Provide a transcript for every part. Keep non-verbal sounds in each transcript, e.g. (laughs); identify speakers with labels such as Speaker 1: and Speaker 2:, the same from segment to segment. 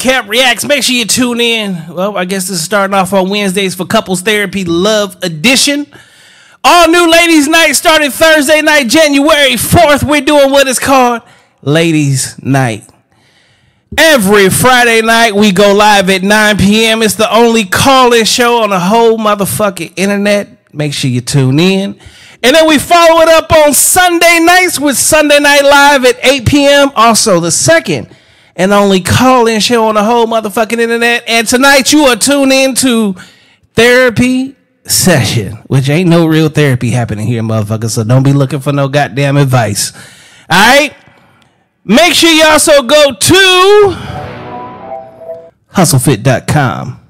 Speaker 1: Cap Reacts. Make sure you tune in. Well, I guess this is starting off on Wednesdays for Couples Therapy Love Edition. All new Ladies Night starting Thursday night, January 4th. We're doing what is called Ladies Night. Every Friday night, we go live at 9 p.m. It's the only call in show on the whole motherfucking internet. Make sure you tune in. And then we follow it up on Sunday nights with Sunday Night Live at 8 p.m. Also, the second and only call in show on the whole motherfucking internet. And tonight, you are tuned in to Therapy Session, which ain't no real therapy happening here, motherfucker. So don't be looking for no goddamn advice. All right? Make sure you also go to hustlefit.com.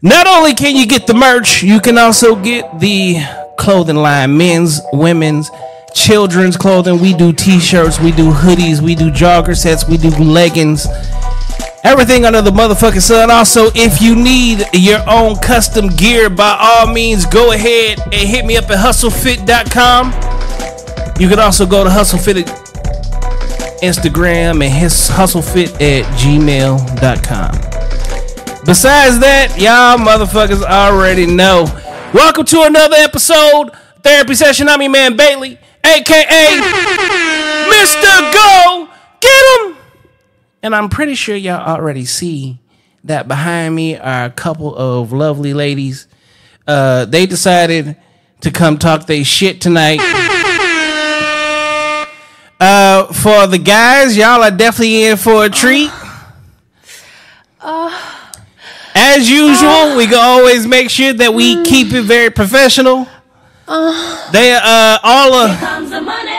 Speaker 1: Not only can you get the merch, you can also get the clothing line men's, women's, children's clothing. We do t shirts, we do hoodies, we do jogger sets, we do leggings. Everything under the motherfucking sun. Also, if you need your own custom gear, by all means, go ahead and hit me up at hustlefit.com. You can also go to hustlefit Instagram and his hustlefit at gmail.com. Besides that, y'all motherfuckers already know. Welcome to another episode therapy session. I'm your man Bailey, aka Mr. Go Get 'em. And I'm pretty sure y'all already see that behind me are a couple of lovely ladies. Uh, they decided to come talk they shit tonight. Uh, for the guys, y'all are definitely in for a treat. As usual, we can always make sure that we keep it very professional. They uh all of
Speaker 2: comes the money.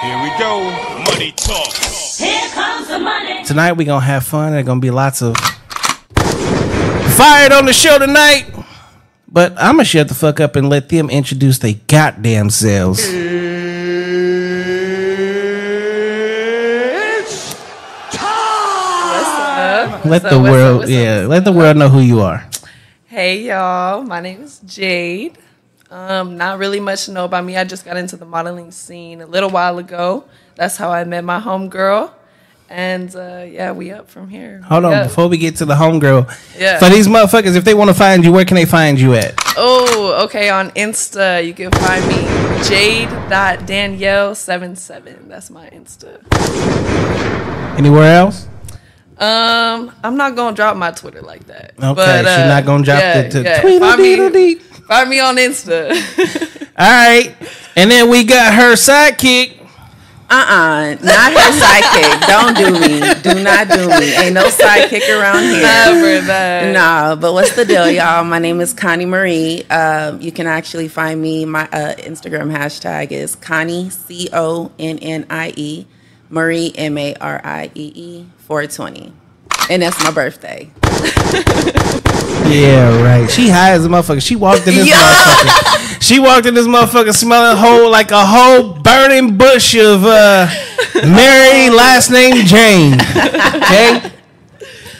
Speaker 3: Here we go. Money talk.
Speaker 2: Here comes the money.
Speaker 1: tonight we gonna have fun. There's gonna be lots of fired on the show tonight. But I'm gonna shut the fuck up and let them introduce their goddamn selves. Let the
Speaker 4: So what's
Speaker 1: world,
Speaker 4: up,
Speaker 1: yeah, let the world know who you are.
Speaker 4: Hey y'all, my name is Jade. Um, not really much to know about me. I just got into the modeling scene a little while ago. That's how I met my homegirl. And uh, yeah, we up from here.
Speaker 1: Hold on,
Speaker 4: Yeah.
Speaker 1: before we get to the homegirl,
Speaker 4: Yeah.
Speaker 1: for these motherfuckers, if they want to find you, where can they find you at?
Speaker 4: Oh, okay. On Insta, you can find me jade.danielle77. That's my Insta.
Speaker 1: Anywhere else?
Speaker 4: Um, I'm not gonna drop my Twitter like that.
Speaker 1: Okay,
Speaker 4: but, uh,
Speaker 1: not gonna drop
Speaker 4: yeah,
Speaker 1: the, the
Speaker 4: yeah.
Speaker 1: tweedle
Speaker 4: Find me,
Speaker 1: deedle dee.
Speaker 4: find me on Insta. (laughs)
Speaker 1: All right, and then we got her sidekick.
Speaker 5: Uh-uh, not her sidekick. Don't do me. Do not do me. Ain't no sidekick around here.
Speaker 4: Never that.
Speaker 5: No, but what's the deal, y'all? My name is Connie Marie. Um, you can actually find me. My uh, Instagram hashtag is Connie C O N N I E Marie M A R I E E 420, and that's my birthday. (laughs)
Speaker 1: Yeah, right. She high as a motherfucker. She walked in this
Speaker 5: Yeah.
Speaker 1: motherfucker. She walked in this motherfucker smelling whole like a whole burning bush of uh, Mary last name Jane. Okay,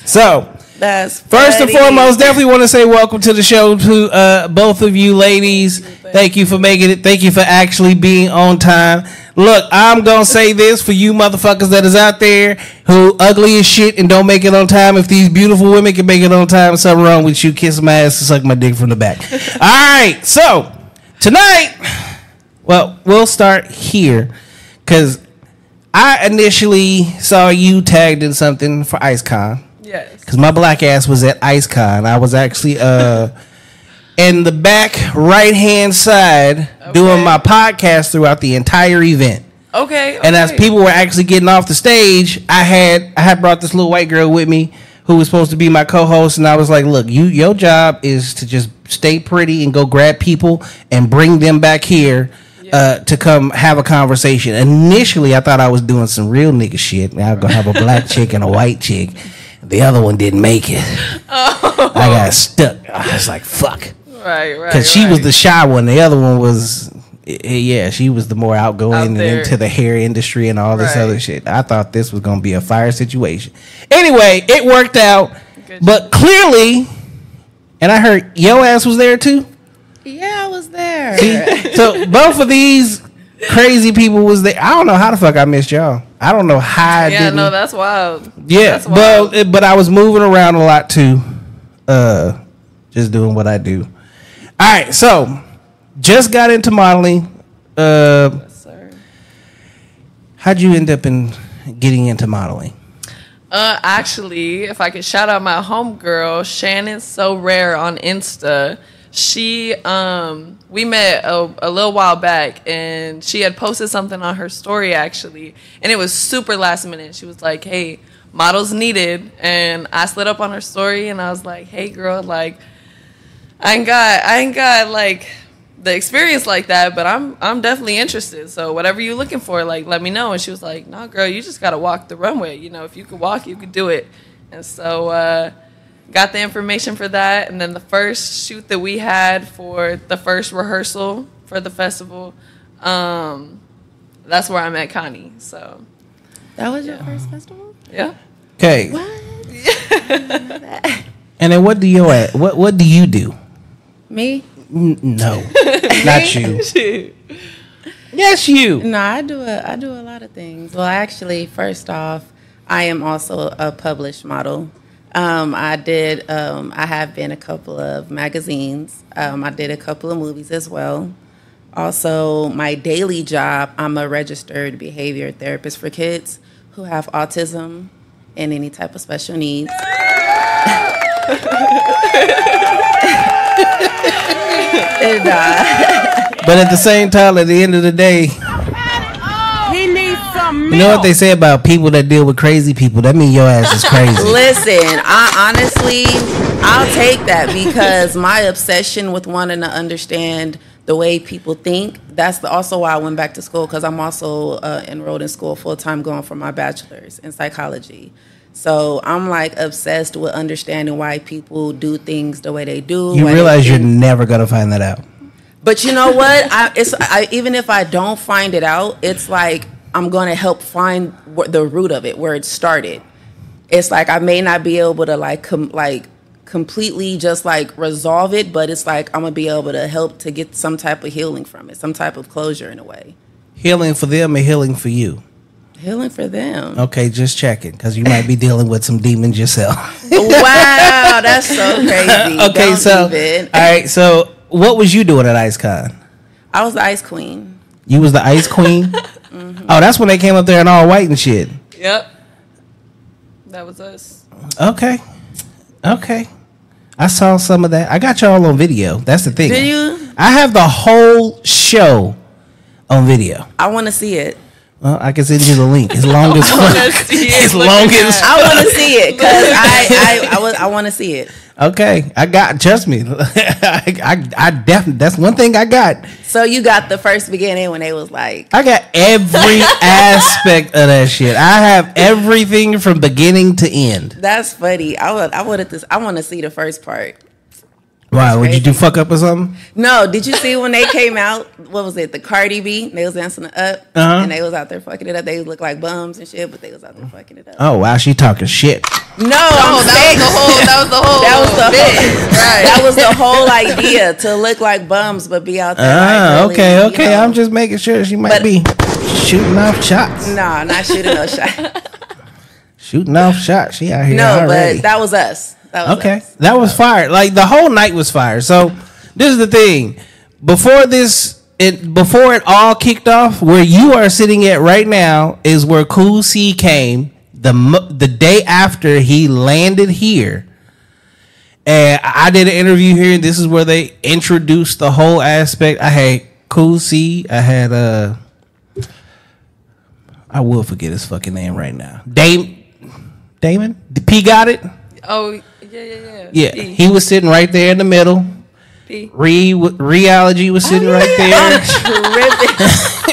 Speaker 1: so.
Speaker 5: That's
Speaker 1: First and foremost, definitely want to say welcome to the show to uh, both of you ladies. Thank you for making it. Thank you for actually being on time. Look, I'm gonna say this for you motherfuckers that is out there who ugly as shit and don't make it on time. If these beautiful women can make it on time, something wrong with you. Kiss my ass and suck my dick from the back. (laughs) All right, so tonight, well, we'll start here because I initially saw you tagged in something for IceCon
Speaker 4: Yes.
Speaker 1: because my black ass was at IceCon. I was actually uh (laughs) in the back right hand side doing my podcast throughout the entire event.
Speaker 4: Okay.
Speaker 1: And as people were actually getting off the stage, I had I had brought this little white girl with me who was supposed to be my co-host, and I was like, "Look, you your job is to just stay pretty and go grab people and bring them back here." Uh, to come have a conversation. Initially, I thought I was doing some real nigga shit. I was gonna have a black chick and a white chick. The other one didn't make it. I got stuck. I was like, "Fuck."
Speaker 4: Right, right.
Speaker 1: because she was the shy one. The other one was, eh, eh, yeah, she was the more outgoing
Speaker 4: Out
Speaker 1: and into the hair industry and all this
Speaker 4: Right.
Speaker 1: other shit. I thought this was gonna be a fire situation. Anyway, it worked out,
Speaker 4: Good
Speaker 1: but clearly, and I heard yo ass was there too.
Speaker 5: Yeah, I was there.
Speaker 1: See? (laughs) so both of these crazy people was there. I don't know how the fuck I missed y'all. I don't know how I
Speaker 4: Yeah,
Speaker 1: didn't.
Speaker 4: no, that's wild.
Speaker 1: yeah,
Speaker 4: that's
Speaker 1: well,
Speaker 4: wild.
Speaker 1: it- but I was moving around a lot too. Uh, just doing what I do. All right, so just got into modeling. Uh,
Speaker 4: Sir.
Speaker 1: how'd you end up in getting into modeling?
Speaker 4: Uh, actually, if I could shout out my homegirl, Shannon So Rare on Insta. She, um, we met a, a little while back, and she had posted something on her story actually, and it was super last minute. She was like, "Hey, models needed," and I slid up on her story, and I was like, "Hey, girl, like, I ain't got, I ain't got like." the experience like that, but I'm I'm definitely interested. So whatever you're looking for, like let me know. And she was like, "No, girl, you just gotta walk the runway. You know, if you could walk, you could do it." And so uh, got the information for that. And then the first shoot that we had for the first rehearsal for the festival, um, that's where I met Connie. So
Speaker 5: That was your first festival?
Speaker 4: yeah.
Speaker 1: Okay. What? (laughs) and then what do you at? What what do you do?
Speaker 5: Me?
Speaker 1: N- no, (laughs) not you. (laughs) Yes, you.
Speaker 5: No, I do a I do a lot of things. Well, actually, first off, I am also a published model. Um, I did. Um, I have been a couple of magazines. Um, I did a couple of movies as well. Also, my daily job, I'm a registered behavior therapist for kids who have autism and any type of special needs. (laughs) (laughs) and, uh,
Speaker 1: But at the same time, at the end of the day, you know what they say about people that deal with crazy people? That mean your ass is (laughs) crazy.
Speaker 5: Listen, I honestly, I'll take that because my obsession with wanting to understand the way people think. That's the, also why I went back to school because I'm also uh, enrolled in school full time, going for my bachelor's in psychology. So I'm like obsessed with understanding why people do things the way they do.
Speaker 1: You realize you're never gonna find that out.
Speaker 5: But you know what? I, it's I, even if I don't find it out, it's like I'm going to help find wh- the root of it, where it started. It's like I may not be able to like com- like completely just like resolve it, but it's like I'm gonna be able to help to get some type of healing from it, some type of closure in a way.
Speaker 1: Healing for them or healing for you.
Speaker 5: Healing for them.
Speaker 1: Okay, just checking because you might be dealing with some demons yourself. (laughs)
Speaker 5: wow, that's so crazy. (laughs)
Speaker 1: okay,
Speaker 5: Don't
Speaker 1: so all right, so what was you doing at IceCon?
Speaker 5: I was the ice queen.
Speaker 1: You was the ice queen. (laughs)
Speaker 5: Mm-hmm.
Speaker 1: Oh, that's when they came up there in all white and shit.
Speaker 4: Yep. That was us.
Speaker 1: Okay, okay. I saw some of that. I got y'all on video. That's the thing.
Speaker 5: Did you?
Speaker 1: I have the whole show on video.
Speaker 5: I want to see it.
Speaker 1: Well, I can send you the link. (laughs) As long as as long as fuck.
Speaker 5: I want to see it because (laughs) I I I, was, I want to see it.
Speaker 1: okay, I got. Trust me, (laughs) I I, I definitely. That's one thing I got.
Speaker 5: So you got the first beginning when they was like,
Speaker 1: I got every aspect of that shit. I have everything from beginning to end.
Speaker 5: "That's funny." I would I wanted this. I want to see the first part.
Speaker 1: Wow, would you do fuck up or something?
Speaker 5: No, did you see when they came out? What was it? The Cardi B. They was dancing it up,
Speaker 1: Uh-huh.
Speaker 5: and they was out there fucking it up. They look like bums and shit, but they was out there fucking it up.
Speaker 1: Oh wow, she talking shit.
Speaker 5: No,
Speaker 4: Oh,
Speaker 5: I'm
Speaker 4: that
Speaker 5: saying
Speaker 4: was the whole. That was the (laughs) whole.
Speaker 5: that was the
Speaker 4: bit.
Speaker 5: whole,
Speaker 4: Right.
Speaker 5: that was the whole idea to look like bums but be out there.
Speaker 1: Ah,
Speaker 5: like really,
Speaker 1: okay,
Speaker 5: you
Speaker 1: okay.
Speaker 5: know.
Speaker 1: I'm just making sure she might
Speaker 5: But-
Speaker 1: be shooting off shots.
Speaker 5: no, not shooting no (laughs) shot.
Speaker 1: Shooting off shots. She out here
Speaker 5: No,
Speaker 1: already.
Speaker 5: but that was us. That was
Speaker 1: Okay,
Speaker 5: us.
Speaker 1: that was fire. Like the whole night was fire. So this is the thing. Before this, it before it all kicked off, where you are sitting at right now is where Cool C came the the day after he landed here. And I did an interview here. And this is where they introduced the whole aspect. I had Cool C. I had uh, I will forget his fucking name right now. Dame, Damon. P got it.
Speaker 4: Oh yeah, yeah, yeah.
Speaker 1: Yeah,
Speaker 4: P.
Speaker 1: he was sitting right there in the middle.
Speaker 4: P.
Speaker 1: Re Reality was sitting right oh,
Speaker 5: I'm
Speaker 1: there.
Speaker 5: tripping.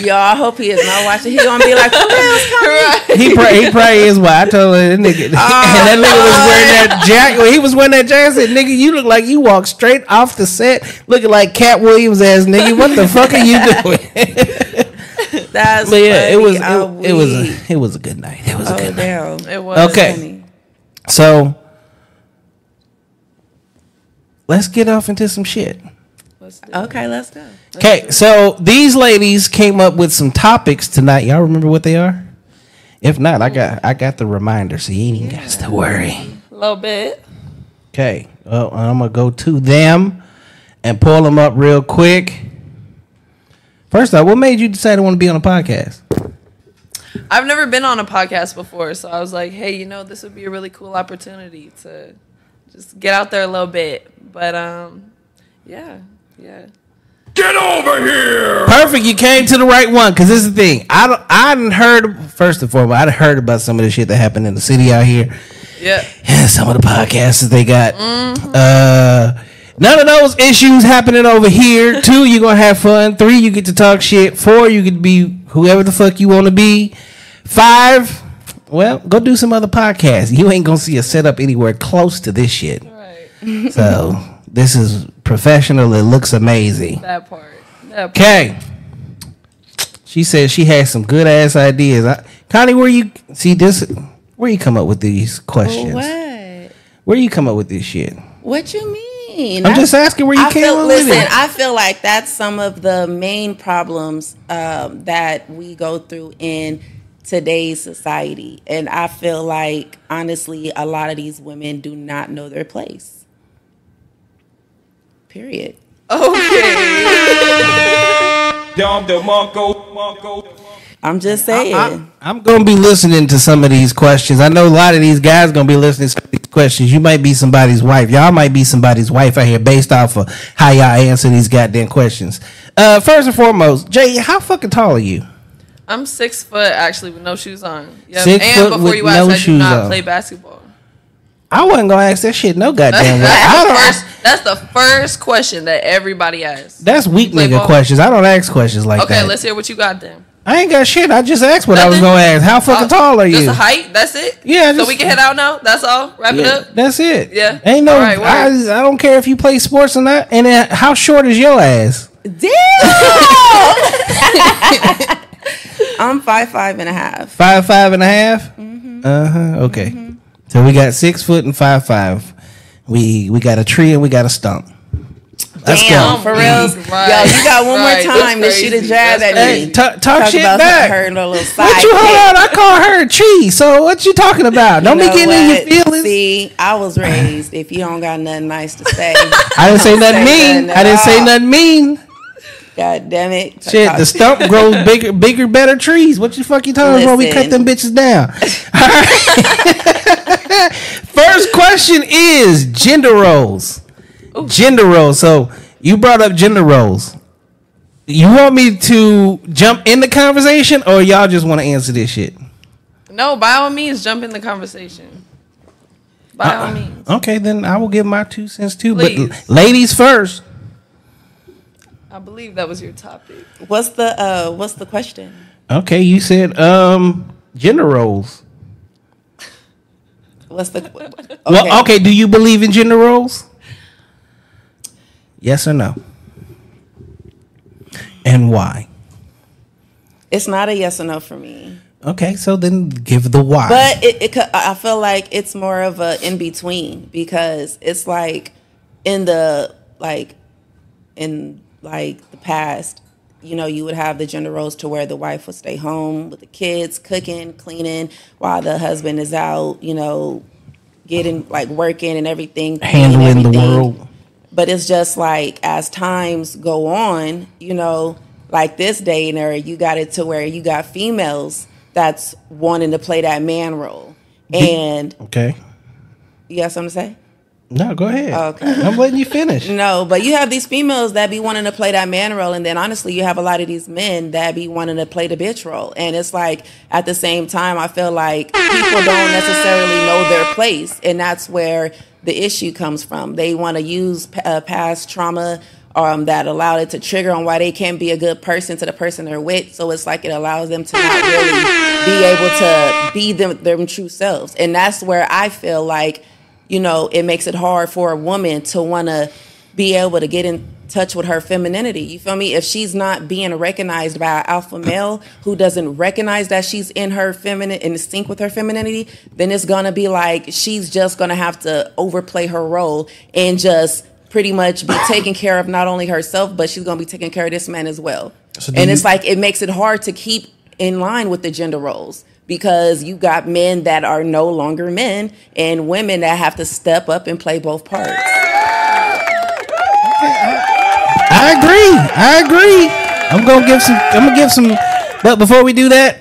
Speaker 5: (laughs) Y'all, I hope he is not watching. He gonna be like, "For real,
Speaker 1: he probably he probably is why I told her that nigga. and (laughs) that oh, nigga was wearing that jacket. He was wearing that jacket, I said, "Nigga, you look like you walked straight off the set, looking like Katt Williams ass nigga. What the fuck are you (laughs) doing?"
Speaker 5: That's
Speaker 1: but yeah, it was it, it was a, it was a good night. It was a
Speaker 5: Oh
Speaker 1: good night.
Speaker 5: damn.
Speaker 4: It was.
Speaker 1: Okay.
Speaker 5: Funny.
Speaker 1: So let's get off into some shit.
Speaker 4: Let's do.
Speaker 5: Okay, let's go.
Speaker 1: Okay, so these ladies came up with some topics tonight. Y'all remember what they are? If not, I got I got the reminder, so you ain't even got to worry.
Speaker 4: A little bit.
Speaker 1: Okay, well, I'm gonna go to them and pull them up real quick. First off, what made you decide to want to be on a podcast?
Speaker 4: I've never been on a podcast before, so I was like, hey, you know, this would be a really cool opportunity to just get out there a little bit. But um, yeah, yeah.
Speaker 3: Get over here!
Speaker 1: Perfect, you came to the right one. Cause this is the thing. I don't, I hadn't heard first and foremost. I'd heard about some of the shit that happened in the city out here.
Speaker 4: Yeah.
Speaker 1: Yeah, some of the podcasts that they got. Uh, none of those issues happening over here. (laughs) Two, you're gonna have fun. Three, you get to talk shit. Four, you get to be whoever the fuck you want to be. Five, well, go do some other podcasts. You ain't gonna see a setup anywhere close to this shit.
Speaker 4: Right.
Speaker 1: So (laughs) this is professional. It looks amazing.
Speaker 4: That part.
Speaker 1: Okay. She said she had some good ass ideas. I, Connie, where you see this? Where you come up with these questions?
Speaker 5: What?
Speaker 1: Where you come up with this shit?
Speaker 5: What you mean?
Speaker 1: I'm just asking where you
Speaker 5: I
Speaker 1: came
Speaker 5: feel,
Speaker 1: up with
Speaker 5: listen,
Speaker 1: it.
Speaker 5: I feel like that's some of the main problems um, that we go through in today's society, and I feel like honestly, a lot of these women do not know their place. Period. (laughs)
Speaker 3: Dom DeMarco, Marco.
Speaker 5: I'm just saying.
Speaker 1: I, I'm gonna be listening to some of these questions. I know a lot of these guys gonna be listening to these questions. You might be somebody's wife. Y'all might be somebody's wife out here based off of how y'all answer these goddamn questions. Uh, first and foremost, Jay, how fucking tall are you?
Speaker 4: I'm six foot actually with no shoes on. Yeah.
Speaker 1: Six
Speaker 4: and
Speaker 1: foot
Speaker 4: before
Speaker 1: with
Speaker 4: you
Speaker 1: no
Speaker 4: I do
Speaker 1: shoes
Speaker 4: not
Speaker 1: on.
Speaker 4: play basketball.
Speaker 1: I wasn't gonna ask that shit no (laughs) goddamn way. I
Speaker 4: That's the,
Speaker 1: don't.
Speaker 4: first, that's the first question that everybody asks.
Speaker 1: That's weak nigga
Speaker 4: ball?
Speaker 1: questions. I don't ask questions like
Speaker 4: Okay,
Speaker 1: that.
Speaker 4: Okay, let's hear what you got then.
Speaker 1: I ain't got shit. I just asked what I was gonna ask. How fucking
Speaker 4: Uh,
Speaker 1: tall are
Speaker 4: Just
Speaker 1: you?
Speaker 4: height. That's it.
Speaker 1: Yeah,
Speaker 4: So we can head out now. That's all. Wrap it up.
Speaker 1: that's it.
Speaker 4: Yeah.
Speaker 1: Ain't no.
Speaker 4: Right.
Speaker 1: I, I don't care if you play sports or not. And then how short is your ass?
Speaker 5: Damn! (laughs) (laughs) I'm five five and a half.
Speaker 1: Five five and a half?
Speaker 4: Mm-hmm.
Speaker 1: Uh huh. Okay. So we got six foot and five five. We we got a tree and we got a stump. Let's
Speaker 5: Damn,
Speaker 1: go.
Speaker 5: for real. (laughs)
Speaker 4: Right.
Speaker 5: Yo, you got one
Speaker 4: Right,
Speaker 5: more time to shoot a jab
Speaker 4: That's
Speaker 5: at
Speaker 1: Hey,
Speaker 5: me.
Speaker 1: talk, talk, shit
Speaker 5: about
Speaker 1: back.
Speaker 5: her and her little side
Speaker 1: What you hold on? I call her a tree. So what you talking (laughs) about? Don't
Speaker 5: You
Speaker 1: be
Speaker 5: know
Speaker 1: getting in your feelings.
Speaker 5: See, I was raised. If you don't got nothing nice to say, (laughs)
Speaker 1: I didn't say nothing
Speaker 5: say
Speaker 1: mean.
Speaker 5: nothing
Speaker 1: I didn't
Speaker 5: at
Speaker 1: say nothing mean.
Speaker 5: God damn it.
Speaker 1: Shit, the stump grows (laughs) bigger, bigger, better trees. What you fuck you talking about? We cut them bitches down. Alright. (laughs) (laughs) First question is gender roles. Gender roles. So you brought up gender roles. You want me to jump in the conversation, or y'all just want to answer this shit?
Speaker 4: No, by all means, jump in the conversation. By uh, all means.
Speaker 1: Okay, then I will give my two cents too.
Speaker 4: Please.
Speaker 1: But ladies first.
Speaker 4: I believe that was your topic.
Speaker 5: What's the uh what's the question?
Speaker 1: Okay, you said um gender roles.
Speaker 5: What's the okay.
Speaker 1: Well, okay. Do you believe in gender roles? Yes or no? And why?
Speaker 5: It's not a yes or no for me.
Speaker 1: Okay, so then give the why.
Speaker 5: But it, it I feel like it's more of a in between because it's like in the like in like the past, you know, you would have the gender roles to where the wife would stay home with the kids, cooking, cleaning, while the husband is out, you know, getting like working and everything,
Speaker 1: handling the
Speaker 5: everything.
Speaker 1: world.
Speaker 5: But it's just like as times go on, you know, like this day and era, you got it to where you got females that's wanting to play that man role. And
Speaker 1: Okay.
Speaker 5: you got something to say?
Speaker 1: No, go ahead.
Speaker 5: Okay. (laughs)
Speaker 1: I'm letting you finish. (laughs)
Speaker 5: No, but you have these females that be wanting to play that man role, and then honestly, you have a lot of these men that be wanting to play the bitch role. And it's like at the same time, I feel like people don't necessarily know their place, and that's where the issue comes from. They want to use p- uh, past trauma um, that allowed it to trigger on why they can't be a good person to the person they're with. So it's like it allows them to not really be able to be them their true selves, and that's where I feel like you know, it makes it hard for a woman to want to be able to get in touch with her femininity. You feel me? If she's not being recognized by an alpha (coughs) male who doesn't recognize that she's in her feminine in sync with her femininity, then it's gonna be like she's just gonna have to overplay her role and just pretty much be taking care of not only herself, but she's going to be taking care of this man as well.
Speaker 1: So
Speaker 5: and
Speaker 1: you-
Speaker 5: it's like it makes it hard to keep in line with the gender roles because you got men that are no longer men and women that have to step up and play both parts.
Speaker 1: I agree. I agree. I'm gonna give some. I'm gonna give some. But before we do that,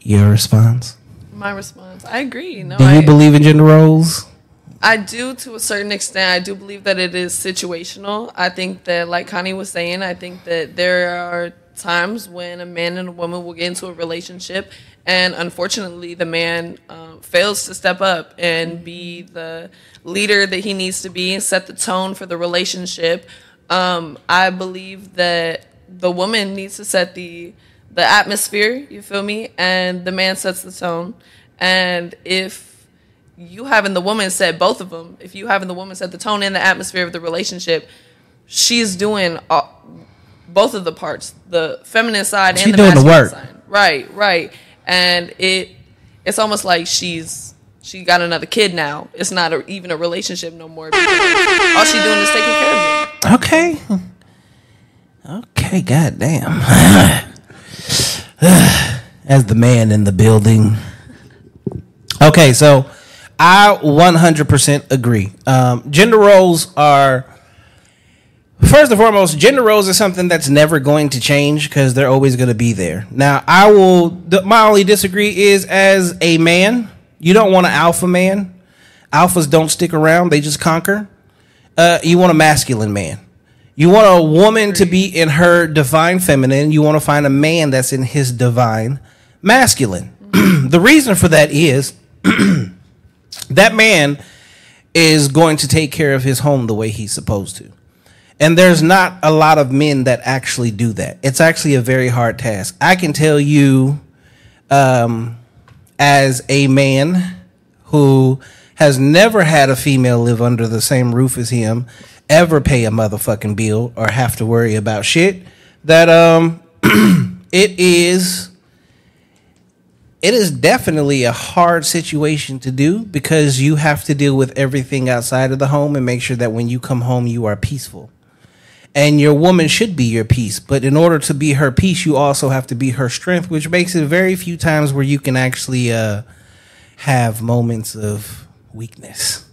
Speaker 1: your response.
Speaker 4: My response. I agree. No,
Speaker 1: Do you
Speaker 4: I,
Speaker 1: believe in gender roles?
Speaker 4: I do to a certain extent. I do believe that it is situational. I think that, like Connie was saying, I think that there are times when a man and a woman will get into a relationship, and unfortunately, the man um, fails to step up and be the leader that he needs to be and set the tone for the relationship. Um, I believe that the woman needs to set the the atmosphere. You feel me? And the man sets the tone. And if you having the woman set both of them, if you having the woman set the tone and the atmosphere of the relationship, she's doing all, both of the parts, the feminine side
Speaker 1: She
Speaker 4: and the
Speaker 1: doing the
Speaker 4: masculine
Speaker 1: work.
Speaker 4: side. Right, right. And it it's almost like she's she got another kid now. It's not a, even a relationship no more. all she doing is taking care of it.
Speaker 1: Okay. Okay. Goddamn. (sighs) As the man in the building. Okay, so I 100% agree. Um, gender roles are first and foremost, gender roles are something that's never going to change because they're always going to be there. Now, I will. My only disagree is as a man, you don't want an alpha man. Alphas don't stick around; they just conquer. Uh, you want a masculine man. You want a woman to be in her divine feminine. You want to find a man that's in his divine masculine. (clears throat) the reason for that is (clears throat) that man is going to take care of his home the way he's supposed to. And there's not a lot of men that actually do that. It's actually a very hard task. I can tell you, um, as a man who has never had a female live under the same roof as him, ever pay a motherfucking bill or have to worry about shit, that um, (clears throat) it is it is definitely a hard situation to do because you have to deal with everything outside of the home and make sure that when you come home you are peaceful. And your woman should be your peace, but in order to be her peace, you also have to be her strength, which makes it very few times where you can actually uh, have moments of weakness.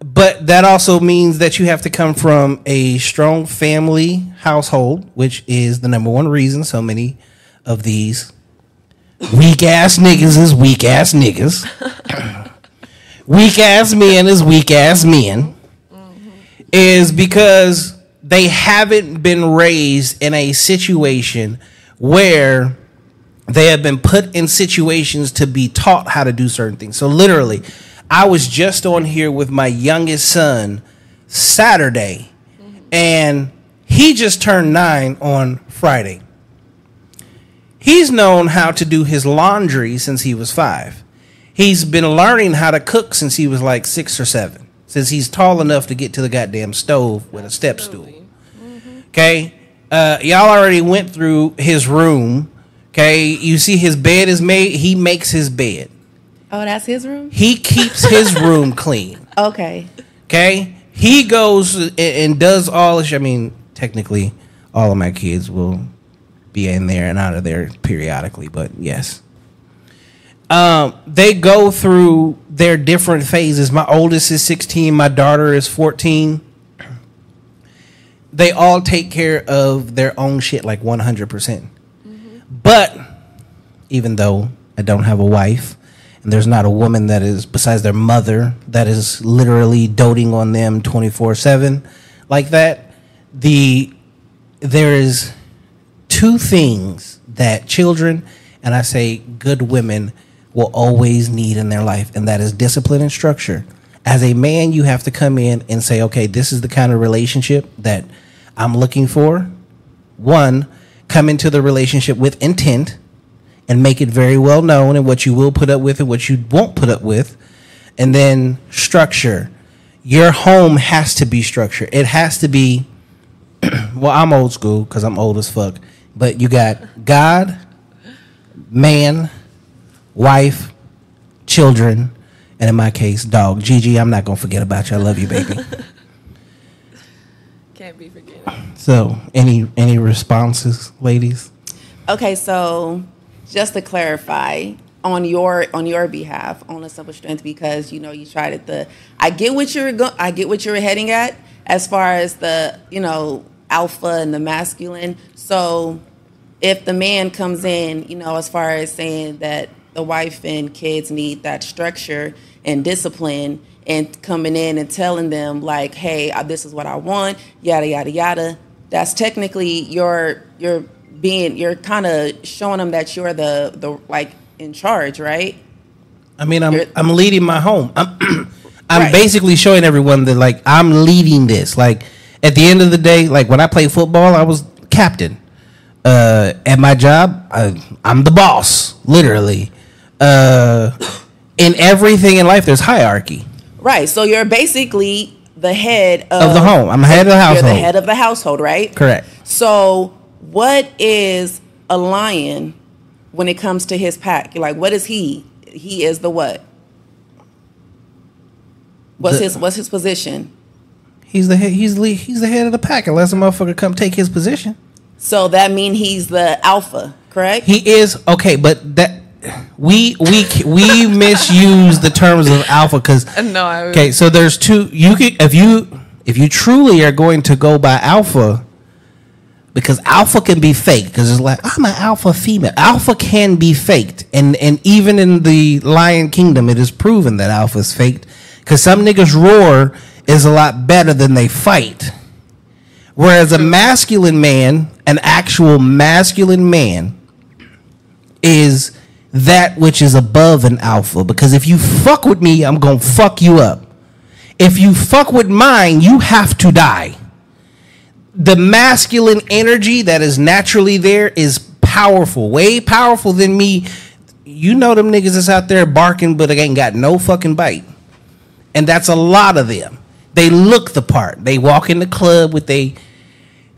Speaker 1: But that also means that you have to come from a strong family household, which is the number one reason so many of these weak ass niggas is weak ass niggas. (coughs) weak ass men is weak ass men. Is because they haven't been raised in a situation where they have been put in situations to be taught how to do certain things. So literally, I was just on here with my youngest son Saturday, and he just turned nine on Friday. He's known how to do his laundry since he was five. He's been learning how to cook since he was like six or seven. Since he's tall enough to get to the goddamn stove with a step stool. Okay, uh, y'all already went through his room. Okay, you see his bed is made. He makes his bed.
Speaker 5: Oh, that's his room?
Speaker 1: He keeps his (laughs) room clean.
Speaker 5: Okay.
Speaker 1: Okay, he goes and- and does all. This, I mean, technically, all of my kids will be in there and out of there periodically, but yes. Um, they go through their different phases. My oldest is 16, my daughter is 14. They all take care of their own shit like 100%. percent But even though I don't have a wife, and there's not a woman that is besides their mother that is literally doting on them 24/7 like that, the there is two things that children and I say good women will always need in their life, and that is discipline and structure. As a man, you have to come in and say, okay, this is the kind of relationship that I'm looking for. One, come into the relationship with intent and make it very well known and what you will put up with and what you won't put up with. And then structure. Your home has to be structured. It has to be (clears throat) well, I'm old school because I'm old as fuck. But you got God, man, wife, children, and in my case, dog Gigi. I'm not gonna forget about you. I love you, baby. (laughs)
Speaker 4: Can't be forgetting.
Speaker 1: So, any any responses, ladies?
Speaker 5: Okay, so just to clarify on your on your behalf on a simple strength because you know you tried it the I get what you're go- I get what you're heading at as far as the you know alpha and the masculine. So if the man comes in, you know, as far as saying that the wife and kids need that structure and discipline and coming in and telling them like, "Hey, uh, this is what I want," yada yada yada. That's technically your your being you're kind of showing them that you're the the like in charge, right?
Speaker 1: I mean, I'm
Speaker 5: You're-
Speaker 1: I'm leading my home. I'm (clears throat) I'm
Speaker 5: Right.
Speaker 1: basically showing everyone that like I'm leading this. Like at the end of the day, like when I played football, I was captain. Uh, at my job, I, I'm the boss, literally. Uh, in everything in life, there's hierarchy
Speaker 5: Right. So you're basically the head of,
Speaker 1: of the home. I'm head of the household.
Speaker 5: You're the head of the household, right?
Speaker 1: Correct.
Speaker 5: So what is a lion when it comes to his pack? Like what is he? He is the what? What's
Speaker 1: The-
Speaker 5: his what's his position?
Speaker 1: He's the head, he's the, he's the head of the pack unless a motherfucker come take his position.
Speaker 5: So that mean he's the alpha, correct?
Speaker 1: He is okay, but that we we we misuse the terms of alpha because (laughs)
Speaker 4: No, I
Speaker 1: okay. So there's two. You can if you if you truly are going to go by alpha, because alpha can be fake. Because it's like I'm an alpha female. Alpha can be faked, and and even in the Lion Kingdom, it is proven that alpha is faked. Because some niggas roar is a lot better than they fight. Whereas a masculine man, an actual masculine man, is that which is above an alpha. Because if you fuck with me, I'm gonna fuck you up. If you fuck with mine, you have to die. The masculine energy that is naturally there is powerful, way powerful than me. You know them niggas that's out there barking, but they ain't got no fucking bite. And that's a lot of them. They look the part. They walk in the club with they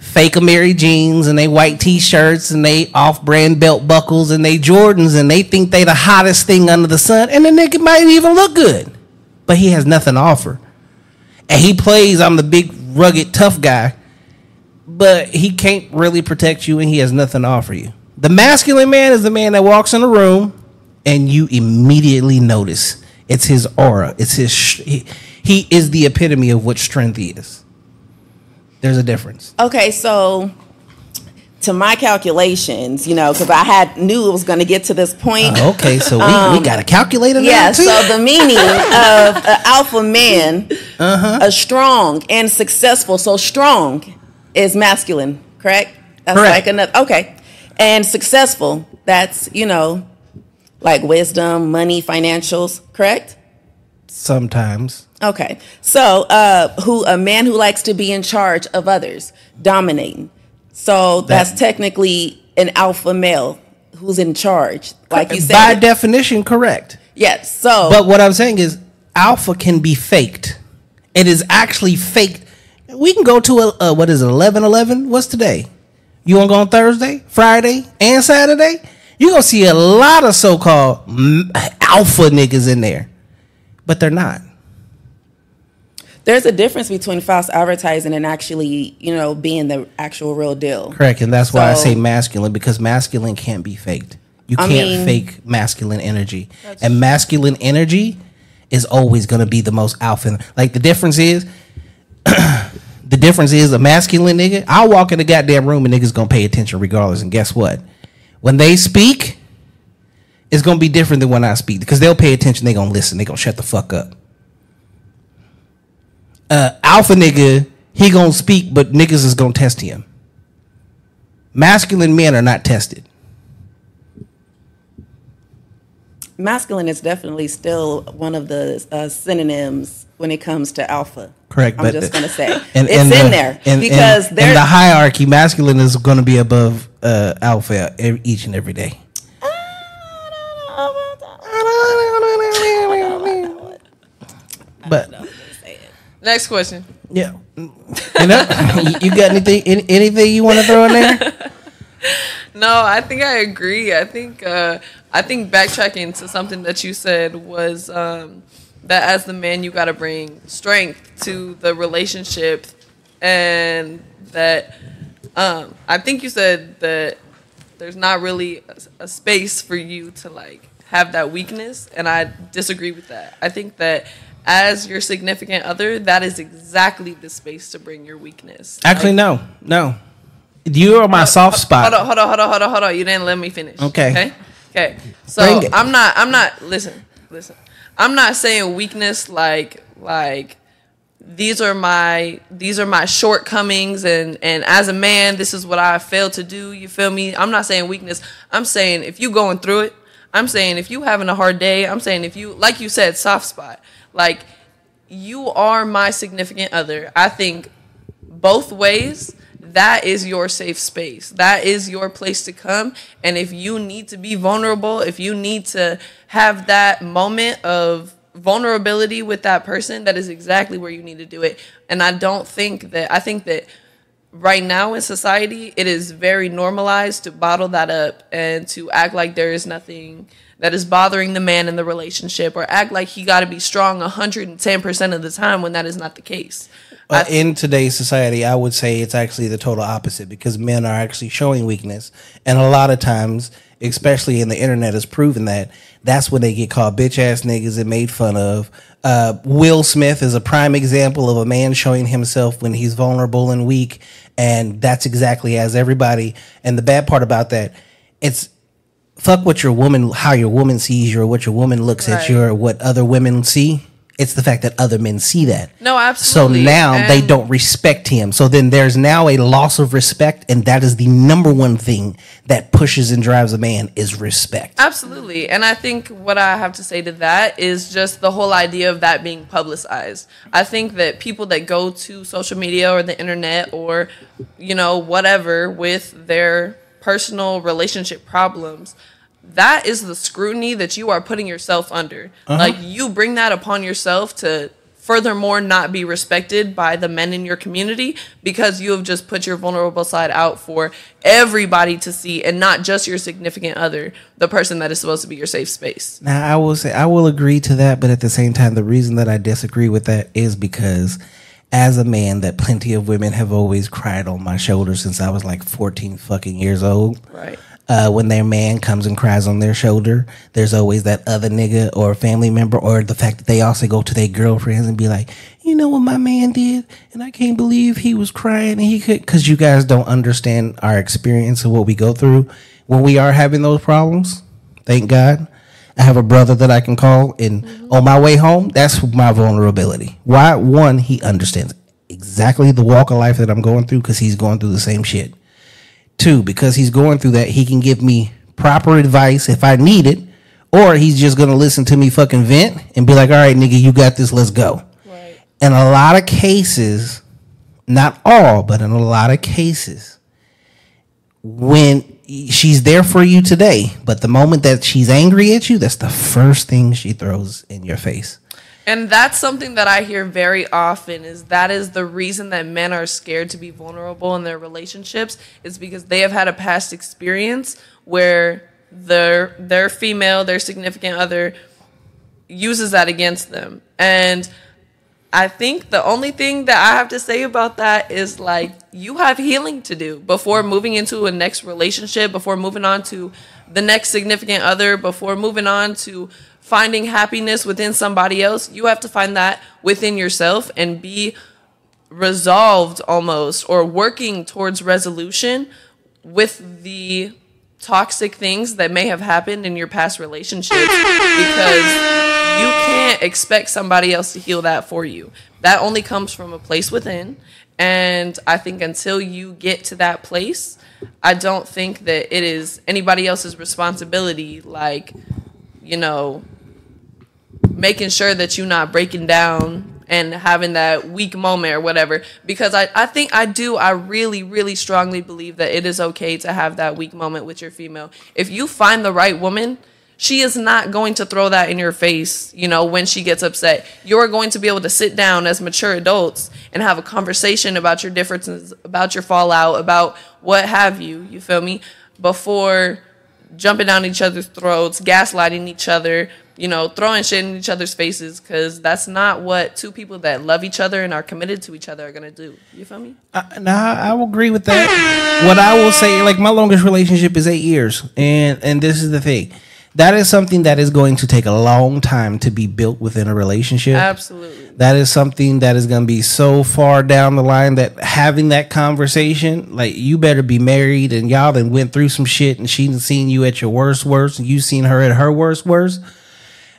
Speaker 1: fake Amiri jeans and they white t-shirts and they off-brand belt buckles and they Jordans and they think they the hottest thing under the sun and the nigga might even look good. But he has nothing to offer. And he plays I'm the big rugged tough guy, but he can't really protect you and he has nothing to offer you. The masculine man is the man that walks in a room and you immediately notice it's his aura. It's his he, he is the epitome of what strength is. There's a difference.
Speaker 5: Okay, so to my calculations, you know, because I had knew it was going to get to this point.
Speaker 1: Oh, okay, so we, we got a calculator
Speaker 5: Yeah,
Speaker 1: too?
Speaker 5: so the meaning of an alpha man,
Speaker 1: Uh-huh.
Speaker 5: a strong and successful. So strong is masculine, correct? That's
Speaker 1: Correct.
Speaker 5: like another okay. And successful, that's, you know, like wisdom, money, financials, correct?
Speaker 1: Sometimes.
Speaker 5: Okay. So, uh, who a man who likes to be in charge of others, dominating. So that's
Speaker 1: That-
Speaker 5: technically an alpha male who's in charge, like you said.
Speaker 1: By definition, correct.
Speaker 5: yes. So,
Speaker 1: But what I'm saying is, alpha can be faked. It is actually faked. We can go to a, a what is it, 11 11? What's today? You want to go on Thursday, Friday, and Saturday? You're going to see a lot of so called alpha niggas in there, but they're not.
Speaker 5: There's a difference between false advertising and actually, you know, being the actual real deal.
Speaker 1: Correct. And that's why I say masculine because masculine can't be faked. You
Speaker 5: I
Speaker 1: can't
Speaker 5: mean-
Speaker 1: fake masculine energy. And masculine energy is always going to be the most alpha. Like the difference is, (clears throat) the difference is a masculine nigga. I'll walk in the goddamn room and niggas going to pay attention regardless. And guess what? When they speak, it's going to be different than when I speak because they'll pay attention. They going to listen. They going to shut the fuck up. Uh, alpha nigga, he to speak, but niggas is to test him. Masculine men are not tested.
Speaker 5: Masculine is definitely still one of the uh, synonyms when it comes to alpha.
Speaker 1: Correct,
Speaker 5: I'm just
Speaker 1: the-
Speaker 5: to say (laughs)
Speaker 1: And,
Speaker 5: it's
Speaker 1: and
Speaker 5: in
Speaker 1: the-
Speaker 5: there
Speaker 1: and-
Speaker 5: because
Speaker 1: and, in the hierarchy, masculine is to be above uh, alpha every, each and every day. (laughs) But
Speaker 4: Next question.
Speaker 1: yeah, (laughs) you know, you got anything any- anything you want to throw in there? (laughs)
Speaker 4: No, I think I agree. I think uh, I think backtracking to something that you said was um, that as the man you got to bring strength to the relationship and that um, I think you said that there's not really a, a space for you to like have that weakness and I disagree with that. I think that as your significant other, that is exactly the space to bring your weakness.
Speaker 1: Actually,
Speaker 4: Like,
Speaker 1: no, no. You are my soft spot.
Speaker 4: Hold on, hold on, hold on, hold on, hold on. You didn't let me finish.
Speaker 1: Okay.
Speaker 4: Okay. Okay. So I'm not. I'm not. Listen. Listen. I'm not saying weakness like like these are my these are my shortcomings and and as a man this is what I failed to do. You feel me? I'm not saying weakness. I'm saying if you going through it. I'm saying if you having a hard day. I'm saying if you like you said soft spot. Like you are my significant other. I think both ways, that is your safe space. That is your place to come. And if you need to be vulnerable, if you need to have that moment of vulnerability with that person, that is exactly where you need to do it. And I don't think that, I think that right now in society, it is very normalized to bottle that up and to act like there is nothing that is bothering the man in the relationship or act like he got to be strong 110% of the time when that is not the case.
Speaker 1: Uh, in today's society, I would say it's actually the total opposite because men are actually showing weakness, and a lot of times, especially in the internet, has proven that that's when they get called bitch ass niggas and made fun of. Uh, Will Smith is a prime example of a man showing himself when he's vulnerable and weak, and that's exactly as everybody. And the bad part about that, it's fuck what your woman, how your woman sees you, or what your woman looks at you, or what other women see. It's the fact that other men see that.
Speaker 4: No, absolutely.
Speaker 1: So now they don't respect him. So then there's now a loss of respect, and that is the number one thing that pushes and drives a man is respect.
Speaker 4: Absolutely. And I think what I have to say to that is just the whole idea of that being publicized. I think that people that go to social media or the internet or, you know, whatever with their personal relationship problems, that is the scrutiny that you are putting yourself under. Uh-huh. Like you bring that upon yourself to furthermore not be respected by the men in your community because you have just put your vulnerable side out for everybody to see and not just your significant other, the person that is supposed to be your safe space.
Speaker 1: Now I will say I will agree to that, but at the same time, the reason that I disagree with that is because as a man, that plenty of women have always cried on my shoulder since I was like 14 fucking years old.
Speaker 4: Right.
Speaker 1: Uh, when their man comes and cries on their shoulder, there's always that other nigga or family member, or the fact that they also go to their girlfriends and be like, you know what my man did, and I can't believe he was crying and he could, because you guys don't understand our experience and what we go through when we are having those problems. Thank God. I have a brother that I can call, and on my way home, that's my vulnerability. Why? One, he understands exactly the walk of life that I'm going through because he's going through the same shit. Two, because he's going through that, he can give me proper advice if I need it, or he's just gonna listen to me fucking vent and be like, "All right, nigga, you got this. Let's go."
Speaker 4: Right.
Speaker 1: In a lot of cases, not all, but in a lot of cases, when she's there for you today, but the moment that she's angry at you, that's the first thing she throws in your face.
Speaker 4: And that's something that I hear very often is that is the reason that men are scared to be vulnerable in their relationships is because they have had a past experience where their their female, their significant other uses that against them. And I think the only thing that I have to say about that is like you have healing to do before moving into a next relationship, before moving on to the next significant other, before moving on to finding happiness within somebody else. You have to find that within yourself and be resolved almost or working towards resolution with the toxic things that may have happened in your past relationships because you can't expect somebody else to heal that for you. That only comes from a place within. And I think until you get to that place, I don't think that it is anybody else's responsibility, like, you know, making sure that you're not breaking down and having that weak moment or whatever. Because I, I think I do, I really, really strongly believe that it is okay to have that weak moment with your female. If you find the right woman, she is not going to throw that in your face, you know, when she gets upset. You're going to be able to sit down as mature adults and have a conversation about your differences, about your fallout, about what have you, you feel me? Before jumping down each other's throats, gaslighting each other, you know, throwing shit in each other's faces because that's not what two people that love each other and are committed to each other are gonna do. You feel me?
Speaker 1: I, no, I will agree with that. What I will say, like my longest relationship is eight years, and and this is the thing, that is something that is going to take a long time to be built within a relationship.
Speaker 4: Absolutely.
Speaker 1: That is something that is going to be so far down the line that having that conversation, like you better be married and y'all then went through some shit and she's seen you at your worst worst and you seen her at her worst worst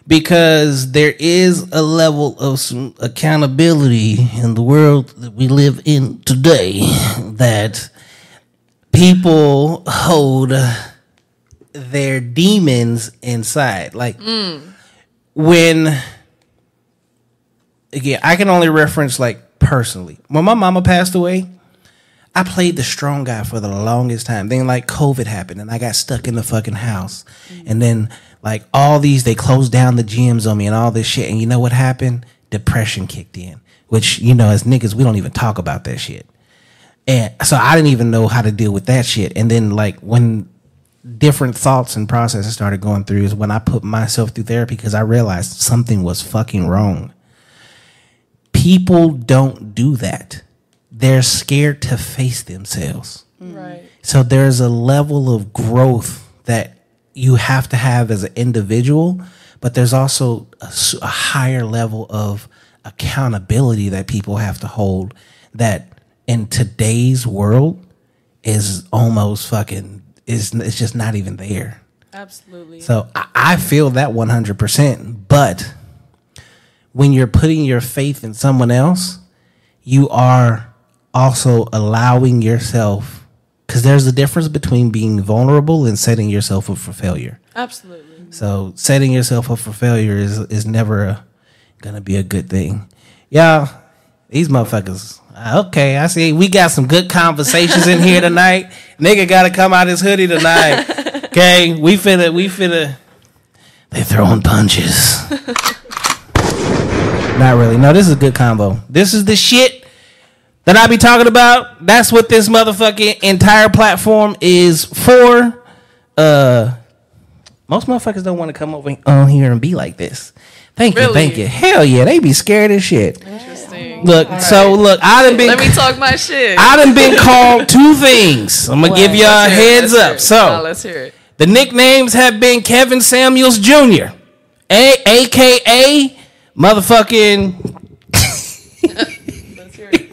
Speaker 1: because there is a level of some accountability in the world that we live in today that people hold their demons inside. Like when again, I can only reference like personally. When my mama passed away, I played the strong guy for the longest time. Then like COVID happened and I got stuck in the fucking house. And then like all these they closed down the gyms on me and all this shit. And you know what happened? Depression kicked in. Which, you know, as niggas, we don't even talk about that shit. And so I didn't even know how to deal with that shit. And then like when different thoughts and processes started going through is when I put myself through therapy because I realized something was fucking wrong. People don't do that. They're scared to face themselves. Mm.
Speaker 4: Right.
Speaker 1: So there's a level of growth that you have to have as an individual, but there's also a higher level of accountability that people have to hold that in today's world is almost fucking is it's just not even there.
Speaker 4: Absolutely.
Speaker 1: So I, I feel that 100%. But when you're putting your faith in someone else, you are also allowing yourself, because there's a difference between being vulnerable and setting yourself up for failure.
Speaker 4: Absolutely.
Speaker 1: So setting yourself up for failure is is never a, gonna be a good thing. Yeah, these motherfuckers. Okay, I see. We got some good conversations in here tonight. (laughs) Nigga got to come out his hoodie tonight. Okay, we finna, we finna. They throwing punches. (laughs) Not really. No, this is a good combo. This is the shit that I be talking about. That's what this motherfucking entire platform is for. Uh, most motherfuckers don't want to come over on here and be like this. Thank you, thank you. Hell yeah, they be scared as shit.
Speaker 4: Interesting.
Speaker 1: Look, so look, I done been
Speaker 4: Let me talk my shit.
Speaker 1: I done been called two things. (laughs) I'm gonna give y'all a
Speaker 4: Let's hear it,
Speaker 1: heads up. So
Speaker 4: Now, let's hear it.
Speaker 1: the nicknames have been Kevin Samuels Jr. A aka motherfucking
Speaker 4: Let's hear it.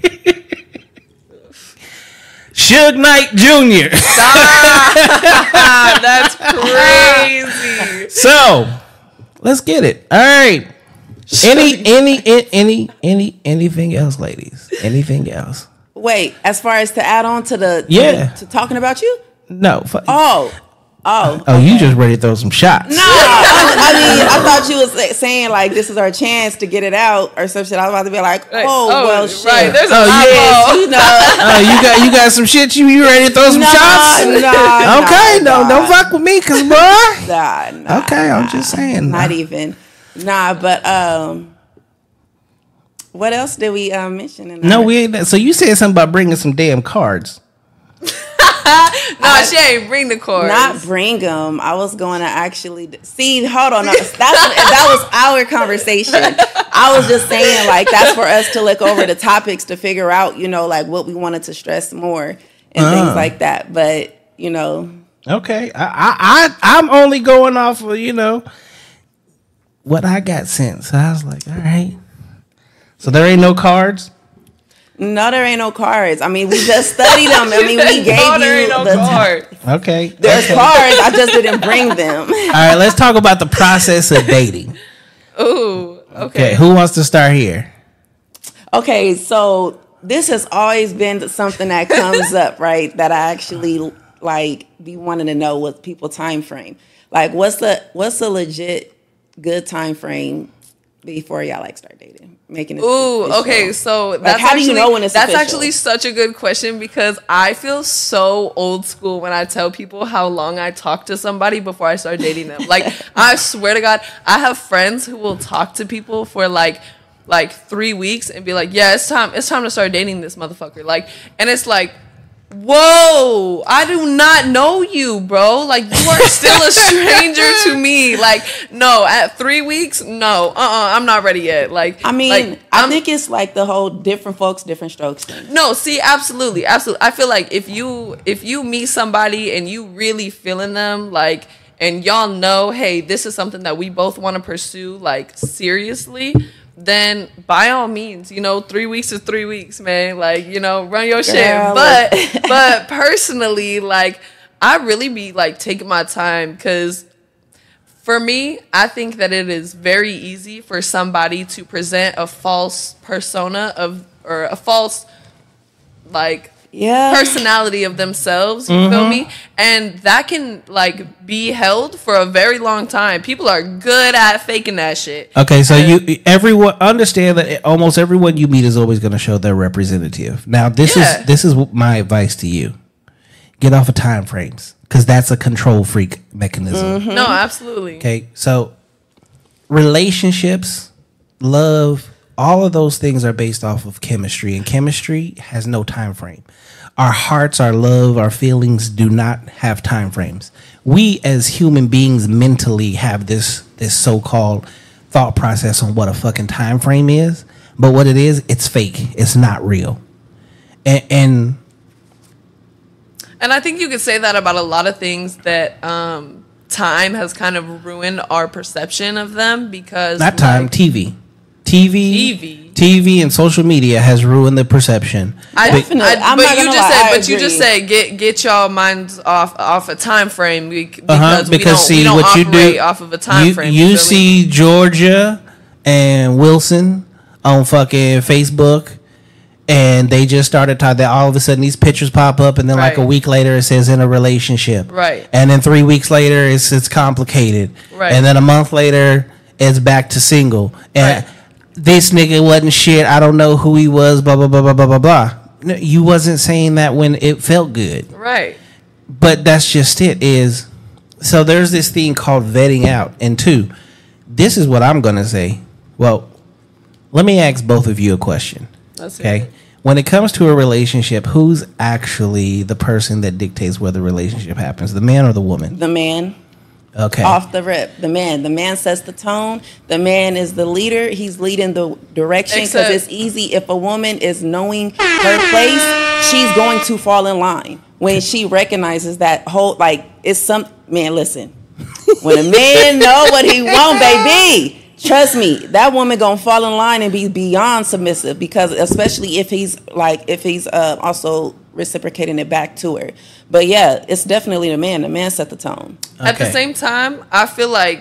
Speaker 1: Suge Knight Jr.
Speaker 4: Ah, (laughs) (laughs) that's crazy.
Speaker 1: so let's get it. All right. Any (laughs) any any any anything else, ladies? Anything else?
Speaker 5: Wait, as far as to add on to the to,
Speaker 1: Yeah.
Speaker 5: the- to talking about you?
Speaker 1: No. fu-
Speaker 5: Oh, oh.
Speaker 1: oh, you just ready to throw some shots?
Speaker 5: No, I, I mean, I thought you was like, saying like this is our chance to get it out or some shit. I was about to be like, oh,
Speaker 4: Like,
Speaker 5: well, shit.
Speaker 4: Right, there's a
Speaker 1: Oh,
Speaker 4: lot
Speaker 1: yes,
Speaker 5: you know, (laughs)
Speaker 1: Oh, you got you got some shit. You you ready to throw some
Speaker 5: Nah,
Speaker 1: shots?
Speaker 5: nah,
Speaker 1: okay,
Speaker 5: nah,
Speaker 1: don't don't fuck with me, cause boy.
Speaker 5: nah, nah,
Speaker 1: Okay, I'm just saying.
Speaker 5: Not even. Nah, but um, what else did we uh, mention? In
Speaker 1: No, we ain't. So you said something about bringing some damn cards. (laughs)
Speaker 4: No, she ain't bring the cards.
Speaker 5: not bring them. I was going to actually see. Hold on, no, (laughs) that's that was our conversation. I was just saying like that's for us to look over the topics to figure out, you know, like what we wanted to stress more and
Speaker 1: Ah.
Speaker 5: things like that. But you know,
Speaker 1: Okay, I I, I I'm only going off of you know what I got sent. So I was like, all right. So there ain't no cards.
Speaker 5: no, there ain't no cards. I mean, we just studied them. I mean, we (laughs) gave
Speaker 4: no,
Speaker 5: you
Speaker 4: ain't no
Speaker 5: the
Speaker 4: card.
Speaker 1: Okay.
Speaker 5: There's
Speaker 1: okay.
Speaker 5: cards. I just didn't bring them. (laughs)
Speaker 1: All right, let's talk about the process of dating.
Speaker 4: Ooh,
Speaker 1: Okay,
Speaker 4: okay.
Speaker 1: who wants to start here?
Speaker 5: Okay, so this has always been something that comes up, right? That I actually like be wanting to know what people time frame. Like, what's the what's the legit good time frame before y'all like start dating, making it?
Speaker 4: Ooh,
Speaker 5: official?
Speaker 4: okay. So that's
Speaker 5: how do you know when it's
Speaker 4: that's
Speaker 5: official?
Speaker 4: actually such a good question because I feel so old school when I tell people how long I talk to somebody before I start dating them. Like (laughs) I swear to God, I have friends who will talk to people for like like three weeks and be like, "Yeah, it's time. It's time to start dating this motherfucker." Like, and it's like Whoa, I do not know you, bro. Like you are still a (laughs) stranger to me. Like, no, at three weeks, no, uh, uh-uh, I'm not ready yet. Like,
Speaker 5: I mean,
Speaker 4: like,
Speaker 5: I think it's like the whole different folks, different strokes thing.
Speaker 4: no, see, absolutely, absolutely. I feel like if you if you meet somebody and you really feeling them, like, and y'all know, hey, this is something that we both want to pursue, like, seriously. Then by all means, you know, three weeks is three weeks, man. Like, you know, run your shit. But (laughs) (laughs) but personally, like, I really be like taking my time because for me, I think that it is very easy for somebody to present a false persona of or a false like
Speaker 5: Yeah.
Speaker 4: personality of themselves, you feel mm-hmm. me? And that can like be held for a very long time. People are good at faking that shit.
Speaker 1: Okay, so you everyone understand that almost everyone you meet is always going to show their representative. Now, this
Speaker 4: Yeah.
Speaker 1: is this is my advice to you: get off of time frames because that's a control freak mechanism. Mm-hmm.
Speaker 4: No, absolutely.
Speaker 1: Okay, so relationships, love, all of those things are based off of chemistry, and chemistry has no time frame. Our hearts, our love, our feelings do not have time frames. We as human beings mentally have this this so-called thought process on what a fucking time frame is, but what it is, it's fake. It's not real. And, and
Speaker 4: And I think you could say that about a lot of things that um, time has kind of ruined our perception of them because
Speaker 1: not time,
Speaker 4: like,
Speaker 1: TV. TV,
Speaker 4: TV.
Speaker 1: TV, and social media has ruined the perception.
Speaker 4: I,
Speaker 5: Definitely.
Speaker 4: I,
Speaker 5: I'm
Speaker 4: but
Speaker 5: not
Speaker 4: you just
Speaker 5: lie,
Speaker 4: said,
Speaker 5: I
Speaker 4: but you just
Speaker 5: agree.
Speaker 4: said get get y'all minds off off a time frame be- because,
Speaker 1: Uh-huh,
Speaker 4: we don't, we don't operate off of a time
Speaker 1: you,
Speaker 4: frame.
Speaker 1: You
Speaker 4: feel me?
Speaker 1: see Georgia and Wilson on fucking Facebook, and they just started talking. That all of a sudden these pictures pop up, and then like a week later it says in a relationship,
Speaker 4: Right.
Speaker 1: And then three weeks later it's it's complicated,
Speaker 4: Right.
Speaker 1: And then a month later it's back to single, and
Speaker 4: Right.
Speaker 1: This nigga wasn't shit. I don't know who he was. Blah blah blah blah blah blah blah. No, you wasn't saying that when it felt good
Speaker 4: right.
Speaker 1: but that's just it is so there's this thing called vetting out and two this is what i'm gonna say well let me ask both of you a question
Speaker 4: That's
Speaker 1: okay
Speaker 4: it.
Speaker 1: when it comes to a relationship who's actually the person that dictates where the relationship happens the man or the woman
Speaker 5: The man
Speaker 1: okay
Speaker 5: off the rip. The man. The man sets the tone. The man is the leader. He's leading the direction because it's easy. If a woman is knowing her place, she's going to fall in line when she recognizes that whole like it's some man. Listen, when a man (laughs) know what he want, baby. Trust me, that woman gonna fall in line and be beyond submissive because, especially if he's like, if he's uh, also reciprocating it back to her. But yeah, it's definitely the man. The man set the tone.
Speaker 4: At the same time, I feel like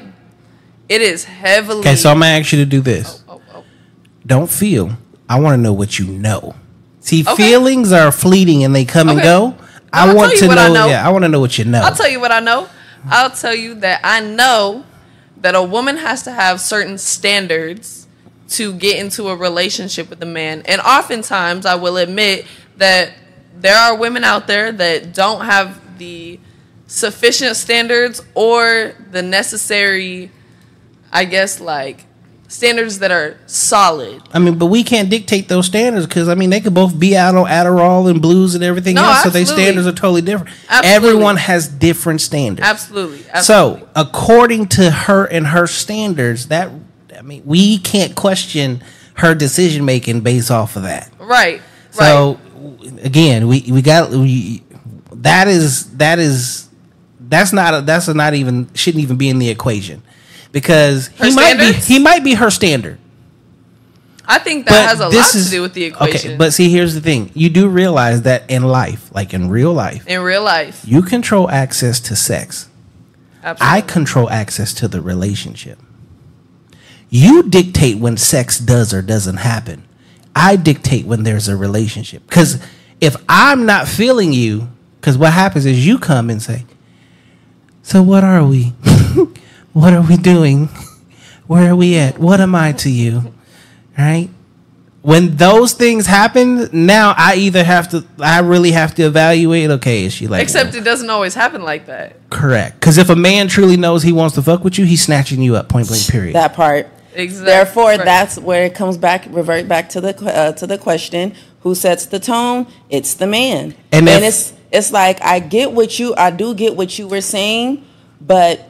Speaker 4: it is heavily.
Speaker 1: okay so i'm gonna ask you to do this
Speaker 4: Oh, oh. oh.
Speaker 1: don't feel i want to know what you know see
Speaker 4: Okay.
Speaker 1: feelings are fleeting and they come and go i
Speaker 4: I'll
Speaker 1: want to
Speaker 4: what I
Speaker 1: know,
Speaker 4: know.
Speaker 1: yeah i want to know what you know
Speaker 4: I'll tell you what I know. I'll tell you that I know that a woman has to have certain standards to get into a relationship with a man. And oftentimes, I will admit that there are women out there that don't have the sufficient standards or the necessary, I guess, like standards that are solid.
Speaker 1: I mean, but we can't dictate those standards because I mean they could both be out on Adderall and blues and everything
Speaker 4: No,
Speaker 1: else, so their standards are totally different.
Speaker 4: Absolutely.
Speaker 1: Everyone has different standards.
Speaker 4: Absolutely. absolutely.
Speaker 1: So, according to her and her standards, that I mean, we can't question her decision making based off of that.
Speaker 4: right. Right.
Speaker 1: Again, we we got we that is that is that's not a, that's a not even shouldn't even be in the equation because
Speaker 4: Her
Speaker 1: he might be he might be her standard.
Speaker 4: I think that has a lot
Speaker 1: this
Speaker 4: to do with the equation.
Speaker 1: Okay, but see, here's the thing: you do realize that in life, like in real life,
Speaker 4: in real life,
Speaker 1: you control access to sex.
Speaker 4: absolutely.
Speaker 1: I control access to the relationship. You dictate when sex does or doesn't happen. I dictate when there's a relationship. Because if I'm not feeling you, because what happens is you come and say, So what are we? (laughs) what are we doing? Where are we at? What am I to you? Right? When those things happen, now I either have to, I really have to evaluate. Okay, is she like
Speaker 4: Except it doesn't always happen like that.
Speaker 1: Correct. Because if a man truly knows he wants to fuck with you, he's snatching you up point blank. Period.
Speaker 5: That part.
Speaker 4: Exactly.
Speaker 5: Therefore,
Speaker 4: Right.
Speaker 5: that's where it comes back, revert back to the uh, to the question: Who sets the tone? It's the man.
Speaker 1: And
Speaker 5: And,
Speaker 1: if-
Speaker 5: it's it's like I get what you, I do get what you were saying, but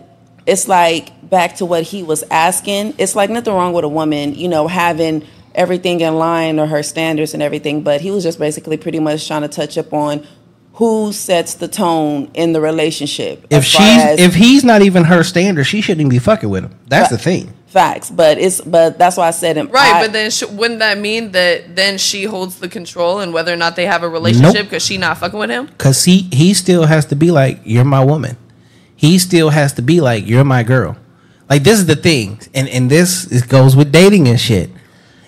Speaker 5: it's like back to what he was asking. It's like nothing wrong with a woman, you know, having everything in line or her standards and everything, but he was just basically pretty much trying to touch up on who sets the tone in the relationship.
Speaker 1: If
Speaker 5: as
Speaker 1: she's
Speaker 5: as-
Speaker 1: if he's not even her standard, she shouldn't even be fucking with him. That's the thing.
Speaker 5: Facts, but it's but that's why I said it.
Speaker 4: Right,
Speaker 5: I-
Speaker 4: but then sh- wouldn't that mean that then she holds the control and whether or not they have a relationship
Speaker 1: Nope.
Speaker 4: because she not fucking with him?
Speaker 1: Cause he he still has to be like, You're my woman. He still has to be like, You're my girl. Like this is the thing. And and this it goes with dating and shit.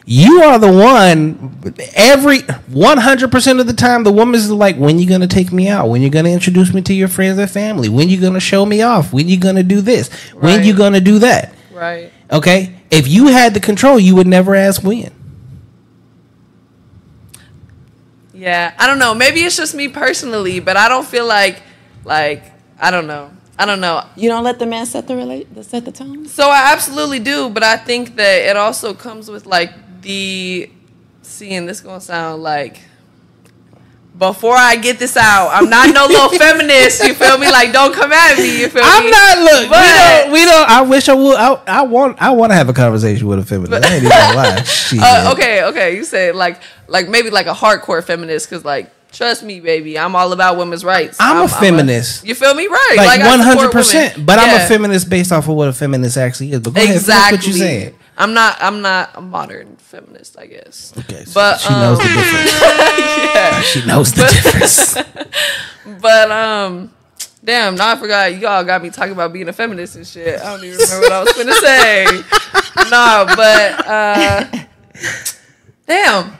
Speaker 1: You are the one every one hundred percent of the time the woman's like, When you gonna take me out? When you gonna introduce me to your friends and family? When you gonna show me off? When you gonna do this? When
Speaker 4: Right.
Speaker 1: you gonna do that?
Speaker 4: Right.
Speaker 1: Okay? If you had the control, you would never ask when.
Speaker 4: Yeah, I don't know. Maybe it's just me personally, but I don't feel like, like, I don't know. I don't know.
Speaker 5: You don't let the man set the relate the set the tone.
Speaker 4: So I absolutely do, but I think that it also comes with like the seeing this gonna sound like before I get this out, I'm not no little (laughs) feminist, you feel me? Like don't come at me, you feel
Speaker 1: I'm
Speaker 4: me?
Speaker 1: not look.
Speaker 4: But-
Speaker 1: we don't. We don't. I wish I would. I, I want. I want to have a conversation with a feminist. I ain't even gonna lie. (laughs)
Speaker 4: Uh, okay, okay. You said like like maybe like a hardcore feminist because like trust me, baby, I'm all about women's rights.
Speaker 1: I'm a feminist.
Speaker 4: you feel me? Right?
Speaker 1: like
Speaker 4: I
Speaker 1: hundred percent. But I'm a feminist based off of what a feminist actually is. But go ahead.
Speaker 4: Exactly.
Speaker 1: What you saying?
Speaker 4: I'm not. I'm not a modern feminist, I guess.
Speaker 1: Okay. So
Speaker 4: But,
Speaker 1: she knows
Speaker 4: um,
Speaker 1: the difference. (laughs) yeah. She knows the difference. (laughs)
Speaker 4: But um, damn, now I forgot. Y'all got me talking about being a feminist and shit. I don't even remember what I was gonna say. (laughs) no, but uh, damn,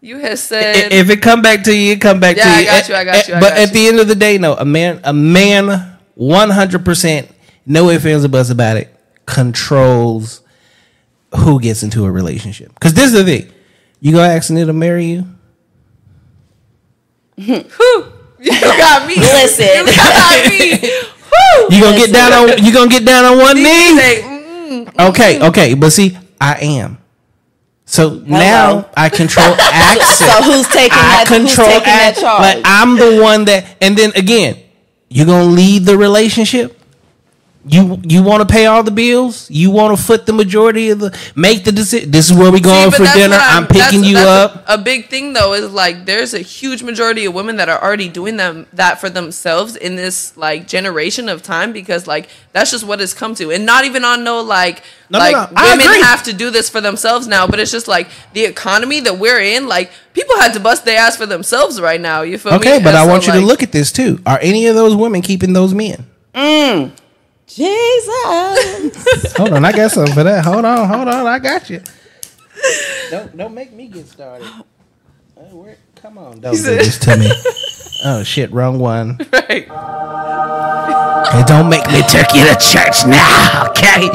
Speaker 4: you had said.
Speaker 1: if it come back to you, it come back
Speaker 4: Yeah,
Speaker 1: to
Speaker 4: I
Speaker 1: you.
Speaker 4: got you, I got you, I
Speaker 1: but
Speaker 4: got
Speaker 1: at
Speaker 4: you.
Speaker 1: the end of the day, no. A man. A man. One hundred percent. No ifs ands or buts about it. Controls who gets into a relationship. Because this is the thing. You gonna ask to marry you? (laughs)
Speaker 4: Whew, you got me.
Speaker 5: Listen.
Speaker 4: you got me. (laughs) Whew.
Speaker 1: You gonna get down on you gonna get down on one knee?
Speaker 4: Say, mm,
Speaker 1: Okay, okay, but see, I am. So now I control (laughs) access.
Speaker 5: So who's taking
Speaker 1: I
Speaker 5: that? Who's
Speaker 1: control
Speaker 5: taking that
Speaker 1: ac-
Speaker 5: charge?
Speaker 1: Like I'm the one that, and then again, you gonna lead the relationship. You you want to pay all the bills. You want to foot the majority of the make the decision. This is where we going
Speaker 4: but
Speaker 1: for
Speaker 4: that's
Speaker 1: dinner.
Speaker 4: what
Speaker 1: I'm, picking
Speaker 4: that's-
Speaker 1: you
Speaker 4: that's
Speaker 1: up.
Speaker 4: A, a big thing though is like there's a huge majority of women that are already doing them that for themselves in this like generation of time because like that's just what it's come to, and not even on no like
Speaker 1: No, no,
Speaker 4: like
Speaker 1: no. I
Speaker 4: women
Speaker 1: agree.
Speaker 4: have to do this for themselves now, but it's just like the economy that we're in. Like people had to bust their ass for themselves right now. You feel me?
Speaker 1: Okay, but
Speaker 4: And
Speaker 1: I
Speaker 4: so,
Speaker 1: want you to look at this too. Are any of those women keeping those men? Mm.
Speaker 5: Jesus. (laughs)
Speaker 1: Hold on, I got something for that. Hold on, hold on, I got you. Don't don't make me get started. Hey, where- Come on, don't do this to me. (laughs) Oh shit, wrong one. (laughs)
Speaker 4: Right.
Speaker 1: Hey, don't make me take you to church now, okay?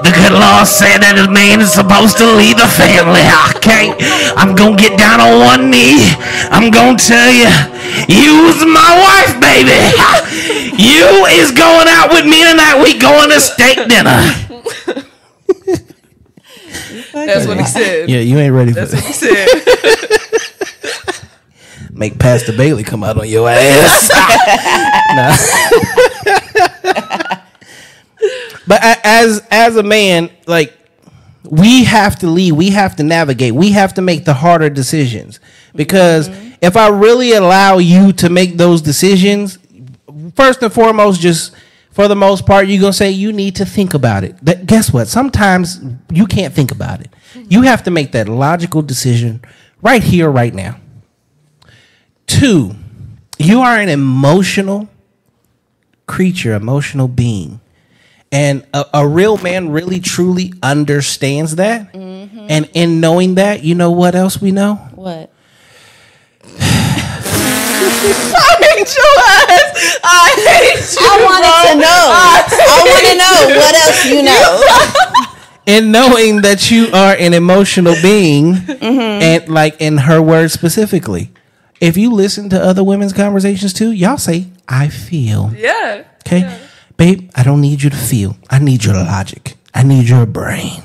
Speaker 1: The good Lord said that a man is supposed to lead the family, okay? I'm gonna get down on one knee. I'm gonna tell you, you's my wife, baby. (laughs) You is going out with me tonight. We going to steak dinner.
Speaker 4: That's what he said.
Speaker 1: Yeah, you ain't ready for
Speaker 4: That's what
Speaker 1: that.
Speaker 4: he said. (laughs)
Speaker 1: Make Pastor Bailey come out on your ass. (laughs) (laughs) But as as a man, like we have to lead, we have to navigate, we have to make the harder decisions. Because mm-hmm. if I really allow you to make those decisions, first and foremost, just for the most part, you're gonna say you need to think about it. That, guess what? Sometimes you can't think about it. You mm-hmm. have to make that logical decision right here, right now. Two, you are an emotional creature, emotional being. And a, a real man really truly understands that.
Speaker 5: Mm-hmm.
Speaker 1: And in knowing that, you know what else we know?
Speaker 5: what?
Speaker 4: I hate your ass. I hate you.
Speaker 5: I wanted to know. I want to know what else you know.
Speaker 1: In knowing that you are an emotional being,
Speaker 5: Mm-hmm.
Speaker 1: and like in her words specifically, if you listen to other women's conversations too, y'all say, I feel.
Speaker 4: Yeah.
Speaker 1: Okay, babe, I don't need you to feel. I need your logic. I need your brain.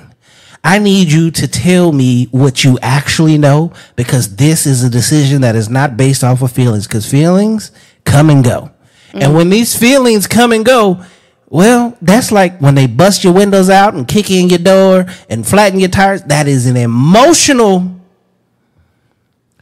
Speaker 1: I need you to tell me what you actually know because this is a decision that is not based off of feelings because feelings come and go. And mm. when these feelings come and go, well, that's like when they bust your windows out and kick in your door and flatten your tires. That is an emotional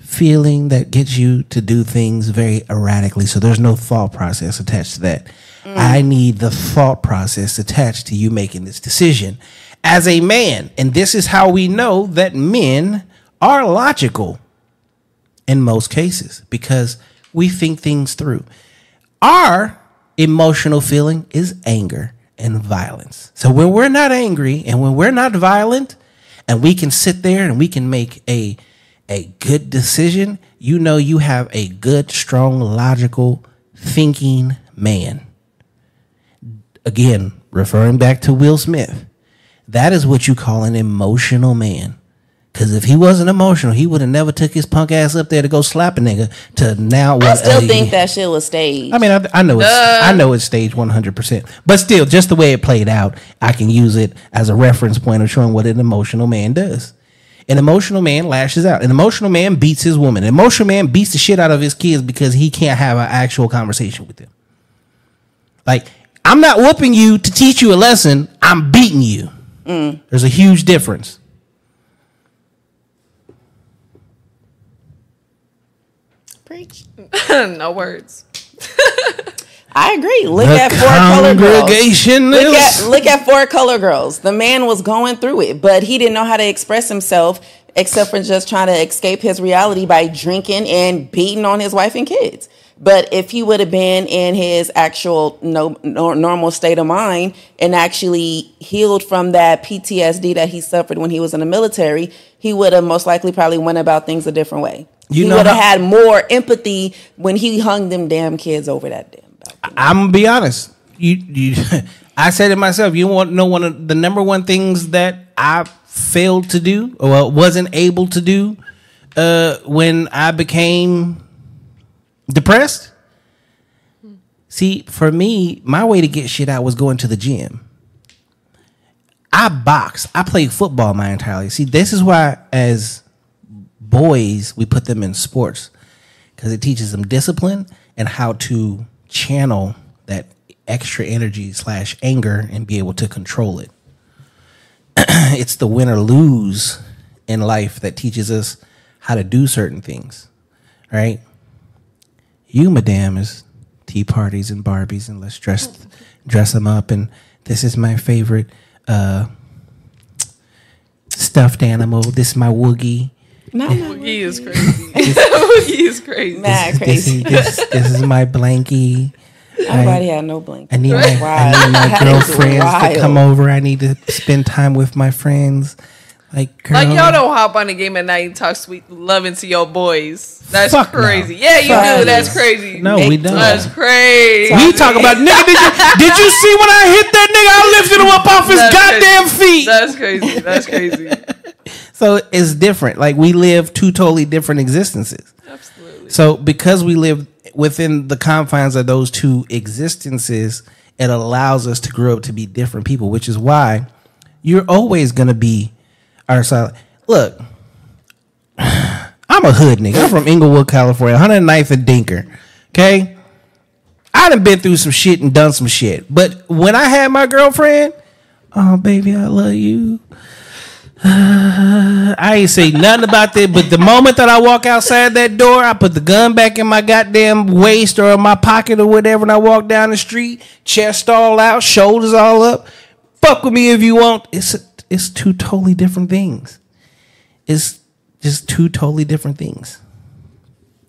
Speaker 1: feeling that gets you to do things very erratically. So there's no thought process attached to that. Mm. I need the thought process attached to you making this decision as a man. And this is how we know that men are logical in most cases because we think things through. Our emotional feeling is anger and violence. So when we're not angry and when we're not violent and we can sit there and we can make a a good decision, you know you have a good, strong, logical thinking man. Again, referring back to Will Smith, that is what you call an emotional man. Cause if he wasn't emotional, he would have never took his punk ass up there to go slap a nigga. To now, what?
Speaker 5: I still
Speaker 1: uh,
Speaker 5: think that shit was staged.
Speaker 1: I mean, I, I know it's I know it's staged one hundred percent, but still, just the way it played out, I can use it as a reference point of showing what an emotional man does. An emotional man lashes out. An emotional man beats his woman. An emotional man beats the shit out of his kids because he can't have an actual conversation with them. Like, I'm not whooping you to teach you a lesson. I'm beating you. There's a huge difference.
Speaker 5: Preach. (laughs)
Speaker 4: no words. (laughs)
Speaker 5: I agree. Look
Speaker 1: The
Speaker 5: at For Colored Girls. Look at look at For Colored Girls. The man was going through it, but he didn't know how to express himself except for just trying to escape his reality by drinking and beating on his wife and kids. But if he would have been in his actual no, nor normal state of mind and actually healed from that PTSD that he suffered when he was in the military, he would have most likely probably went about things a different way.
Speaker 1: You
Speaker 5: he would have
Speaker 1: how-
Speaker 5: had more empathy when he hung them damn kids over that balcony.
Speaker 1: I'm gonna be honest. You, you, (laughs) I said it myself. You want to know one of the number one things that I failed to do, or wasn't able to do, uh, when I became depressed. See, for me, my way to get shit out was going to the gym. I box. I played football my entire life. See, this is why, as boys, we put them in sports because it teaches them discipline and how to channel that extra energy slash anger and be able to control it. (clears throat) it's the win or lose in life that teaches us how to do certain things, right? You, madame, is tea parties and Barbies, and let's dress (laughs) dress them up. And this is my favorite uh, stuffed animal. This is my woogie.
Speaker 5: No, no, (laughs)
Speaker 4: He is crazy. he is crazy.
Speaker 5: mad
Speaker 1: This,
Speaker 5: crazy.
Speaker 1: is, this, this is my blankie. (laughs)
Speaker 5: Nobody had no blanket.
Speaker 1: I need my, I
Speaker 5: Wild.
Speaker 1: need my girlfriends to come over. I need to spend time with my friends. Like, girl,
Speaker 4: Like y'all don't hop on the game at night and talk sweet loving to your boys. That's
Speaker 1: Fuck no.
Speaker 4: crazy. Yeah, you
Speaker 5: Fuck
Speaker 4: do. That's crazy.
Speaker 1: No, we don't.
Speaker 4: That's crazy.
Speaker 1: We talk about nigga. Did you, did you (laughs) see when I hit that nigga? I lifted him up off his
Speaker 4: That's
Speaker 1: goddamn
Speaker 4: crazy.
Speaker 1: feet.
Speaker 4: That's crazy. That's crazy.
Speaker 1: So it's different. Like we live two totally different existences.
Speaker 4: Absolutely.
Speaker 1: So because we live within the confines of those two existences, it allows us to grow up to be different people, which is why you're always gonna be our side. Look, (sighs) I'm a hood nigga. I'm from Inglewood, California, 109th and Denker. Okay? I done been through some shit and done some shit. But when I had my girlfriend, oh baby, I love you. I ain't say nothing about that, but the moment that I walk outside that door, I put the gun back in my goddamn waist or in my pocket or whatever, and I walk down the street, chest all out, shoulders all up. Fuck with me if you want. It's it's two totally different things. It's just two totally different things,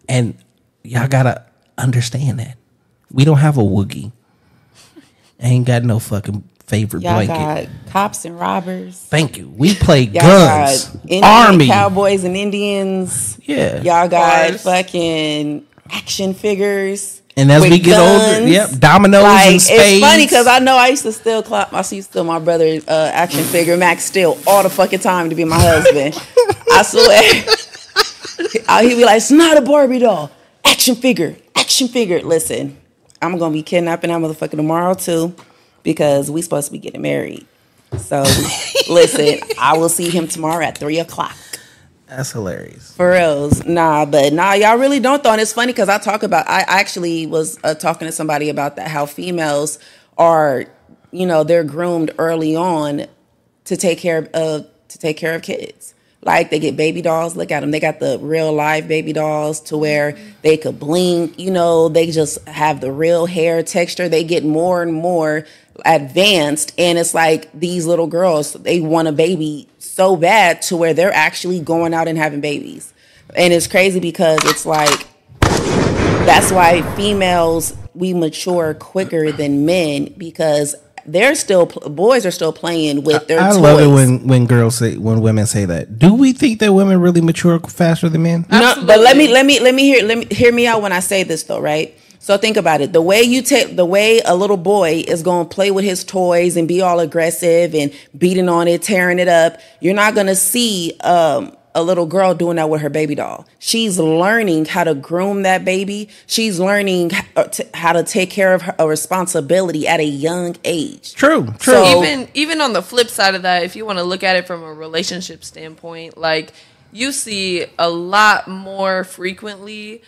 Speaker 1: and y'all gotta understand that we don't have a woogie. I ain't got no fucking favorite
Speaker 5: Y'all
Speaker 1: blanket.
Speaker 5: got cops and robbers.
Speaker 1: Thank you. We play
Speaker 5: Y'all
Speaker 1: guns,
Speaker 5: got Indian
Speaker 1: army.
Speaker 5: cowboys and Indians.
Speaker 1: Yeah.
Speaker 5: Y'all got
Speaker 4: Bars.
Speaker 5: fucking action figures.
Speaker 1: And as
Speaker 5: with
Speaker 1: we get older, yep, dominoes
Speaker 5: Like
Speaker 1: and
Speaker 5: it's funny because I know I used to still clap. I used to steal my brother's uh, action figure Max Steel all the fucking time to be my husband. (laughs) I swear. (laughs) I- He'd be like, "It's not a Barbie doll. Action figure. Action figure." Listen, I'm gonna be kidnapping that motherfucker tomorrow too, because we supposed to be getting married. So (laughs) listen, I will see him tomorrow at three o'clock.
Speaker 1: That's hilarious.
Speaker 5: For reals, nah, but nah, y'all really don't though. And it's funny because I talk about. I actually was uh, talking to somebody about that. How females are, you know, they're groomed early on to take care of uh, to take care of kids. Like they get baby dolls. Look at them. They got the real live baby dolls to where they could blink. You know, they just have the real hair texture. They get more and more advanced, and it's like these little girls. They want a baby so bad to where they're actually going out and having babies, and it's crazy because it's like that's why females we mature quicker than men because they're still boys are still playing with their
Speaker 1: I
Speaker 5: toys.
Speaker 1: love it when when girls say when women say that. Do we think that women really mature faster than men?
Speaker 5: No, but let me let me let me hear let me hear me out when I say this though, right? So think about it. The way you take the way a little boy is going to play with his toys and be all aggressive and beating on it, tearing it up. You're not going to see um, a little girl doing that with her baby doll. She's learning how to groom that baby. She's learning h- uh, to- how to take care of her a responsibility at a young age.
Speaker 1: True, true.
Speaker 5: So-
Speaker 4: even even on the flip side of that, if you want to look at it from a relationship standpoint, like you see a lot more frequently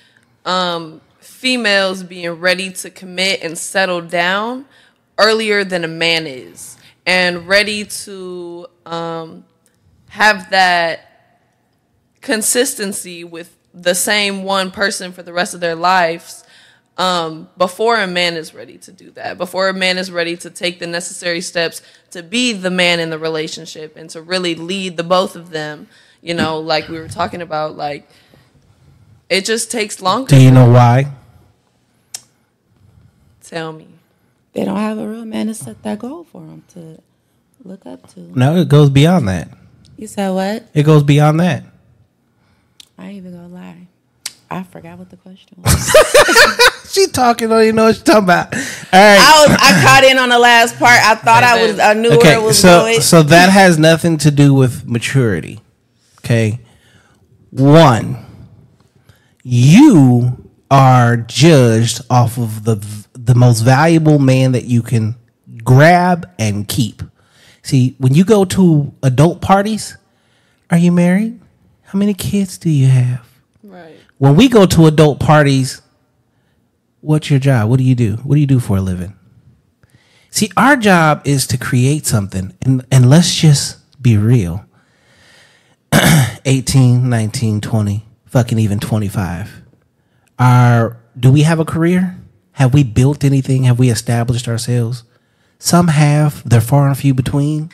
Speaker 4: um, females being ready to commit and settle down earlier than a man is, and ready to um, have that consistency with the same one person for the rest of their lives um, before a man is ready to do that, before a man is ready to take the necessary steps to be the man in the relationship and to really lead the both of them, you know, like we were talking about, like it just takes longer.
Speaker 1: Do you know why?
Speaker 4: Tell me.
Speaker 5: They don't have a real man to set that goal for them to look up to.
Speaker 1: No, it goes beyond that.
Speaker 5: You said what?
Speaker 1: It goes beyond that.
Speaker 5: I ain't even gonna lie. I forgot what the question was. (laughs)
Speaker 1: She talking, don't even know what she's talking about. All right.
Speaker 5: I was I caught in on the last part. I thought I was I knew where it was
Speaker 1: so
Speaker 5: going.
Speaker 1: so that has nothing to do with maturity. Okay. One, you are judged off of the the most valuable man that you can grab and keep. See, when you go to adult parties, are you married? How many kids do you have?
Speaker 4: Right.
Speaker 1: When we go to adult parties, what's your job? What do you do? What do you do for a living? See, our job is to create something, and, and let's just be real (clears throat) 18, 19, 20, fucking even 25. Our, do we have a career? Have we built anything? Have we established ourselves? Some have, they're far and few between.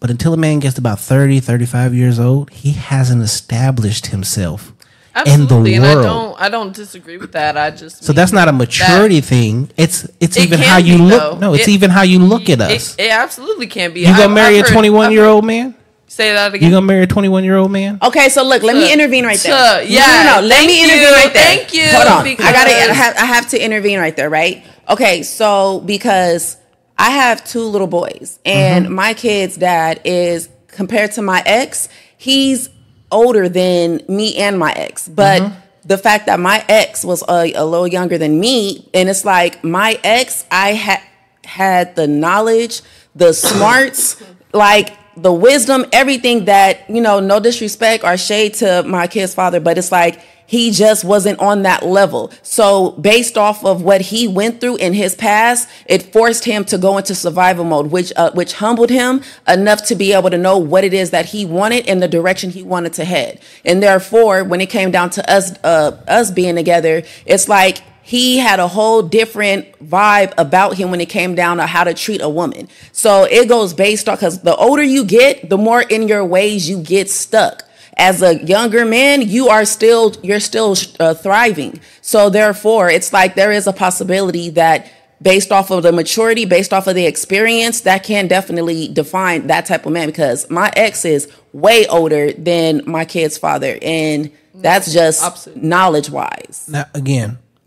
Speaker 1: But until a man gets about 30, 35 years old, he hasn't established himself
Speaker 4: Absolutely,
Speaker 1: in the
Speaker 4: and
Speaker 1: world.
Speaker 4: I don't I don't disagree with that. I just
Speaker 1: So that's not a maturity thing. It's it's
Speaker 4: It
Speaker 1: even how you
Speaker 4: be,
Speaker 1: look.
Speaker 4: though.
Speaker 1: No, it's
Speaker 4: It-
Speaker 1: even how you look at us.
Speaker 4: It, it absolutely can be.
Speaker 1: you gonna marry
Speaker 4: I've
Speaker 1: a twenty one year old man?
Speaker 4: Say that again.
Speaker 1: You gonna marry a twenty one year old man?
Speaker 5: Okay, so look, let me intervene right there.
Speaker 4: tuh,
Speaker 5: No,
Speaker 4: yeah,
Speaker 5: no, no, let
Speaker 4: thank
Speaker 5: me
Speaker 4: you,
Speaker 5: intervene right there.
Speaker 4: thank you,
Speaker 5: Hold on, I gotta, I have, I have to intervene right there, right? Okay, so because I have two little boys, and
Speaker 1: Mm-hmm.
Speaker 5: my kid's dad is compared to my ex, he's older than me and my ex, but.
Speaker 1: Mm-hmm.
Speaker 5: The fact that my ex was a, a little younger than me, and it's like my ex, I had had the knowledge, the smarts, like the wisdom, everything that, you know, no disrespect or shade to my kid's father, but it's like he just wasn't on that level. So, based off of what he went through in his past, it forced him to go into survival mode, which uh, which humbled him enough to be able to know what it is that he wanted and the direction he wanted to head. And therefore, when it came down to us uh, us being together, it's like he had a whole different vibe about him when it came down to how to treat a woman. So it goes based on because the older you get, the more in your ways you get stuck. As a younger man, you are still you're still uh, thriving. So therefore, it's like there is a possibility that based off of the maturity, based off of the experience, that can definitely define that type of man. Because my ex is way older than my kid's father, and that's just
Speaker 4: Opposite.
Speaker 5: knowledge wise.
Speaker 1: Now again, (clears throat)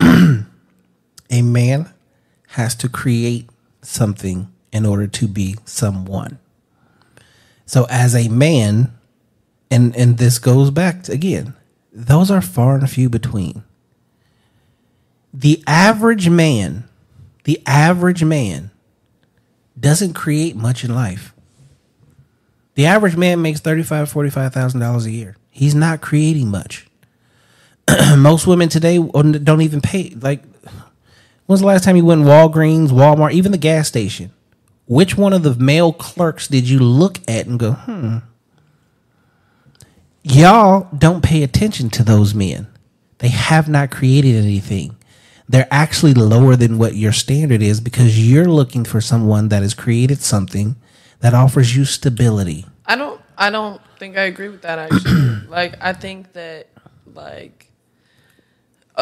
Speaker 1: a man has to create something in order to be someone. So as a man, and and this goes back to, again, those are far and few between. The average man, the average man doesn't create much in life. The average man makes thirty-five, forty-five thousand dollars a year. He's not creating much. (clears throat) Most women today don't even pay. Like, when's the last time you went Walgreens, Walmart, even the gas station? Which one of the male clerks did you look at and go, hmm? Y'all don't pay attention to those men. They have not created anything. They're actually lower than what your standard is because you're looking for someone that has created something that offers you stability.
Speaker 4: I don't I don't think I agree with that actually. (clears throat) like I think that like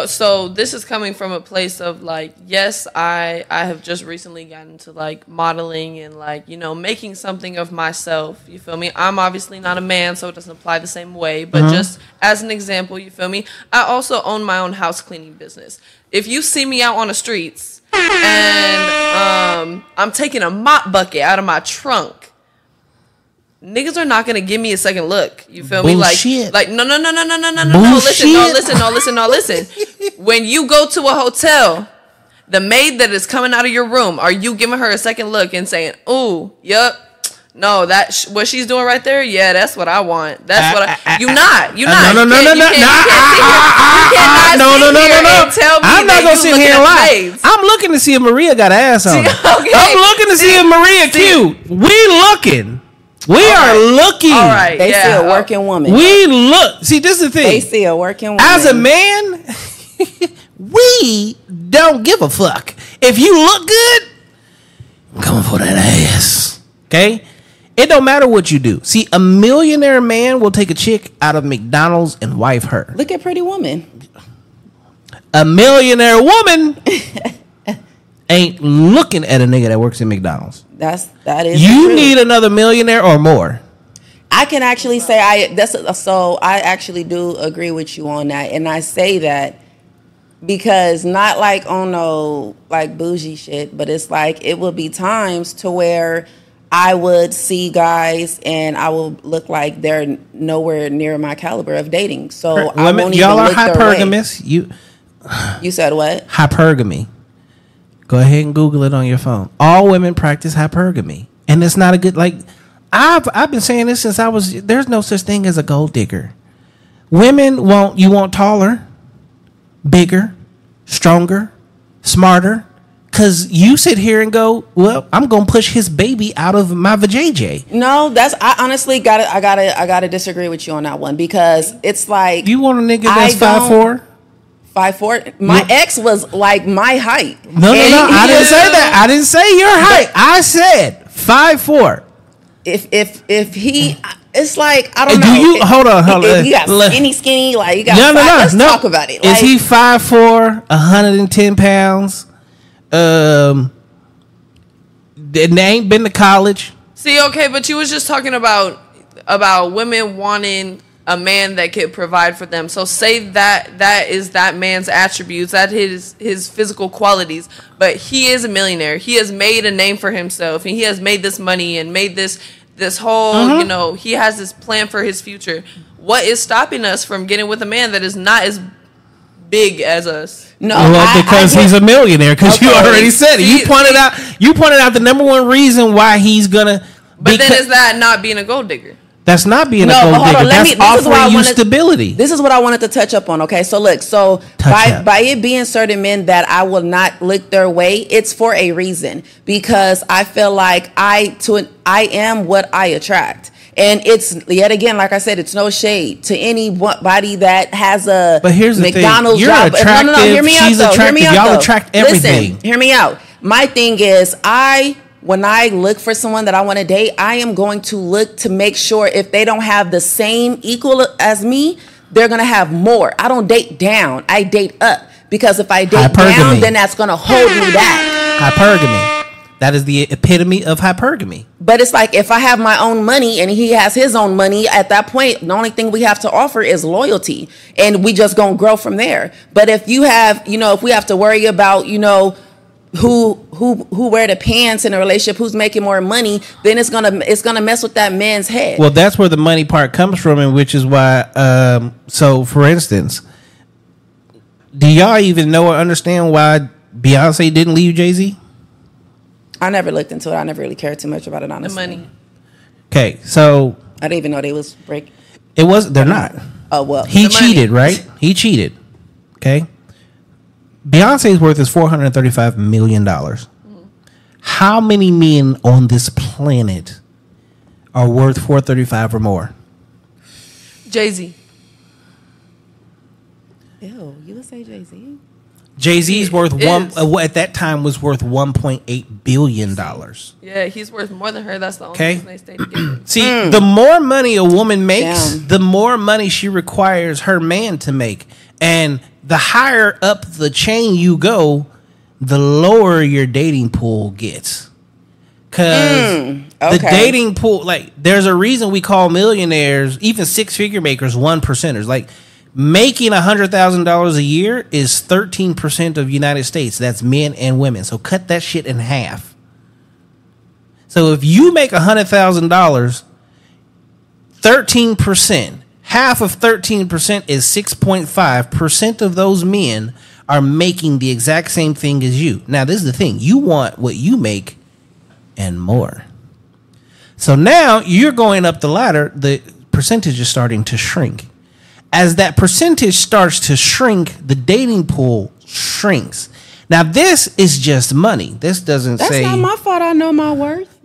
Speaker 4: so this is coming from a place of like yes i i have just recently gotten into like modeling and like you know making something of myself you feel me? I'm obviously not a man so it doesn't apply the same way but
Speaker 1: Uh-huh.
Speaker 4: just as an example you feel me? I also own my own house cleaning business. If you see me out on the streets and um i'm taking a mop bucket out of my trunk Niggas are not gonna give me a second look. You feel me? Like, like no, no, no, no, no, no, no, no, no. Listen, no, listen, no, listen, no, listen. when you go to a hotel, the maid that is coming out of your room, are you giving her a second look and saying, "Ooh, yep, no, that sh- what she's doing right there, yeah, that's what I want. That's what I." You not, you
Speaker 1: Uh,
Speaker 4: not.
Speaker 1: no, no, no, no, no,
Speaker 4: you can't sit here- you cannot
Speaker 1: no, no, no, no, no.
Speaker 4: Tell me
Speaker 1: I'm not gonna sit here and lie. I'm looking to see if Maria got an ass on.
Speaker 4: okay.
Speaker 1: I'm looking to see,
Speaker 4: See-
Speaker 1: if Maria cute. We looking. We are looking.
Speaker 4: All right,
Speaker 5: They
Speaker 4: yeah.
Speaker 5: see a working woman.
Speaker 1: We look. See, this is the thing.
Speaker 5: they
Speaker 1: thing.
Speaker 5: see a working woman.
Speaker 1: As a man, (laughs) we don't give a fuck. If you look good, I'm coming for that ass. Okay? It don't matter what you do. See, a millionaire man will take a chick out of McDonald's and wife her.
Speaker 5: Look at Pretty Woman.
Speaker 1: A millionaire woman (laughs) ain't looking at a nigga that works in McDonald's.
Speaker 5: That's that is.
Speaker 1: You
Speaker 5: true.
Speaker 1: need another millionaire or more.
Speaker 5: I can actually say I that's uh, so I actually do agree with you on that, and I say that because not like on no like bougie shit, but it's like it will be times to where I would see guys and I will look like they're nowhere near my caliber of dating. So I won't
Speaker 1: y'all
Speaker 5: even
Speaker 1: are
Speaker 5: look their way.
Speaker 1: hypergamous. You (sighs)
Speaker 5: You said what?
Speaker 1: hypergamy. Go ahead and Google it on your phone. All women practice hypergamy, and it's not a good like. I've I've been saying this since I was. There's no such thing as a gold digger. Women want you want taller, bigger, stronger, smarter. Cause you sit here and go, well, I'm gonna push his baby out of my vajayjay.
Speaker 5: No, that's I honestly gotta I gotta I gotta disagree with you on that one because it's like
Speaker 1: You want a nigga that's five four?
Speaker 5: Five four. My
Speaker 1: Yeah.
Speaker 5: ex was like my height.
Speaker 1: No, no, no.
Speaker 5: he-
Speaker 1: I didn't say that. I didn't say your height. I said five four.
Speaker 5: if if if he it's like I don't
Speaker 1: Do
Speaker 5: know.
Speaker 1: you-
Speaker 5: If-
Speaker 1: hold on, hold
Speaker 5: if
Speaker 1: on.
Speaker 5: You got skinny, skinny. Like you got.
Speaker 1: No, no, no.
Speaker 5: Let's
Speaker 1: no.
Speaker 5: talk about it.
Speaker 1: Is
Speaker 5: Like,
Speaker 1: he 5'4", 110 pounds? Um, they ain't been to college.
Speaker 4: See, okay, but you was just talking about about women wanting a man that could provide for them. So say that that is that man's attributes, that his his physical qualities, but he is a millionaire. He has made a name for himself and he has made this money and made this this whole,
Speaker 1: Uh-huh.
Speaker 4: you know, he has this plan for his future. What is stopping us from getting with a man that is not as big as us?
Speaker 5: no,
Speaker 1: well,
Speaker 5: I-
Speaker 1: because
Speaker 5: I
Speaker 1: he's a millionaire. Because you already said it. You pointed
Speaker 4: see-
Speaker 1: out. You pointed out the number one reason why he's gonna.
Speaker 4: But then
Speaker 1: beca-
Speaker 4: is that not being a gold digger?
Speaker 1: That's not being
Speaker 5: No,
Speaker 1: a gold
Speaker 5: hold on,
Speaker 1: digger.
Speaker 5: let
Speaker 1: That's
Speaker 5: me- this is what I
Speaker 1: offering you
Speaker 5: wanted-
Speaker 1: stability.
Speaker 5: This is what I wanted to touch up on. Okay, so look, so
Speaker 1: Touch
Speaker 5: by
Speaker 1: up.
Speaker 5: by it being certain men that I will not lick their way, it's for a reason because I feel like I to an, I am what I attract. And it's yet again, like I said, it's no shade to anybody that has a
Speaker 1: But here's the thing.
Speaker 5: McDonald's
Speaker 1: You're
Speaker 5: job. No, no, no,
Speaker 1: attractive,
Speaker 5: hear me
Speaker 1: she's
Speaker 5: out though. Hear me
Speaker 1: attractive.
Speaker 5: out
Speaker 1: Y'all
Speaker 5: though.
Speaker 1: attract
Speaker 5: Listen, hear me out. My thing is, I when I look for someone that I want to date, I am going to look to make sure if they don't have the same equal as me, they're gonna have more. I don't date down. I date up because if I date
Speaker 1: Hypergamy.
Speaker 5: down, then that's gonna hold me back.
Speaker 1: hypergamy. That is the epitome of hypergamy.
Speaker 5: But it's like if I have my own money and he has his own money, at that point, the only thing we have to offer is loyalty. And we just gonna grow from there. But if you have, you know, if we have to worry about, you know, who who who wear the pants in a relationship, who's making more money, then it's gonna it's gonna mess with that man's head.
Speaker 1: Well, that's where the money part comes from, and which is why. Um, so, for instance, do y'all even know or understand why Beyonce didn't leave Jay Z?
Speaker 5: I never looked into it. I never really cared too much about it, honestly
Speaker 4: The
Speaker 5: honestly.
Speaker 4: money.
Speaker 1: Okay, so
Speaker 5: I didn't even know they was break.
Speaker 1: it was they're not.
Speaker 5: Oh well,
Speaker 1: He
Speaker 4: The money.
Speaker 1: cheated, right? He cheated. Okay. Beyonce's worth is four hundred thirty-five million dollars. How many men on this planet are worth four thirty-five or more?
Speaker 4: Jay Z.
Speaker 5: Ew, you would say Jay Z?
Speaker 1: Jay Z's
Speaker 4: He
Speaker 1: worth one uh, at that time was worth one point eight billion dollars.
Speaker 4: Yeah, he's worth more than her. That's the only
Speaker 1: Okay.
Speaker 4: reason they stay together. (clears throat)
Speaker 1: See, the more money a woman makes,
Speaker 5: Damn.
Speaker 1: the more money she requires her man to make. And the higher up the chain you go, the lower your dating pool gets. Cause mm,
Speaker 5: okay.
Speaker 1: the dating pool, like, there's a reason we call millionaires, even six figure makers, one percenters. Like, making a $100,000 a year is 13% of United States. That's men and women. So cut that shit in half. So if you make a $100,000, 13% half of thirteen percent is six point five percent of those men are making the exact same thing as you. Now, this is the thing: you want what you make and more. So now you're going up the ladder. The percentage is starting to shrink. As that percentage starts to shrink, the dating pool shrinks. Now, this is just money. This doesn't
Speaker 5: That's
Speaker 1: say That's
Speaker 5: not my fault. I know my worth.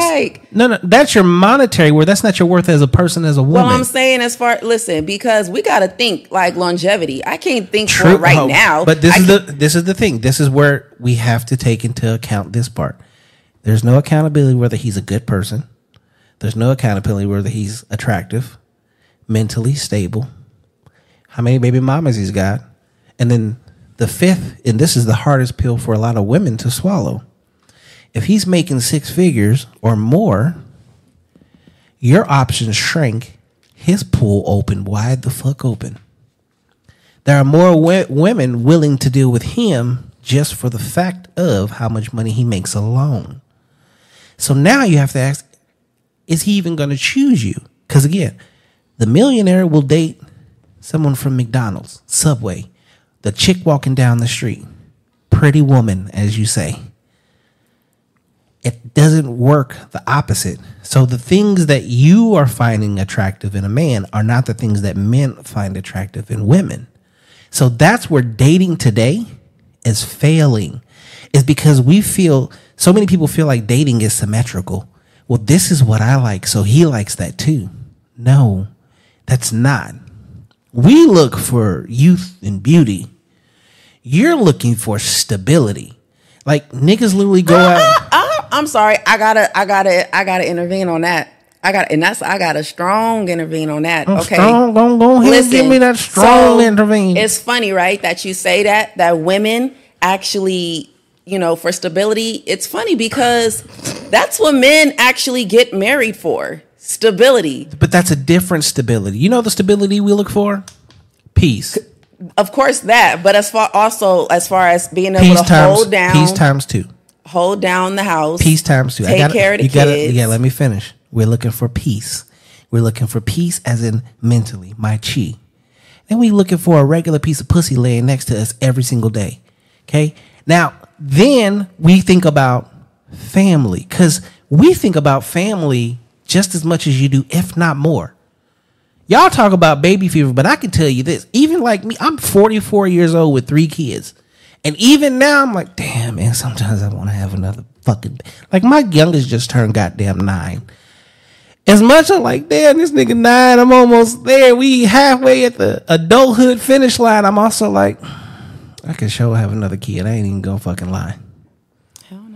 Speaker 5: Like,
Speaker 1: no, no, that's your monetary worth. That's not your worth as a person, as a woman.
Speaker 5: well, I'm saying as far listen because we got to think like longevity. I can't think for
Speaker 1: True.
Speaker 5: right
Speaker 1: Oh,
Speaker 5: now.
Speaker 1: But this
Speaker 5: I
Speaker 1: is
Speaker 5: can-
Speaker 1: the this is the thing. This is where we have to take into account this part. There's no accountability whether he's a good person. There's no accountability whether he's attractive, mentally stable, how many baby mamas he's got, and then the fifth, and this is the hardest pill for a lot of women to swallow. If he's making six figures or more, your options shrink. His pool open wide the fuck open there are more wo- women willing to deal with him just for the fact of how much money he makes alone. So now you have to ask is he even going to choose you? Because again, the millionaire will date someone from McDonald's, Subway, the chick walking down the street, pretty woman, as you say. It doesn't work the opposite. So the things that you are finding attractive in a man are not the things that men find attractive in women. So that's where dating today is failing. Is because we feel so many people feel like dating is symmetrical. Well, this is what I like, so he likes that too. No, that's not. We look for youth and beauty. You're looking for stability. Like niggas literally go out. (laughs)
Speaker 5: I'm sorry. I gotta, I gotta, I gotta intervene on that. I got, and that's I got a strong intervene on that. Oh, okay,
Speaker 1: Strong, go, go ahead and give me that strong
Speaker 5: so
Speaker 1: intervene.
Speaker 5: It's funny, right, that you say that that women actually, you know, for stability. It's funny because that's what men actually get married for stability.
Speaker 1: but that's a different stability. You know the stability we look for? Peace.
Speaker 5: Of course, that, but as far also as far as being able
Speaker 1: Peace
Speaker 5: to
Speaker 1: times
Speaker 5: hold down,
Speaker 1: peace times two.
Speaker 5: Hold down the house,
Speaker 1: Peace times two.
Speaker 5: take
Speaker 1: gotta,
Speaker 5: care of the
Speaker 1: you gotta,
Speaker 5: kids.
Speaker 1: Yeah, let me finish. We're looking for peace. We're looking for peace as in mentally, my chi. Then we looking for a regular piece of pussy laying next to us every single day. Okay? Now, then we think about family. Cause we think about family just as much as you do, if not more. Y'all talk about baby fever, but I can tell you this. Even like me, I'm 44 years old with three kids. And even now, I'm like, damn, man, sometimes I want to have another fucking. Like, my youngest just turned goddamn nine. As much as like, damn, this nigga nine, I'm almost there. We halfway at the adulthood finish line. I'm also like, I can sure have another kid. I ain't even gonna fucking lie. Hell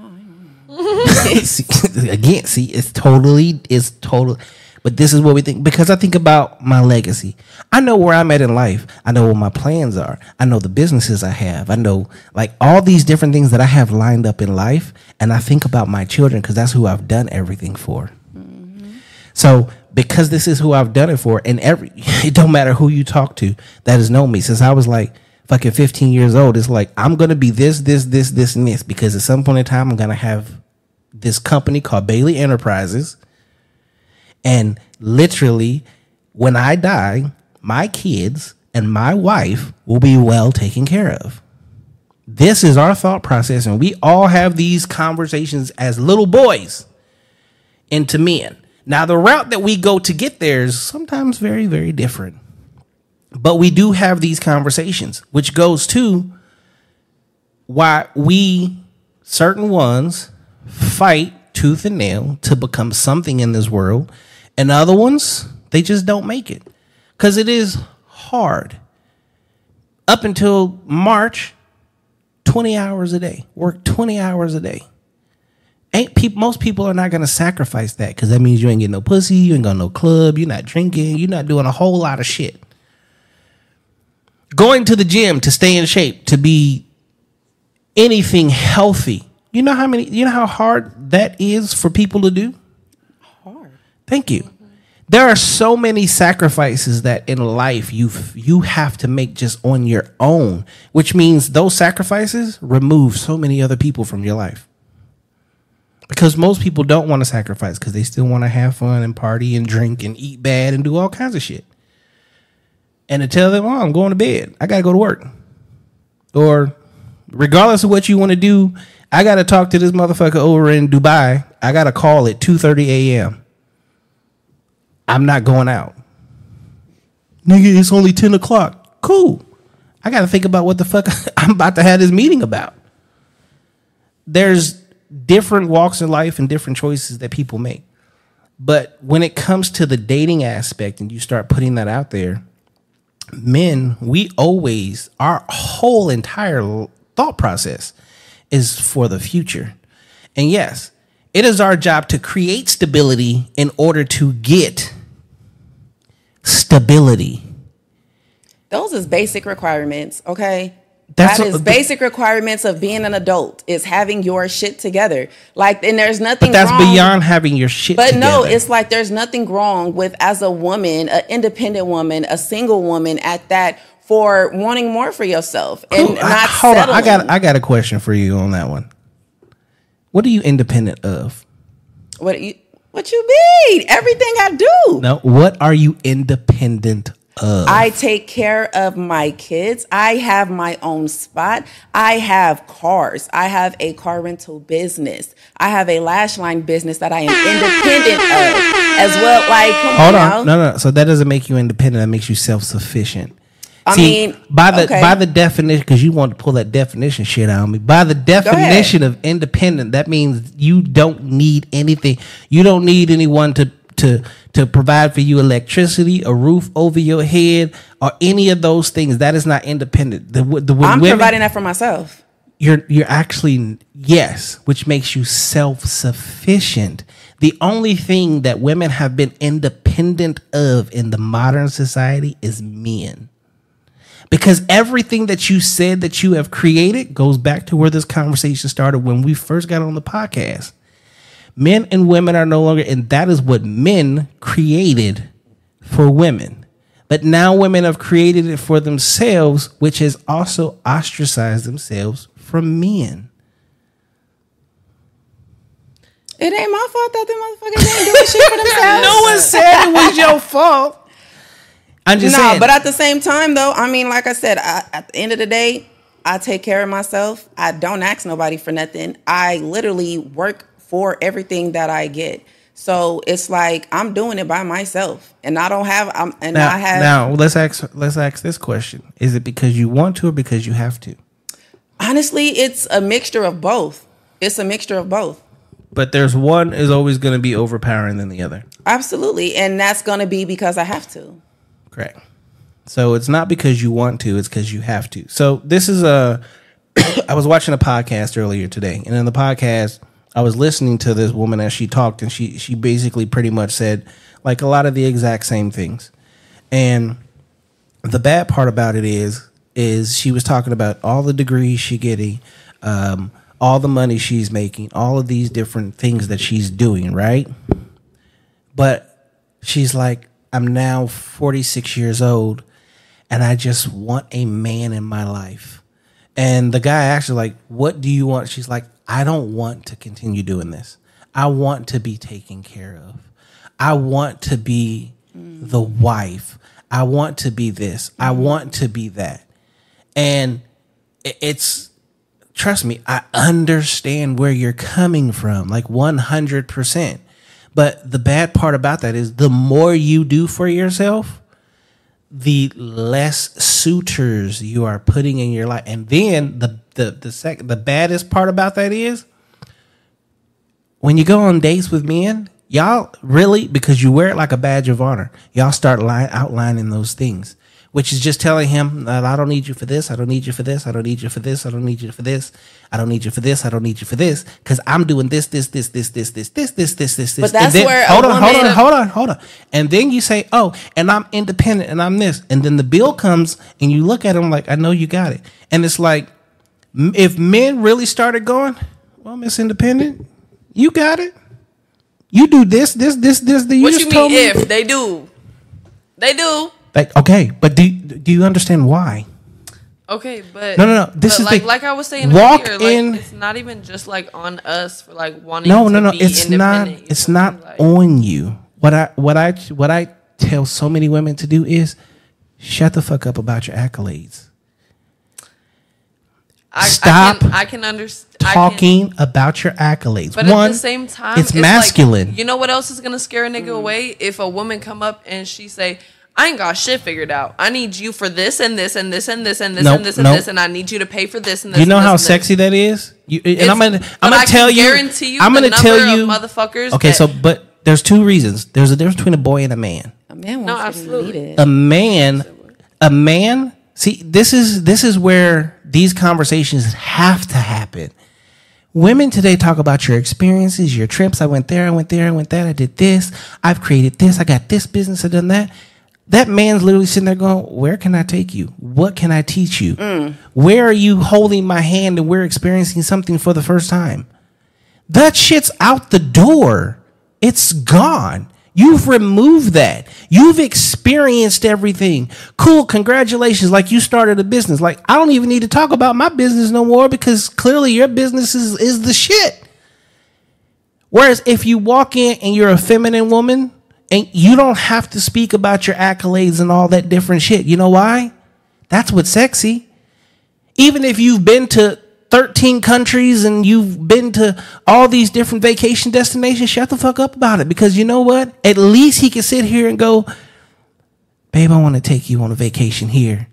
Speaker 1: (laughs) See, (laughs) again, see, it's totally, it's total. But this is what we think because I think about my legacy. I know where I'm at in life. I know what my plans are. I know the businesses I have. I know like all these different things that I have lined up in life. And I think about my children because that's who I've done everything for. Mm-hmm. So because this is who I've done it for, and every (laughs) it don't matter who you talk to that has known me since I was like fucking 15 years old. It's like I'm gonna be this, this, this, this, and this because at some point in time I'm gonna have this company called Bailey Enterprises, and literally when I die, my kids and my wife will be well taken care of. This is our thought process, and we all have these conversations as little boys into men. Now, the route that we go to get there is sometimes very, very different. But we do have these conversations, which goes to why we, certain ones, fight tooth and nail to become something in this world, and other ones, they just don't make it. Because it is hard. Up until March, 20 hours a day, work 20 hours a day ain't people most people are not gonna sacrifice that because that means you ain't getting no pussy, you ain't going no club, you're not drinking, you're not doing a whole lot of shit. Going to the gym to stay in shape, to be anything healthy. You know how many you know how hard that is for people to do? Thank you. There are so many sacrifices that in life you you have to make just on your own, which means those sacrifices remove so many other people from your life because most people don't want to sacrifice because they still want to have fun and party and drink and eat bad and do all kinds of shit. And to tell them, oh, I'm going to bed. I got to go to work. Or regardless of what you want to do, I got to talk to this motherfucker over in Dubai. I got to call at 2.30 a.m. I'm not going out. Nigga, it's only 10 o'clock. Cool. I got to think about what the fuck (laughs) I'm about to have this meeting about. There's different walks in life and different choices that people make. But when it comes to the dating aspect and you start putting that out there, men, we always, our whole entire thought process is for the future. And yes, it is our job to create stability in order to get stability.
Speaker 5: Those is basic requirements, okay?
Speaker 1: That's
Speaker 5: that
Speaker 1: a-
Speaker 5: basic requirements of being an adult is having your shit together. Like, and there's nothing.
Speaker 1: But that's
Speaker 5: wrong,
Speaker 1: beyond having your shit
Speaker 5: But no, it's like there's nothing wrong with as a woman, an independent woman, a single woman at that for wanting more for yourself and
Speaker 1: Cool. I-
Speaker 5: not
Speaker 1: hold
Speaker 5: settling.
Speaker 1: on. I got I got a question for you on that one. What are you independent of?
Speaker 5: what you what you mean? Everything I do.
Speaker 1: No, what are you independent of?
Speaker 5: I take care of my kids. I have my own spot. I have cars. I have a car rental business. I have a lash line business that I am independent of as well. Like, come
Speaker 1: Hold
Speaker 5: on,
Speaker 1: on.
Speaker 5: now.
Speaker 1: No, no. So that doesn't make you independent. That makes you self sufficient.
Speaker 5: I mean,
Speaker 1: by the
Speaker 5: okay.
Speaker 1: by the definition, because you want to pull that definition shit out on me. By the definition of independent, that means you don't need anything. You don't need anyone to to to provide for you electricity, a roof over your head, or any of those things. That is not independent. The, the
Speaker 5: I'm
Speaker 1: women-
Speaker 5: providing that for myself.
Speaker 1: you're you're actually yes, which makes you self-sufficient. The only thing that women have been independent of in the modern society is men. Because everything that you said that you have created goes back to where this conversation started when we first got on the podcast. Men and women are no longer, and that is what men created for women. But now women have created it for themselves, which has also ostracized themselves from men.
Speaker 5: It ain't my fault that the motherfuckers ain't doing shit for (laughs) themselves.
Speaker 1: No one said it was your fault. I'm just
Speaker 5: no,
Speaker 1: saying.
Speaker 5: but at the same time, though, I mean, like I said, I, at the end of the day, I take care of myself. I don't ask nobody for nothing. I literally work for everything that I get. So it's like I'm doing it by myself, and I don't have. I'm, and
Speaker 1: now,
Speaker 5: I have.
Speaker 1: now let's ask let's ask this question: Is it because you want to or because you have to?
Speaker 5: honestly, it's a mixture of both. It's a mixture of both.
Speaker 1: But there's one is always going to be overpowering than the other.
Speaker 5: Absolutely, and that's gonna be because I have to.
Speaker 1: Correct. So it's not because you want to; it's because you have to. So this is a. (coughs) I was watching a podcast earlier today, and in the podcast, I was listening to this woman as she talked, and she she basically pretty much said like a lot of the exact same things. And the bad part about it is is she was talking about all the degrees she getting, um, all the money she's making, all of these different things that she's doing, right? But she's like, I'm now 46 years old and I just want a man in my life. And the guy actually like, what do you want? She's like, I don't want to continue doing this. I want to be taken care of. I want to be mm. the wife. I want to be this. I mm. want to be that. And it's trust me, I understand where you're coming from, like 100%. But the bad part about that is the more you do for yourself, the less suitors you are putting in your life. And then the the the sec- the baddest part about that is when you go on dates with men, y'all really because you wear it like a badge of honor. Y'all start line, outlining those things, which is just telling him that I don't need you for this, I don't need you for this, I don't need you for this, I don't need you for this, I don't need you for this, I don't need you for this, because I'm doing this, this, this, this, this, this, this, this, this, this, this.
Speaker 5: But that's
Speaker 1: then-
Speaker 5: where
Speaker 1: hold on, hold on, hold on, hold on. And then you say, oh, and I'm independent and I'm this, and then the bill comes and you look at him like, I know you got it, and it's like, if men really started going, well, Miss Independent, you got it. You do this, this, this, this. that You
Speaker 4: What
Speaker 1: just
Speaker 4: you
Speaker 1: told
Speaker 4: mean
Speaker 1: me.
Speaker 4: if they do? They do.
Speaker 1: Like, okay, but do do you understand why?
Speaker 4: Okay, but
Speaker 1: No, no, no, this is
Speaker 4: like
Speaker 1: the-
Speaker 4: like I was saying
Speaker 1: walk
Speaker 4: earlier, like,
Speaker 1: in-
Speaker 4: It's not even just like on us for like wanting.
Speaker 1: No,
Speaker 4: to
Speaker 1: no, no.
Speaker 4: be
Speaker 1: It's not. It's not?
Speaker 4: Like,
Speaker 1: on you. What I what I what I tell so many women to do is shut the fuck up about your accolades.
Speaker 4: I,
Speaker 1: Stop
Speaker 4: I can, I can understand
Speaker 1: Talking about your accolades.
Speaker 4: But
Speaker 1: One,
Speaker 4: at the same time,
Speaker 1: it's
Speaker 4: like,
Speaker 1: masculine.
Speaker 4: you know what else is gonna scare a nigga mm. away? If a woman come up and she say, "I ain't got shit figured out. I need you for this and this and this and this and this
Speaker 1: Nope,
Speaker 4: and this and
Speaker 1: nope.
Speaker 4: this, and I need you to pay for this and this."
Speaker 1: you know
Speaker 4: and this
Speaker 1: how
Speaker 4: and this."
Speaker 1: sexy that is. You, and
Speaker 4: It's-
Speaker 1: I'm gonna I'm gonna
Speaker 4: can
Speaker 1: tell you.
Speaker 4: guarantee you
Speaker 1: I'm gonna tell you.
Speaker 4: motherfuckers
Speaker 1: Okay,
Speaker 4: that-
Speaker 1: so but there's two reasons. There's a difference between a boy and a man.
Speaker 5: A man
Speaker 4: No,
Speaker 5: wants to be
Speaker 4: absolutely.
Speaker 1: a man a man see this is this is where these conversations have to happen women today talk about your experiences your trips i went there i went there i went that i did this i've created this i got this business i done that that man's literally sitting there going where can i take you what can i teach you where are you holding my hand and we're experiencing something for the first time that shit's out the door. It's gone. You've removed that. You've experienced everything. Cool. Congratulations. Like you started a business. Like I don't even need to talk about my business no more because clearly your business is, is the shit. Whereas if you walk in and you're a feminine woman and you don't have to speak about your accolades and all that different shit. You know why? That's what's sexy even if you've been to 13 countries and you've been to all these different vacation destinations, shut the fuck up about it. Because you know what? At least he can sit here and go, Babe, I want to take you on a vacation here.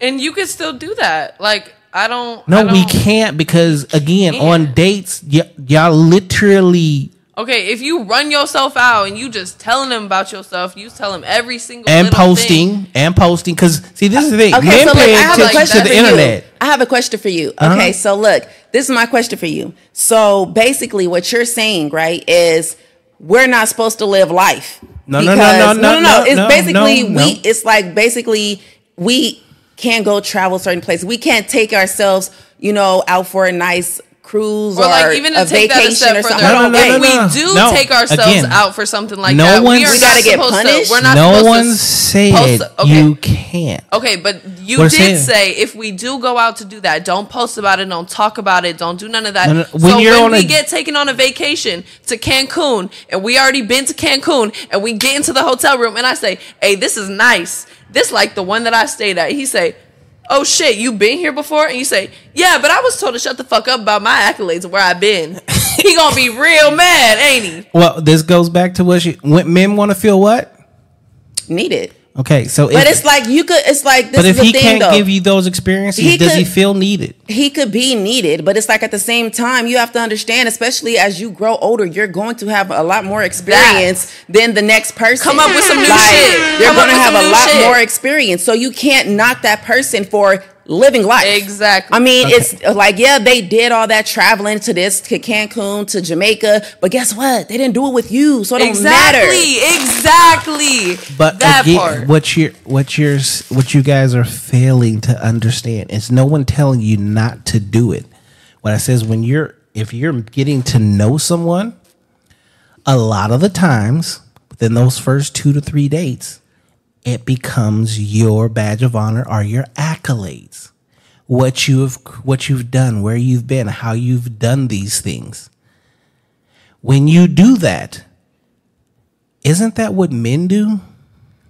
Speaker 4: and you can still do that. Like I don't.
Speaker 1: No,
Speaker 4: I don't,
Speaker 1: we can't because, again,
Speaker 4: can't.
Speaker 1: on dates, y- y'all literally
Speaker 4: Okay, if you run yourself out and you just telling them about yourself, you tell them every single
Speaker 1: and posting
Speaker 4: thing.
Speaker 1: and posting. Because, see, this is the thing.
Speaker 5: Okay,
Speaker 1: Men
Speaker 5: so look,
Speaker 1: pay
Speaker 5: I have a question
Speaker 1: to
Speaker 5: for
Speaker 1: the internet.
Speaker 5: you. I have a question for you.
Speaker 1: Uh-huh.
Speaker 5: Okay, so look, this is my question for you. So basically, what you're saying, right, is we're not supposed to live life.
Speaker 1: No, no, no, no,
Speaker 5: Because-
Speaker 1: no, no,
Speaker 5: It's
Speaker 1: no,
Speaker 5: basically
Speaker 1: no,
Speaker 5: we.
Speaker 1: no.
Speaker 5: It's like basically we can't go travel certain places. We can't take ourselves, you know, out for a nice cruise
Speaker 4: Or
Speaker 5: or,
Speaker 4: like even to
Speaker 5: a
Speaker 4: take that a
Speaker 5: vacation
Speaker 4: step
Speaker 5: or
Speaker 4: further,
Speaker 5: something.
Speaker 1: No, no, no,
Speaker 4: if
Speaker 1: no,
Speaker 4: we do
Speaker 1: No,
Speaker 4: take ourselves
Speaker 1: again,
Speaker 4: out for something like
Speaker 1: no
Speaker 4: that,
Speaker 1: one's-
Speaker 4: we are
Speaker 1: We
Speaker 5: gotta get
Speaker 4: supposed
Speaker 5: punished?
Speaker 4: To, we're not
Speaker 1: no
Speaker 4: supposed
Speaker 1: one
Speaker 4: to
Speaker 1: said
Speaker 4: post- okay.
Speaker 1: you can't.
Speaker 4: Okay, but you
Speaker 1: We're
Speaker 4: did
Speaker 1: saying-
Speaker 4: say if we do go out to do that, don't post about it, don't talk about it, don't do none of that.
Speaker 1: No, no,
Speaker 4: so
Speaker 1: when you're
Speaker 4: when
Speaker 1: on
Speaker 4: we
Speaker 1: a-
Speaker 4: get taken on a vacation to Cancun and we already been to Cancun and we get into the hotel room and I say, "Hey, this is nice. This like the one that I stayed at." He say, "Oh shit, you been here before?" And you say, "Yeah, but I was told to shut the fuck up about my accolades and where I've been." (laughs) he gonna be real mad, ain't he?
Speaker 1: Well, this goes back to what when men want to feel what?
Speaker 5: Needed.
Speaker 1: Okay, so
Speaker 5: But
Speaker 1: if,
Speaker 5: it's like you could. It's like this
Speaker 1: but
Speaker 5: is
Speaker 1: if
Speaker 5: the
Speaker 1: he
Speaker 5: thing
Speaker 1: can't
Speaker 5: though.
Speaker 1: give you those experiences,
Speaker 5: He
Speaker 1: does he
Speaker 5: could-
Speaker 1: feel needed?
Speaker 5: he could be needed, but it's like at the same time, you have to understand, especially as you grow older, you're going to have a lot more experience than the next person.
Speaker 4: Come up with some new
Speaker 5: Like,
Speaker 4: shit.
Speaker 5: You're going to have a lot
Speaker 4: shit.
Speaker 5: more experience. So you can't knock that person for living life.
Speaker 4: Exactly.
Speaker 5: I mean, it's like, yeah, they did all that traveling to this, to Cancun, to Jamaica, but guess what? They didn't do it with you. So it don't matter.
Speaker 4: Exactly, exactly.
Speaker 1: But
Speaker 4: that
Speaker 1: again,
Speaker 4: part.
Speaker 1: what you what you're what you guys are failing to understand is no one telling you not to do it. What I says when you're if you're getting to know someone, a lot of the times within those first two to three dates, it becomes your badge of honor or your accolades. What you've what you've done, where you've been, how you've done these things. When you do that, isn't that what men do?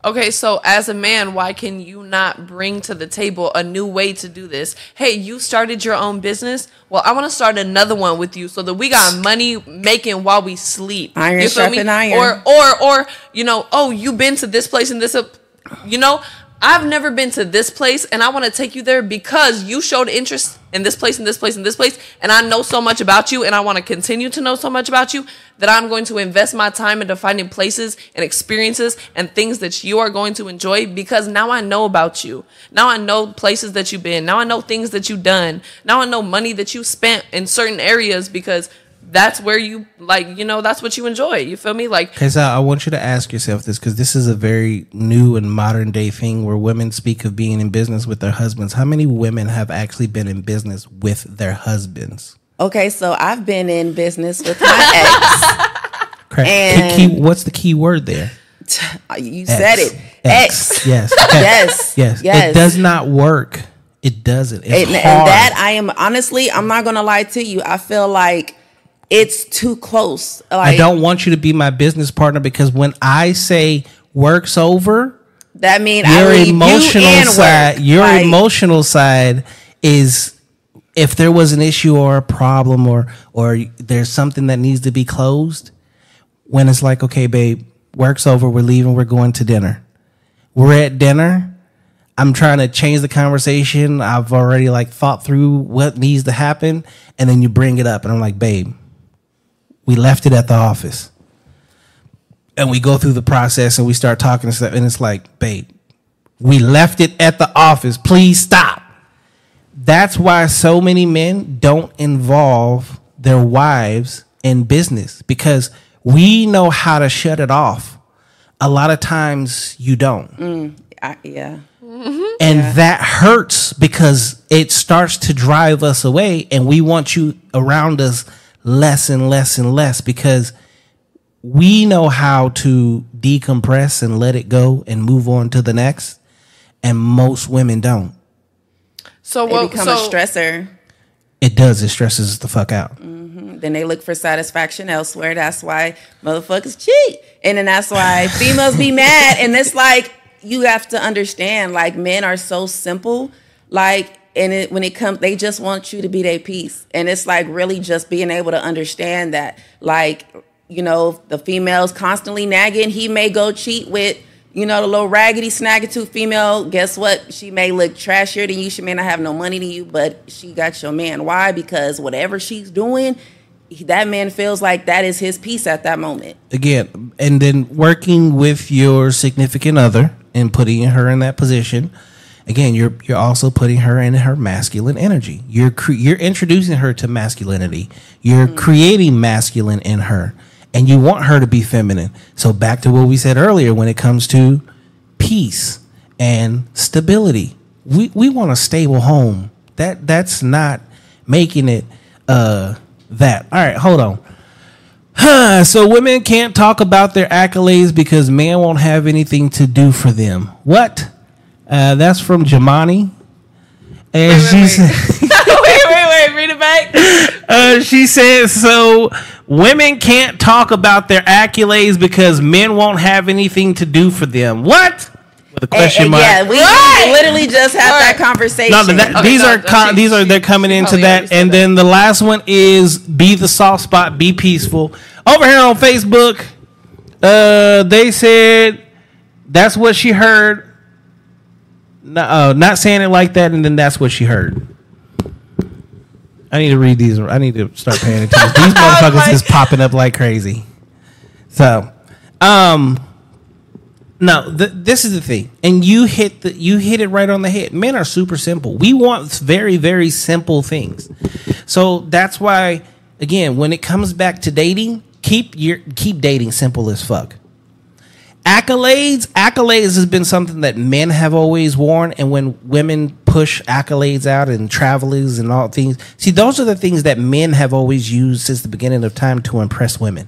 Speaker 4: Okay, so as a man, why can you not bring to the table a new way to do this? Hey, you started your own business. Well, I want to start another one with you so that we got money making while we sleep.
Speaker 5: Iron
Speaker 4: You feel me?
Speaker 5: sharpen iron.
Speaker 4: Or or or you know, oh, you've been to this place and this uh, you know, I've never been to this place and I want to take you there because you showed interest in this place and this place and this place and I know so much about you and I want to continue to know so much about you that I'm going to invest my time into finding places and experiences and things that you are going to enjoy because now I know about you. Now I know places that you've been. Now I know things that you've done. Now I know money that you spent in certain areas because that's where you like, you know, that's what you enjoy. You feel me? Like
Speaker 1: Okay, so I want you to ask yourself this because this is a very new and modern day thing where women speak of being in business with their husbands. How many women have actually been in business with their husbands?
Speaker 5: Okay, so I've been in business with my (laughs) ex
Speaker 1: Correct.
Speaker 5: And-
Speaker 1: Key- key- what's the key word there?
Speaker 5: ex. you said it.
Speaker 1: X.
Speaker 5: X.
Speaker 1: Yes. Okay. (laughs)
Speaker 5: Yes.
Speaker 1: Yes.
Speaker 5: Yes.
Speaker 1: It does not work. It doesn't. It's
Speaker 5: and, and that I am honestly, I'm not gonna lie to you. I feel like it's too close. Like
Speaker 1: I don't want you to be my business partner because when I say work's over,
Speaker 5: that mean I
Speaker 1: your
Speaker 5: leave
Speaker 1: emotional
Speaker 5: you
Speaker 1: side,
Speaker 5: work.
Speaker 1: your
Speaker 5: Like,
Speaker 1: emotional side is if there was an issue or a problem or or there's something that needs to be closed. When it's like, okay, babe, work's over, we're leaving, we're going to dinner. We're at dinner. I'm trying to change the conversation. I've already like thought through what needs to happen, and then you bring it up, and I'm like, babe, we left it at the office. And we go through the process and we start talking and stuff and it's like babe we left it at the office. Please stop. That's why so many men don't involve their wives in business because we know how to shut it off. A lot of times you don't.
Speaker 5: Mm, I, yeah. Mm-hmm.
Speaker 1: and that hurts because it starts to drive us away and we want you around us less and less and less because we know how to decompress and let it go and move on to the next and most women don't
Speaker 4: so
Speaker 5: They
Speaker 4: what
Speaker 5: become
Speaker 4: so,
Speaker 5: a stressor.
Speaker 1: it does it stresses the fuck out mm-hmm.
Speaker 5: Then they look for satisfaction elsewhere. That's why motherfuckers cheat. And then that's why (laughs) females be mad. And it's like you have to understand, like men are so simple. Like and it, when it comes, they just want you to be their piece. And it's like really just being able to understand that, like, you know, the female's constantly nagging. He may go cheat with, you know, the little raggedy snaggletooth female. Guess what? She may look trashier than you. She may not have no money to you, but she got your man. Why? Because whatever she's doing, that man feels like that is his piece at that moment.
Speaker 1: again and then working with your significant other and putting her in that position again you're you're also putting her in her masculine energy. You're cre- you're introducing her to masculinity. You're creating masculine in her. And you want her to be feminine. So back to what we said earlier when it comes to peace and stability. We we want a stable home. That that's not making it uh that. All right hold on. Huh, (sighs) so women can't talk about their accolades because man won't have anything to do for them. What? Uh, that's from Jamani. And
Speaker 4: Wait,
Speaker 1: she
Speaker 4: wait,
Speaker 1: said, (laughs)
Speaker 4: wait, wait, wait, read it back. (laughs)
Speaker 1: uh, she said, so women can't talk about their accolades because men won't have anything to do for them. What? With a question
Speaker 5: And-
Speaker 1: mark.
Speaker 5: yeah, we
Speaker 4: Right.
Speaker 5: literally just had
Speaker 4: Right.
Speaker 5: that conversation.
Speaker 1: No, that,
Speaker 4: Okay,
Speaker 1: these
Speaker 4: no,
Speaker 1: are
Speaker 4: no,
Speaker 1: con-
Speaker 4: she-
Speaker 1: these are they're coming into that, and
Speaker 4: that.
Speaker 1: then the last one is be the soft spot, be peaceful. Over here on Facebook, uh, they said that's what she heard. No, uh, not saying it like that, and then that's what she heard. I need to read these. I need to start paying attention. (laughs) These motherfuckers
Speaker 4: like-
Speaker 1: is popping up like crazy. So, um, no, th- this is the thing, and you hit the you hit it right on the head. Men are super simple. We want very very simple things, so that's why again when it comes back to dating, keep your keep dating simple as fuck. Accolades, accolades has been something that men have always worn, and when women push accolades out and travelers and all things, see those are the things that men have always used since the beginning of time to impress women.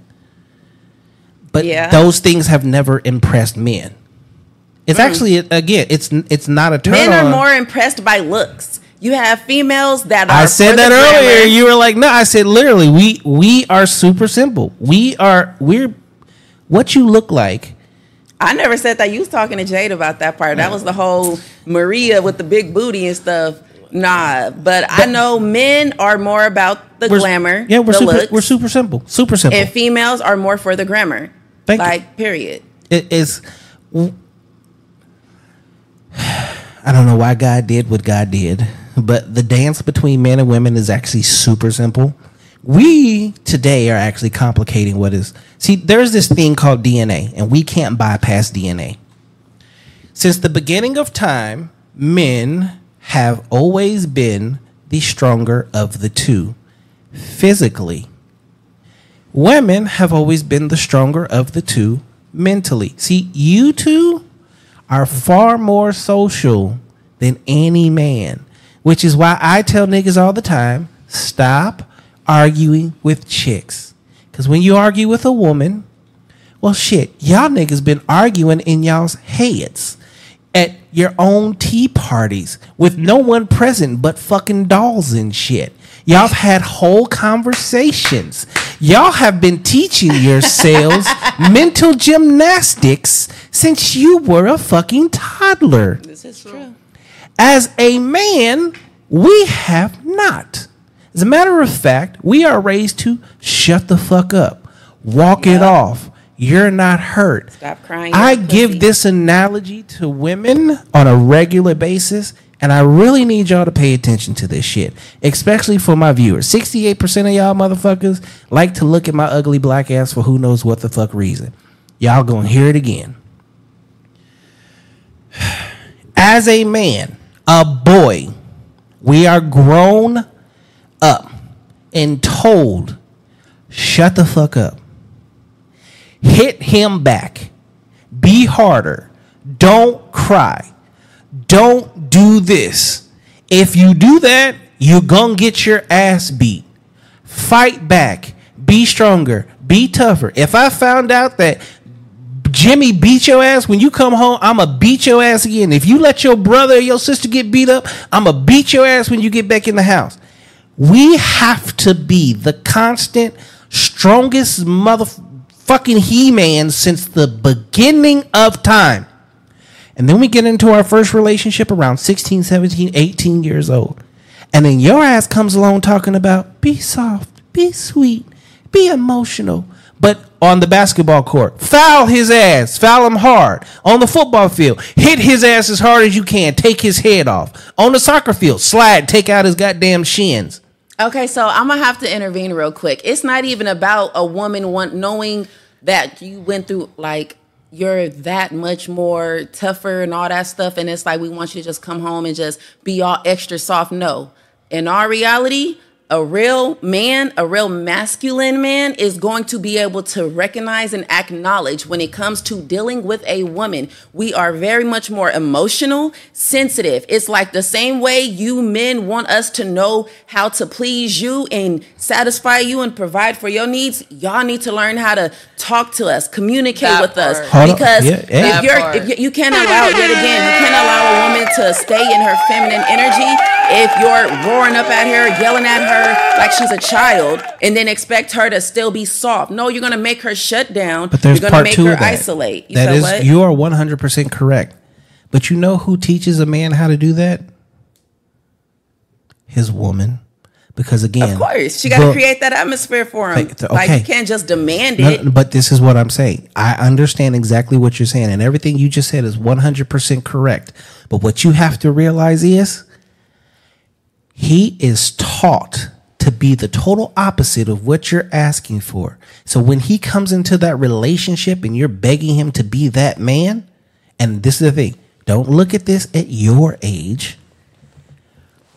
Speaker 1: But
Speaker 5: Yeah.
Speaker 1: those things have never impressed men. It's mm. actually again, it's it's not a turn
Speaker 5: Men are
Speaker 1: on.
Speaker 5: more impressed by looks. You have females that are.
Speaker 1: I said that earlier. You were like, no. I said literally, we we are super simple. We are we're what you look like
Speaker 5: I never said that. You was talking to Jade about that part. That was the whole Maria with the big booty and stuff. Nah, but, I know men are more about the glamour.
Speaker 1: Yeah, we're super.
Speaker 5: looks,
Speaker 1: We're super simple. Super simple.
Speaker 5: and females are more for the grammar.
Speaker 1: Thank you.
Speaker 5: like, period.
Speaker 1: it is. I don't know why God did what God did, but the dance between men and women is actually super simple. We today are actually complicating what is. See, there's this thing called DNA, and we can't bypass DNA. Since the beginning of time, men have always been the stronger of the two physically. Women have always been the stronger of the two mentally. See, you two are far more social than any man, which is why I tell niggas all the time stop arguing with chicks. Because when you argue with a woman, well, shit, y'all niggas been arguing in y'all's heads at your own tea parties with no one present but fucking dolls and shit. Y'all have had whole conversations. Y'all have been teaching yourselves (laughs) mental gymnastics since you were a fucking toddler.
Speaker 5: This is true.
Speaker 1: As a man, we have not. As a matter of fact, we are raised to shut the fuck up, walk it off. You're not hurt.
Speaker 5: Stop crying,
Speaker 1: I give
Speaker 5: pussy.
Speaker 1: this analogy to women on a regular basis, and I really need y'all to pay attention to this shit, especially for my viewers. 68% of y'all motherfuckers like to look at my ugly black ass for who knows what the fuck reason. Y'all gonna hear it again. (sighs) As a man, a boy, we are grown up and told, shut the fuck up. Hit him back. Be harder. Don't cry. Don't do this. If you do that, you're gonna get your ass beat. Fight back. Be stronger. Be tougher. If I found out that Jimmy beat your ass when you come home, I'ma beat your ass again. If you let your brother or your sister get beat up, I'ma beat your ass when you get back in the house. We have to be the constant, strongest motherfucking He Man since the beginning of time. And then we get into our first relationship around 16, 17, 18 years old. And then your ass comes along talking about be soft, be sweet, be emotional. But on the basketball court, foul his ass, foul him hard. On the football field, hit his ass as hard as you can, take his head off. On the soccer field, slide, take out his goddamn shins.
Speaker 5: Okay, so I'm gonna have to intervene real quick. It's not even about a woman want knowing that you went through like you're that much more tougher and all that stuff, and it's like we want you to just come home and just be all extra soft. No, in our reality, a real man, a real masculine man, is going to be able to recognize and acknowledge when it comes to dealing with a woman. We are very much more emotional, sensitive. It's like the same way you men want us to know how to please you and satisfy you and provide for your needs. Y'all need to learn how to talk to us, communicate
Speaker 4: That
Speaker 5: with us.
Speaker 1: Hold.
Speaker 5: Because
Speaker 1: Yeah, hey.
Speaker 5: if you're, if you, you can't allow, yet again, you can't allow a woman to stay in her feminine energy if you're roaring up at her, yelling at her like she's a child, and then expect her to still be soft. No, you're gonna make her shut down.
Speaker 1: But there's
Speaker 5: you're gonna
Speaker 1: part
Speaker 5: make
Speaker 1: two
Speaker 5: her
Speaker 1: that.
Speaker 5: isolate. You
Speaker 1: that is,
Speaker 5: what?
Speaker 1: you are 100% correct. But you know who teaches a man how to do that? His woman. Because again,
Speaker 5: of course, she got to create that atmosphere for him.
Speaker 1: Okay,
Speaker 5: Like you can't just demand
Speaker 1: No,
Speaker 5: it.
Speaker 1: but this is what I'm saying. I understand exactly what you're saying, and everything you just said is 100% correct. But what you have to realize is he is taught to be the total opposite of what you're asking for. So when he comes into that relationship and you're begging him to be that man, and this is the thing don't look at this at your age.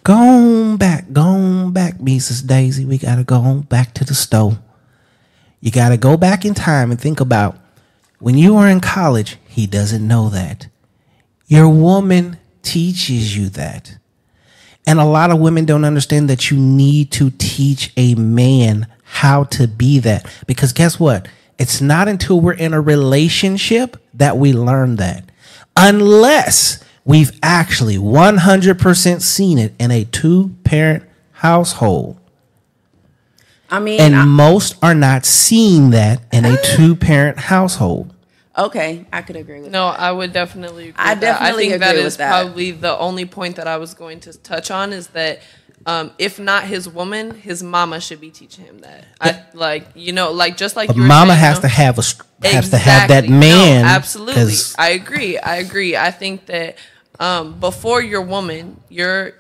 Speaker 1: Go on back, go on back, Mrs. Daisy. We got to go on back to the stove. You got to go back in time and think about when you were in college, he doesn't know that. Your woman teaches you that. And a lot of women don't understand that you need to teach a man how to be that. Because guess what? It's not until we're in a relationship that we learn that. Unless we've actually 100% seen it in a two parent household.
Speaker 5: I mean,
Speaker 1: And
Speaker 5: I-
Speaker 1: most are not seeing that in a two parent household.
Speaker 5: Okay, I could agree with that.
Speaker 4: No, I would definitely. Agree
Speaker 5: I
Speaker 4: with that.
Speaker 5: definitely
Speaker 4: I think that
Speaker 5: agree
Speaker 4: is
Speaker 5: with that.
Speaker 4: probably the only point that I was going to touch on is that. Um, if not his woman, his mama should be teaching him that. I like you know, like just like
Speaker 1: But mama
Speaker 4: saying,
Speaker 1: has
Speaker 4: you
Speaker 1: to have a st- has to have that man.
Speaker 4: No, absolutely.
Speaker 1: 'cause
Speaker 4: I agree. I agree. I think that um, before your woman, you're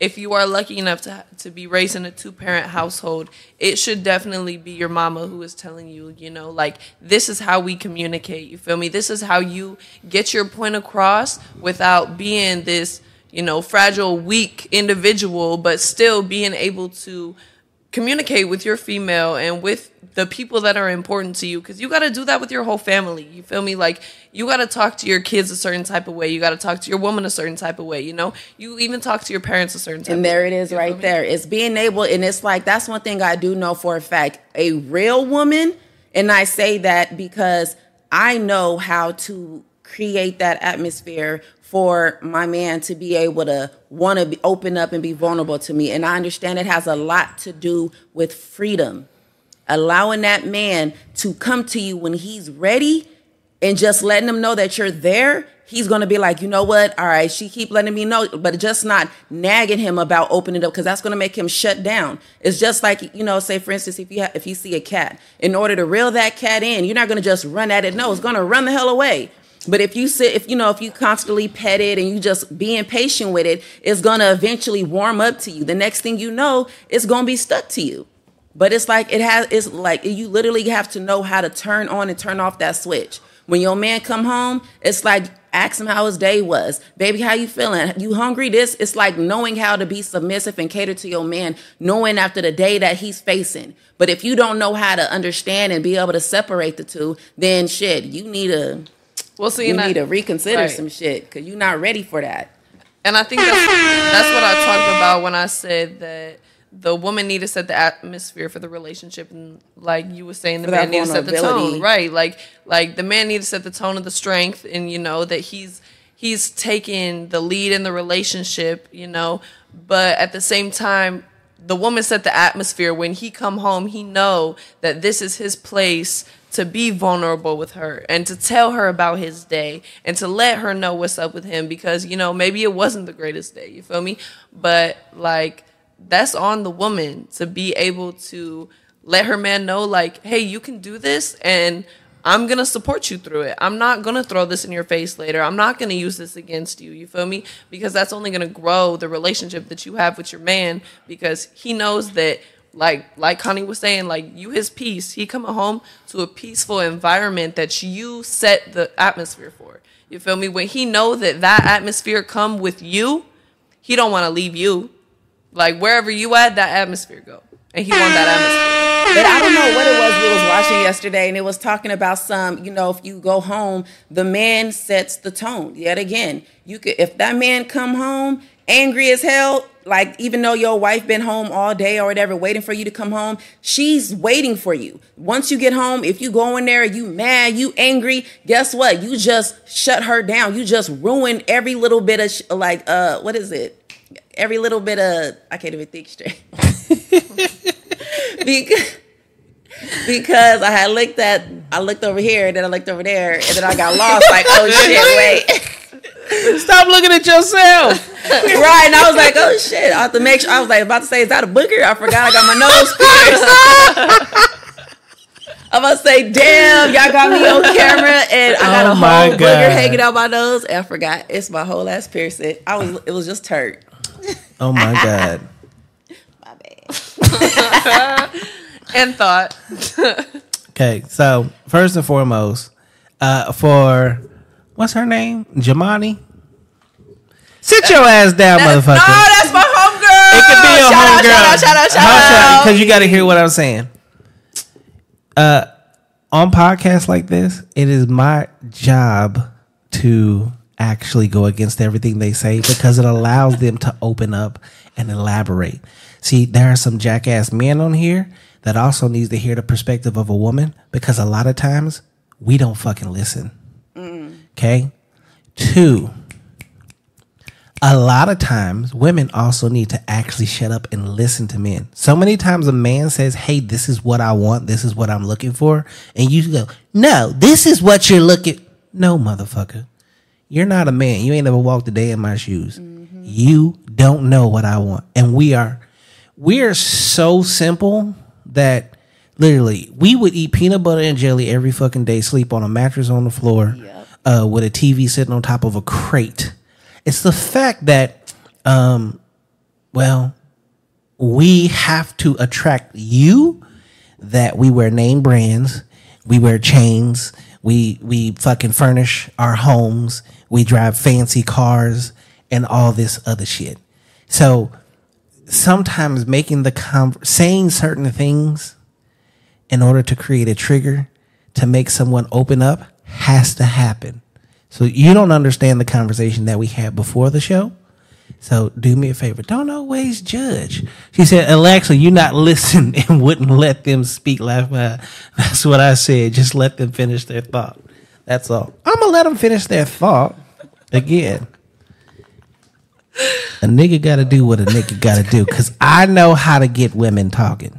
Speaker 4: if you are lucky enough to to be raised in a two parent household, it should definitely be your mama who is telling you, you know, like this is how we communicate. You feel me? This is how you get your point across without being this, you know, fragile, weak individual, but still being able to communicate with your female and with the people that are important to you because you got to do that with your whole family you feel me like you got to talk to your kids a certain type of way you got to talk to your woman a certain type of way you know you even talk to your parents a certain type
Speaker 5: And there it is right
Speaker 4: me?
Speaker 5: there. It's being able, and it's like that's one thing I do know for a fact. A real woman, and I say that because I know how to create that atmosphere for my man to be able to want to open up and be vulnerable to me. And I understand it has a lot to do with freedom. Allowing that man to come to you when he's ready and just letting him know that you're there, he's gonna be like, you know what? All right, she keep letting me know, but just not nagging him about opening up because that's gonna make him shut down. It's just like you know, say for instance, if you if you see a cat, in order to reel that cat in, you're not gonna just run at it. No, it's gonna run the hell away. But if you sit, if you know, if you constantly pet it and you just being patient with it, it's gonna eventually warm up to you. The next thing you know, it's gonna be stuck to you. But it's like it has it's like you literally have to know how to turn on and turn off that switch. When your man come home, it's like ask him how his day was. Baby, how you feeling? You hungry? This it's like knowing how to be submissive and cater to your man, knowing after the day that he's facing. But if you don't know how to understand and be able to separate the two, then shit, you need to
Speaker 4: Well, see,
Speaker 5: you need to reconsider
Speaker 4: right.
Speaker 5: some shit because you're not ready for that.
Speaker 4: And I think that's, that's what I talked about when I said that the woman need to set the atmosphere for the relationship, and like you were saying, the
Speaker 5: For
Speaker 4: man
Speaker 5: that
Speaker 4: need to set the tone, right? Like, like the man need to set the tone of the strength, and you know that he's he's taking the lead in the relationship, you know. But at the same time, the woman set the atmosphere. When he come home, he know that this is his place to be vulnerable with her and to tell her about his day and to let her know what's up with him because you know maybe it wasn't the greatest day you feel me? But like that's on the woman to be able to let her man know like hey you can do this and i'm gonna support you through it. I'm not gonna throw this in your face later. I'm not gonna use this against you you feel me? Because that's only gonna grow the relationship that you have with your man because he knows that like like Connie was saying, like you his peace. He coming home to a peaceful environment that you set the atmosphere for. You feel me? When he know that that atmosphere come with you, he don't want to leave you. Like wherever you at, that atmosphere go, and he want that atmosphere.
Speaker 5: But I don't know what it was we was watching yesterday, and it was talking about some, you know, if you go home, the man sets the tone. Yet again, you could if that man come home angry as hell, like even though your wife been home all day or whatever, waiting for you to come home, she's waiting for you. Once you get home, if you go in there, you mad, you angry, guess what? You just shut her down. You just ruin every little bit of sh- like uh what is it? Every little bit of I can't even think straight. (laughs) because because I had looked at I looked over here and then I looked over there and then I got lost like oh (laughs) shit wait (laughs)
Speaker 1: Stop looking at yourself. (laughs)
Speaker 5: right and I was like oh shit. I have to make sure I was like about to say is that a booger I forgot. I got my nose pierced. (laughs) I'm gonna say damn y'all got me on camera and I got
Speaker 1: Oh
Speaker 5: a
Speaker 1: my
Speaker 5: whole booger hanging out my nose. And I forgot. It's my whole ass piercing. I was it was just hurt.
Speaker 1: Oh my (laughs) god.
Speaker 5: my bad.
Speaker 4: And thought,
Speaker 1: Okay, so first and foremost, uh, for what's her name, Jamani. Sit your ass down,
Speaker 4: no,
Speaker 1: motherfucker.
Speaker 4: that's my homegirl.
Speaker 1: It could be
Speaker 4: shout out,
Speaker 1: homegirl.
Speaker 4: Shout out, shout out, shout out.
Speaker 1: Because you got to hear what I'm saying. Uh, on podcasts like this, it is my job to actually go against everything they say because it allows them to open up and elaborate. See, there are some jackass men on here that also needs to hear the perspective of a woman because a lot of times we don't fucking listen. Okay? Two, a lot of times women also need to actually shut up and listen to men. So many times a man says, Hey, this is what I want, this is what I'm looking for. And you go, No, this is what you're looking. No, motherfucker. You're not a man. You ain't never walked a day in my shoes. Mm-hmm. You don't know what I want. And we are we are so simple that literally we would eat peanut butter and jelly every fucking day, sleep on a mattress on the floor, uh, with a TV sitting on top of a crate. It's the fact that, um, well, we have to attract you that we wear name brands, we wear chains, we we fucking furnish our homes, we drive fancy cars and all this other shit. So sometimes making the con- saying certain things in order to create a trigger to make someone open up has to happen. So you don't understand the conversation that we had before the show. So do me a favor. Don't always judge. She said, Alexa, you not listen (laughs) and wouldn't let them speak night. Uh, that's what I said. Just let them finish their thought. That's all. I'm gonna let them finish their thought again. A nigga gotta do what a nigga gotta do. Cause I know how to get women talking.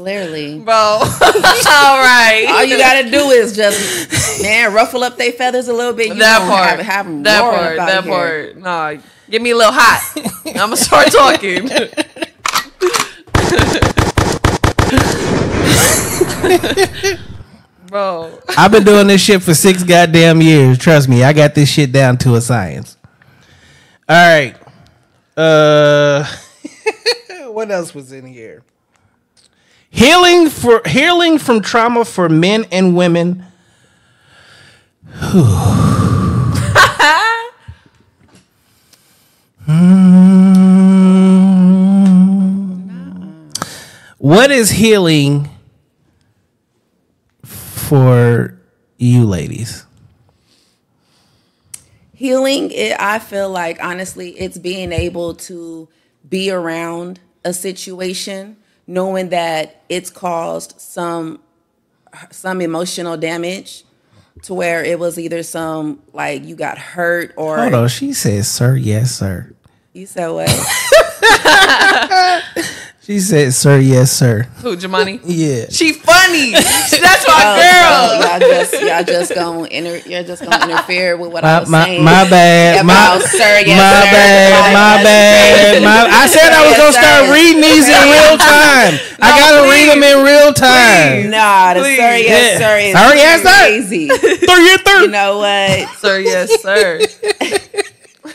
Speaker 5: Clearly.
Speaker 4: Bro. (laughs) All right.
Speaker 5: All you gotta do is just man ruffle up their feathers a little bit. You
Speaker 4: that
Speaker 5: gonna
Speaker 4: part.
Speaker 5: have, have 'em
Speaker 4: that part.
Speaker 5: up out
Speaker 4: That
Speaker 5: here.
Speaker 4: part. Nah, get me a little hot. I'm gonna start (laughs) talking. Bro.
Speaker 1: I've been doing this shit for six goddamn years. Trust me, I got this shit down to a science. All right. Uh (laughs) what else was in here? Healing for healing from trauma for men and women. What is healing for you ladies?
Speaker 5: healing it i feel like honestly it's being able to be around a situation knowing that it's caused some some emotional damage to where it was either some like you got hurt or
Speaker 1: Hold on, she says, "Sir, yes, sir."
Speaker 5: you said what (laughs)
Speaker 1: She said, "Sir, yes, sir."
Speaker 4: Who, Jamani?
Speaker 1: Yeah.
Speaker 4: She funny. That's my
Speaker 5: Oh,
Speaker 4: girl.
Speaker 5: so y'all just y'all just gonna inter- you're just gonna interfere with what I
Speaker 1: My,
Speaker 5: was
Speaker 1: my,
Speaker 5: saying.
Speaker 1: my bad. My,
Speaker 5: About sir, yes,
Speaker 1: my
Speaker 5: sir.
Speaker 1: bad. My bad.
Speaker 5: crazy.
Speaker 1: My, I said I was
Speaker 5: Yes,
Speaker 1: gonna start
Speaker 5: sir.
Speaker 1: reading these in real time. I gotta read them in real time.
Speaker 5: Nah, the
Speaker 4: Please.
Speaker 5: sir, yes,
Speaker 1: Yeah.
Speaker 5: sir is
Speaker 1: Sorry, yes, sir.
Speaker 5: crazy.
Speaker 1: Third year, third.
Speaker 5: you know what? (laughs)
Speaker 4: Sir, yes, sir. (laughs)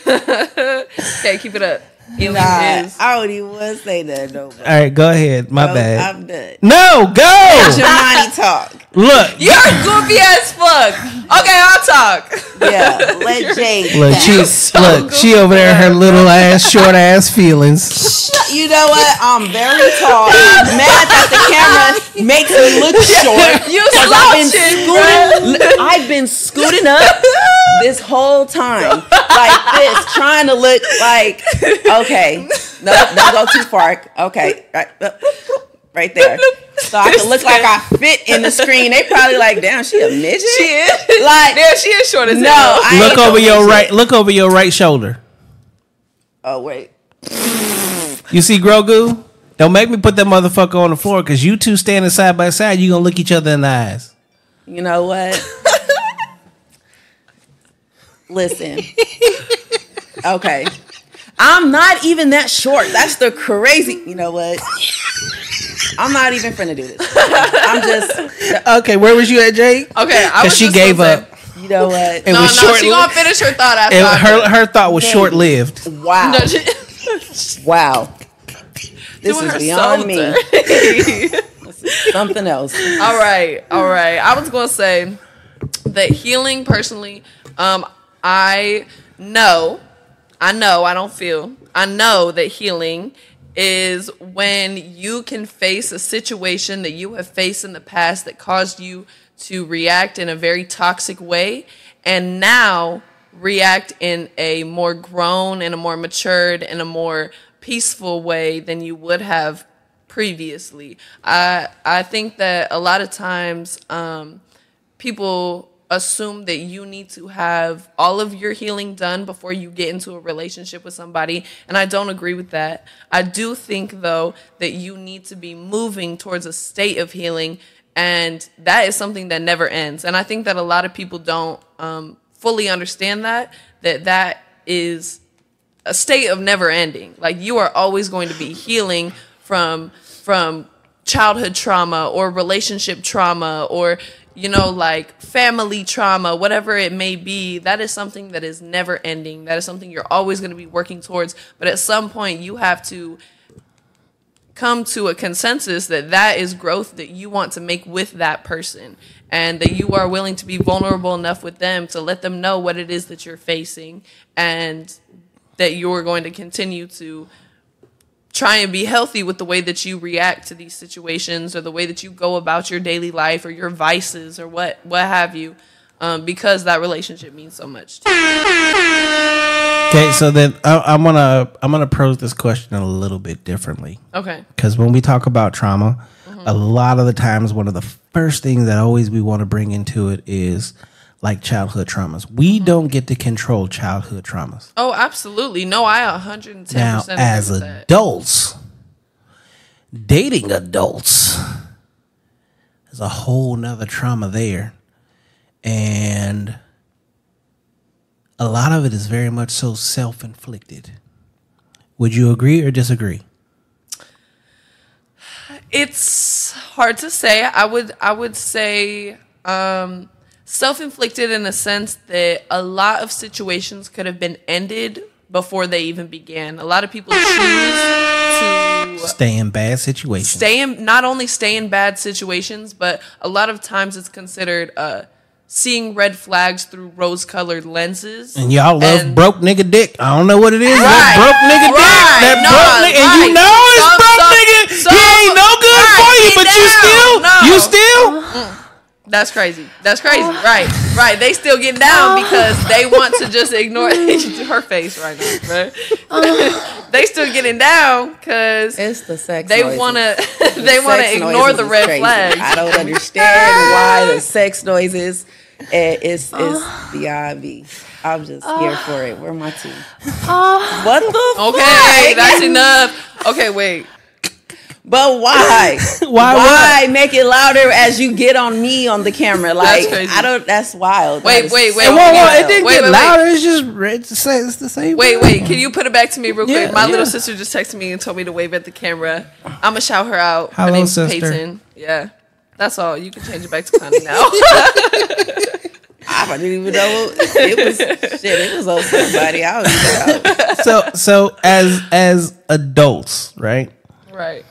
Speaker 4: (laughs) okay, keep it up. Healing
Speaker 5: Nah,
Speaker 4: is.
Speaker 5: I don't even want to say that no more.
Speaker 1: All right, go ahead. My
Speaker 5: No,
Speaker 1: bad.
Speaker 5: I'm done.
Speaker 1: no, go.
Speaker 5: Jamani talk.
Speaker 1: Look,
Speaker 4: You're goofy as fuck. Okay, I'll talk.
Speaker 5: Yeah, (laughs) let Jade.
Speaker 1: look. She
Speaker 4: so
Speaker 1: look. She over there, her little ass, short ass feelings. (laughs)
Speaker 5: You know what? I'm very tall. Mad that the camera makes me look (laughs) short.
Speaker 4: You
Speaker 5: 'cause I've been
Speaker 4: slouching,
Speaker 5: scooting. I've been scooting up this whole time like this, trying to look like okay. No, don't go too far. Okay, right, right there. So I can look like I fit in the screen. They probably like, damn, she a midget.
Speaker 4: She is.
Speaker 5: Like,
Speaker 4: Yeah, she is short as
Speaker 5: no. I
Speaker 1: Look over your
Speaker 5: midget.
Speaker 1: right. Look over your right shoulder.
Speaker 5: Oh wait.
Speaker 1: You see Grogu? Don't make me put that motherfucker on the floor because you two standing side by side, you gonna look each other in the eyes.
Speaker 5: You know what? (laughs) Listen. Okay. I'm not even that short. That's the crazy. You know what? (laughs) I'm not even finna do this. (laughs) I'm just.
Speaker 1: Okay, where was you at, Jake?
Speaker 4: Okay, I
Speaker 1: Because
Speaker 4: was
Speaker 1: she
Speaker 4: just
Speaker 1: gave up.
Speaker 4: say-
Speaker 5: You know what?
Speaker 1: It
Speaker 4: No, no,
Speaker 1: was short.
Speaker 4: She gonna finish her thought. After
Speaker 1: it, her her thought was short lived.
Speaker 5: Wow.
Speaker 4: No, she- (laughs)
Speaker 5: Wow. This
Speaker 4: doing
Speaker 5: is beyond me.
Speaker 4: dirty.
Speaker 5: Something else.
Speaker 4: all right, all right. I was gonna say that healing personally, um, I know, I know, I don't feel, I know that healing is when you can face a situation that you have faced in the past that caused you to react in a very toxic way, and now react in a more grown and a more matured and a more peaceful way than you would have previously. I I think that a lot of times um, people assume that you need to have all of your healing done before you get into a relationship with somebody. And I don't agree with that. I do think, though, that you need to be moving towards a state of healing. And that is something that never ends. And I think that a lot of people don't um, fully understand that, that that is a state of never ending. Like you are always going to be healing from from childhood trauma or relationship trauma or you know like family trauma whatever it may be that is something that is never ending. That is something you're always going to be working towards. But at some point you have to come to a consensus that that is growth that you want to make with that person and that you are willing to be vulnerable enough with them to let them know what it is that you're facing and that you're going to continue to try and be healthy with the way that you react to these situations or the way that you go about your daily life or your vices or what what have you um, because that relationship means so much to you.
Speaker 1: Okay, so then I, I'm gonna I'm gonna pose this question a little bit differently.
Speaker 4: Okay.
Speaker 1: Because when we talk about trauma, a lot of the times one of the first things that always we want to bring into it is like childhood traumas. We don't get to control childhood traumas.
Speaker 4: oh absolutely no i 110%
Speaker 1: Now, as
Speaker 4: with that.
Speaker 1: adults, dating adults, there's a whole nother trauma there. And a lot of it is very much so self inflicted. Would you agree or disagree?
Speaker 4: it's hard to say i would i would say um, self-inflicted in the sense that a lot of situations could have been ended before they even began a lot of people choose to
Speaker 1: Stay in bad situations.
Speaker 4: stay in not only stay in bad situations but a lot of times it's considered uh, seeing red flags through rose-colored lenses
Speaker 1: and y'all love
Speaker 4: And-
Speaker 1: broke nigga dick. I don't know what it is.
Speaker 4: Right.
Speaker 1: That broke nigga
Speaker 4: Right.
Speaker 1: dick. That
Speaker 4: No,
Speaker 1: broke nigga. And you know it's
Speaker 4: Some-
Speaker 1: broke
Speaker 4: some-
Speaker 1: nigga.
Speaker 4: some-
Speaker 1: he ain't no good
Speaker 4: Right.
Speaker 1: for you, but you still,
Speaker 4: No.
Speaker 1: you still.
Speaker 4: That's crazy. That's crazy. Right. Right. They still get down because they want to just (laughs) ignore (laughs) her face right now. Right? (laughs) they still getting down because
Speaker 5: It's the sex.
Speaker 4: they
Speaker 5: noises.
Speaker 4: to.
Speaker 5: The
Speaker 4: They want to ignore the red
Speaker 5: crazy.
Speaker 4: flags.
Speaker 5: I don't understand why the sex noises. eh, It's it's beyond me. I'm just here for it. Where my team? What the?
Speaker 4: Okay,
Speaker 5: fuck?
Speaker 4: that's enough. Okay, wait.
Speaker 5: But why? (laughs)
Speaker 1: Why
Speaker 5: Why make it louder as you get on me on the camera? Like
Speaker 4: crazy.
Speaker 5: I don't. That's wild.
Speaker 4: Wait,
Speaker 5: That is
Speaker 4: wait,
Speaker 5: so
Speaker 4: wait,
Speaker 1: Whoa, whoa,
Speaker 4: wait,
Speaker 1: it didn't
Speaker 4: wait,
Speaker 1: get
Speaker 4: wait, wait.
Speaker 1: louder. It's just it's the same. It's the same.
Speaker 4: Wait, wait. Can you put it back to me real quick?
Speaker 1: Yeah,
Speaker 4: My
Speaker 1: yeah.
Speaker 4: little sister just texted me and told me to wave at the camera. I'm gonna shout her out. her
Speaker 1: Hello,
Speaker 4: name's
Speaker 1: sister.
Speaker 4: Peyton. Yeah, that's all. You can change it back to Connie now. (laughs) (laughs)
Speaker 5: Ah, I didn't even know it was shit. It was on somebody. I don't even know.
Speaker 1: So so as as adults, right?
Speaker 4: right.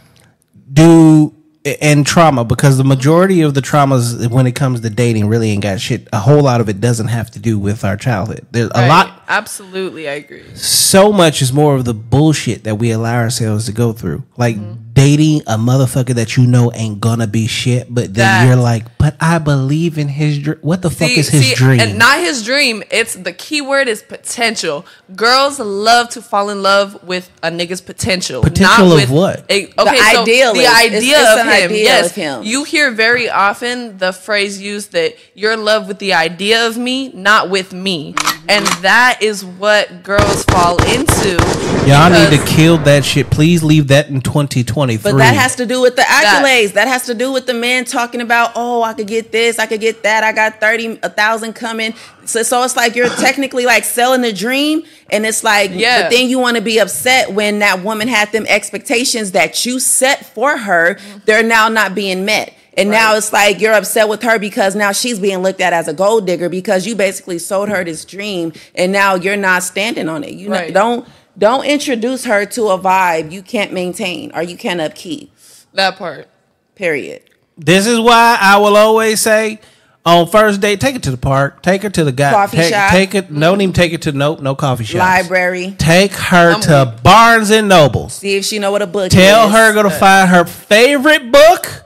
Speaker 1: Do and trauma because the majority of the traumas when it comes to dating really ain't got shit. A whole lot of it doesn't have to do with our childhood. There's a lot.
Speaker 4: Absolutely, I agree.
Speaker 1: So much is more of the bullshit that we allow ourselves to go through, like
Speaker 4: Mm-hmm.
Speaker 1: dating a motherfucker that you know ain't gonna be shit, but then
Speaker 4: That-
Speaker 1: you're like, but I believe in his dream. What the fuck
Speaker 4: See-
Speaker 1: is his
Speaker 4: see,
Speaker 1: dream?
Speaker 4: And not his dream. It's the key word is potential. Girls love to fall in love with a nigga's potential.
Speaker 1: Potential
Speaker 4: not
Speaker 1: of
Speaker 4: with
Speaker 1: what?
Speaker 4: A, okay, so
Speaker 5: ideal
Speaker 4: the
Speaker 5: is- it's-
Speaker 4: idea
Speaker 5: it's
Speaker 4: of
Speaker 5: an
Speaker 4: him.
Speaker 5: ideal
Speaker 4: yes,
Speaker 5: of him.
Speaker 4: you hear very often the phrase used that you're in love with the idea of me, not with me,
Speaker 5: Mm-hmm.
Speaker 4: and that is what girls fall into.
Speaker 1: Y'all need to kill that shit. Please leave that in 2023.
Speaker 5: But that has to do with the accolades. That, has to do with the man talking about, oh, I could get this, I could get that. I got thirty, a thousand coming. So, so it's like you're technically like selling a dream, and it's like,
Speaker 4: Yeah.
Speaker 5: But then you want to be upset when that woman had them expectations that you set for her. They're now not being met. And now it's like you're upset with her because now she's being looked at as a gold digger because you basically sold her this dream and now you're not standing on it. You know,
Speaker 4: Right.
Speaker 5: don't don't introduce her to a vibe you can't maintain or you can't upkeep.
Speaker 4: that part.
Speaker 5: Period.
Speaker 1: This is why I will always say on first date, take it to the park, take her to the guy,
Speaker 5: Coffee
Speaker 1: take,
Speaker 5: shop.
Speaker 1: take it. Don't even take it to nope, no coffee shop.
Speaker 5: Library.
Speaker 1: Take her
Speaker 4: I'm
Speaker 1: to Barnes and Nobles.
Speaker 5: See if she know what a book
Speaker 1: Tell
Speaker 5: is.
Speaker 1: her go to find her favorite book,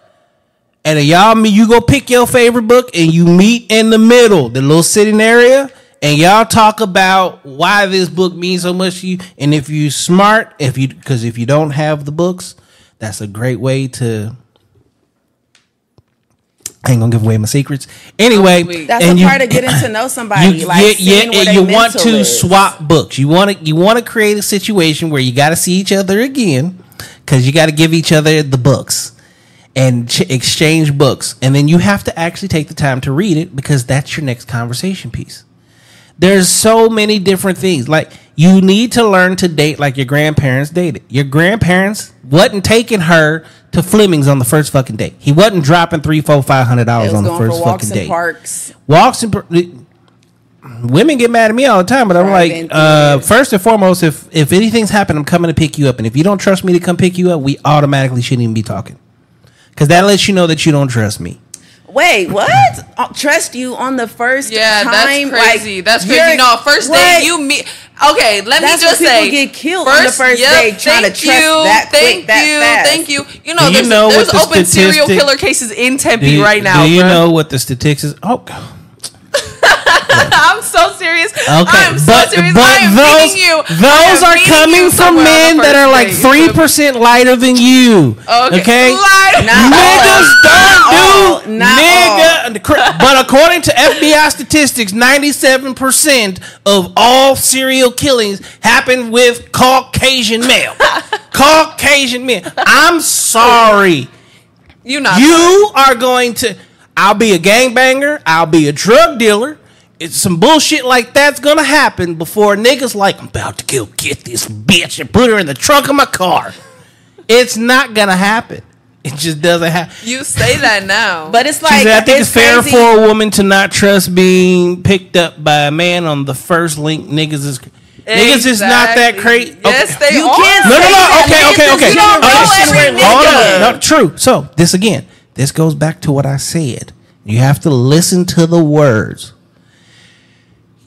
Speaker 1: and y'all me you go pick your favorite book, and you meet in the middle, the little sitting area, and y'all talk about why this book means so much to you. And if you smart, if you because if you don't have the books, that's a great way to I ain't gonna give away my secrets. Anyway.
Speaker 5: That's
Speaker 1: and
Speaker 5: a
Speaker 1: you-
Speaker 5: part of getting to know (coughs) somebody.
Speaker 1: you,
Speaker 5: like
Speaker 1: yeah, yeah, you want to
Speaker 5: is.
Speaker 1: swap books. You want to you want to create a situation where you got to see each other again because you got to give each other the books and ch- exchange books, and then you have to actually take the time to read it because that's your next conversation piece. There's so many different things. Like you need to learn to date like your grandparents dated. Your grandparents wasn't taking her to Fleming's on the first fucking date. He wasn't dropping three, four, five hundred dollars on the first fucking
Speaker 5: in
Speaker 1: date
Speaker 5: parks.
Speaker 1: walks and parks. women get mad at me all the time but i'm
Speaker 5: Right,
Speaker 1: like uh, first and foremost if if anything's happened i'm coming to pick you up and if you don't trust me to come pick you up we automatically shouldn't even be talking because that lets you know that you don't trust me
Speaker 5: Wait, what? Uh, trust you on the first
Speaker 4: Yeah,
Speaker 5: time?
Speaker 4: that's crazy.
Speaker 5: Like,
Speaker 4: that's crazy. No, first
Speaker 5: what?
Speaker 4: date you meet. Okay, let
Speaker 5: That's
Speaker 4: me just
Speaker 5: when people
Speaker 4: say,
Speaker 5: get killed on the first day trying to
Speaker 4: thank
Speaker 5: trust
Speaker 4: you,
Speaker 5: that quick,
Speaker 4: thank
Speaker 5: that
Speaker 4: you,
Speaker 5: fast.
Speaker 4: thank you. You know,
Speaker 1: Do you
Speaker 4: there's,
Speaker 1: know
Speaker 4: there's
Speaker 1: what the
Speaker 4: open serial killer cases in Tempe
Speaker 1: you,
Speaker 4: right now.
Speaker 1: do you
Speaker 4: bruh.
Speaker 1: know what the statistics oh (laughs)
Speaker 4: I'm so serious.
Speaker 1: Okay,
Speaker 4: I'm so
Speaker 1: but
Speaker 4: serious.
Speaker 1: but
Speaker 4: I am
Speaker 1: those
Speaker 4: meeting you. I
Speaker 1: those
Speaker 4: am
Speaker 1: are coming from men that are like three percent lighter than you.
Speaker 4: Okay,
Speaker 1: Okay,
Speaker 4: Liar.
Speaker 5: Not
Speaker 1: niggas don't do
Speaker 5: Not
Speaker 1: nigga. But according to FBI statistics, ninety-seven percent of all serial killings happen with Caucasian male. (laughs) Caucasian men. I'm sorry.
Speaker 4: You not.
Speaker 1: You are going to. I'll be a gangbanger. I'll be a drug dealer. It's some bullshit like that's gonna happen before niggas like I'm about to go get this bitch and put her in the trunk of my car. It's not gonna happen. It just doesn't happen.
Speaker 4: You say that now. (laughs)
Speaker 5: But it's like
Speaker 1: said, I think it's, fair
Speaker 5: crazy.
Speaker 1: for a woman to not trust being picked up by a man on the first link. Niggas is niggas is not that
Speaker 4: Exactly.
Speaker 1: crazy.
Speaker 4: Yes,
Speaker 1: Okay.
Speaker 4: they
Speaker 5: You
Speaker 4: are.
Speaker 5: can't
Speaker 1: No, no, no.
Speaker 5: that
Speaker 1: Okay, okay, okay.
Speaker 4: You don't
Speaker 1: Okay,
Speaker 4: every
Speaker 1: Hold
Speaker 4: nigga.
Speaker 1: on. No, true. So this again, this goes back to what I said. You have to listen to the words.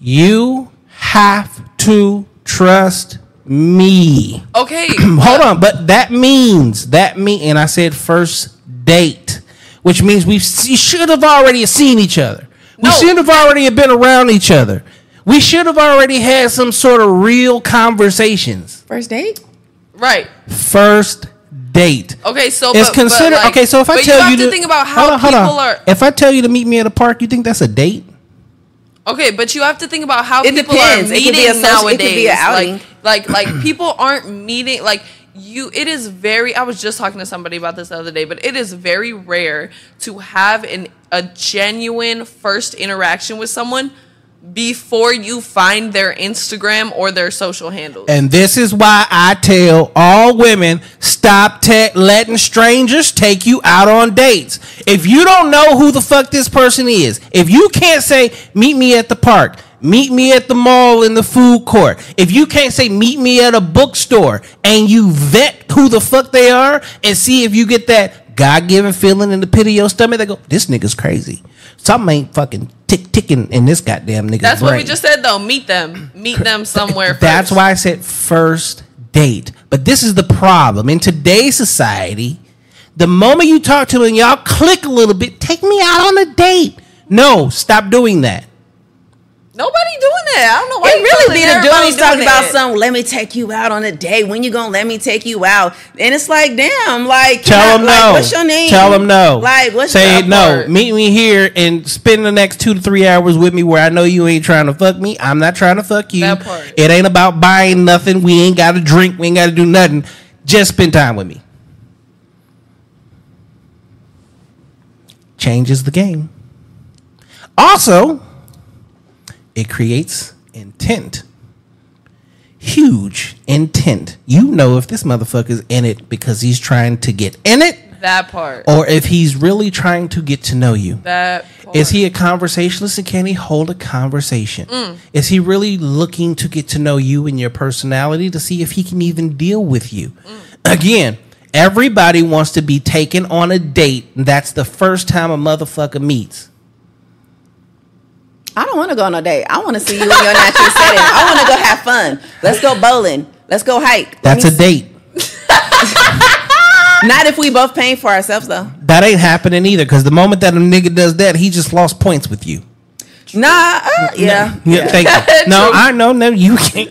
Speaker 1: You have to trust me.
Speaker 4: Okay. (clears throat)
Speaker 1: Hold on, but that means that mean, and I said first date, which means we should have already seen each other. We
Speaker 4: No.
Speaker 1: should have already been around each other. We should have already had some sort of real conversations.
Speaker 5: First date?
Speaker 4: Right.
Speaker 1: First date.
Speaker 4: Okay. So
Speaker 1: It's
Speaker 4: but- but,
Speaker 1: considered
Speaker 4: like-
Speaker 1: okay. So if I tell
Speaker 4: you
Speaker 1: you,
Speaker 4: have to
Speaker 1: to
Speaker 4: think about how
Speaker 1: hold on, hold
Speaker 4: people
Speaker 1: on.
Speaker 4: are.
Speaker 1: If I tell you to meet me at a park, you think that's a date?
Speaker 4: Okay, but you have to think about how
Speaker 5: It
Speaker 4: people
Speaker 5: depends.
Speaker 4: are
Speaker 5: It could
Speaker 4: meeting
Speaker 5: be a social-
Speaker 4: nowadays.
Speaker 5: it could be an outing.
Speaker 4: Like, like, like people aren't meeting. Like you, it is very. I was just talking to somebody about this the other day, but it is very rare to have an a genuine first interaction with someone before you find their Instagram or their social handles.
Speaker 1: And this is why I tell all women stop te- letting strangers take you out on dates. If you don't know who the fuck this person is, if you can't say, meet me at the park, meet me at the mall in the food court, if you can't say, meet me at a bookstore, and you vet who the fuck they are and see if you get that God given feeling in the pit of your stomach, they go, this nigga's crazy. Something ain't fucking tick ticking in this goddamn nigga.
Speaker 4: That's what we just said, though. Meet them. Meet them somewhere.
Speaker 1: That's
Speaker 4: first.
Speaker 1: why I said first date. But this is the problem. In today's society, the moment you talk to them and y'all click a little bit, take me out on a date. No, stop doing that.
Speaker 4: Nobody doing that. I don't know why.
Speaker 5: It
Speaker 4: you
Speaker 5: really be
Speaker 4: feeling
Speaker 5: the
Speaker 4: everybody
Speaker 5: dudes talking
Speaker 4: doing
Speaker 5: about
Speaker 4: that.
Speaker 5: something. Let me take you out on a date. When you gonna let me take you out? And it's like, damn, like
Speaker 1: Tell
Speaker 5: can I-
Speaker 1: them
Speaker 5: like,
Speaker 1: no.
Speaker 5: What's your name?
Speaker 1: Tell them no.
Speaker 5: Like what's
Speaker 1: Say
Speaker 5: your
Speaker 1: no. Meet me here and spend the next two to three hours with me where I know you ain't trying to fuck me. I'm not trying to fuck you.
Speaker 4: That part.
Speaker 1: It ain't about buying nothing. We ain't got to drink. We ain't got to do nothing. Just spend time with me. Changes the game. Also, it creates intent. Huge intent. You know if this motherfucker's in it because he's trying to get in it
Speaker 4: That part.
Speaker 1: or if he's really trying to get to know you.
Speaker 4: That part.
Speaker 1: Is he a conversationalist and can he hold a conversation?
Speaker 4: Mm.
Speaker 1: Is he really looking to get to know you and your personality to see if he can even deal with you?
Speaker 4: Mm.
Speaker 1: Again, everybody wants to be taken on a date. and That's the first time a motherfucker meets.
Speaker 5: I don't want to go on a date. I want to see you in your natural (laughs) setting. I want to go have fun. Let's go bowling. Let's go hike. Let
Speaker 1: That's
Speaker 5: me
Speaker 1: a date. (laughs)
Speaker 5: Not if we both paying for ourselves though.
Speaker 1: That ain't happening either because the moment that a nigga does that, he just lost points with you.
Speaker 5: Nah, uh, yeah.
Speaker 1: Yeah, thank you. (laughs) No, I know, no, you can't.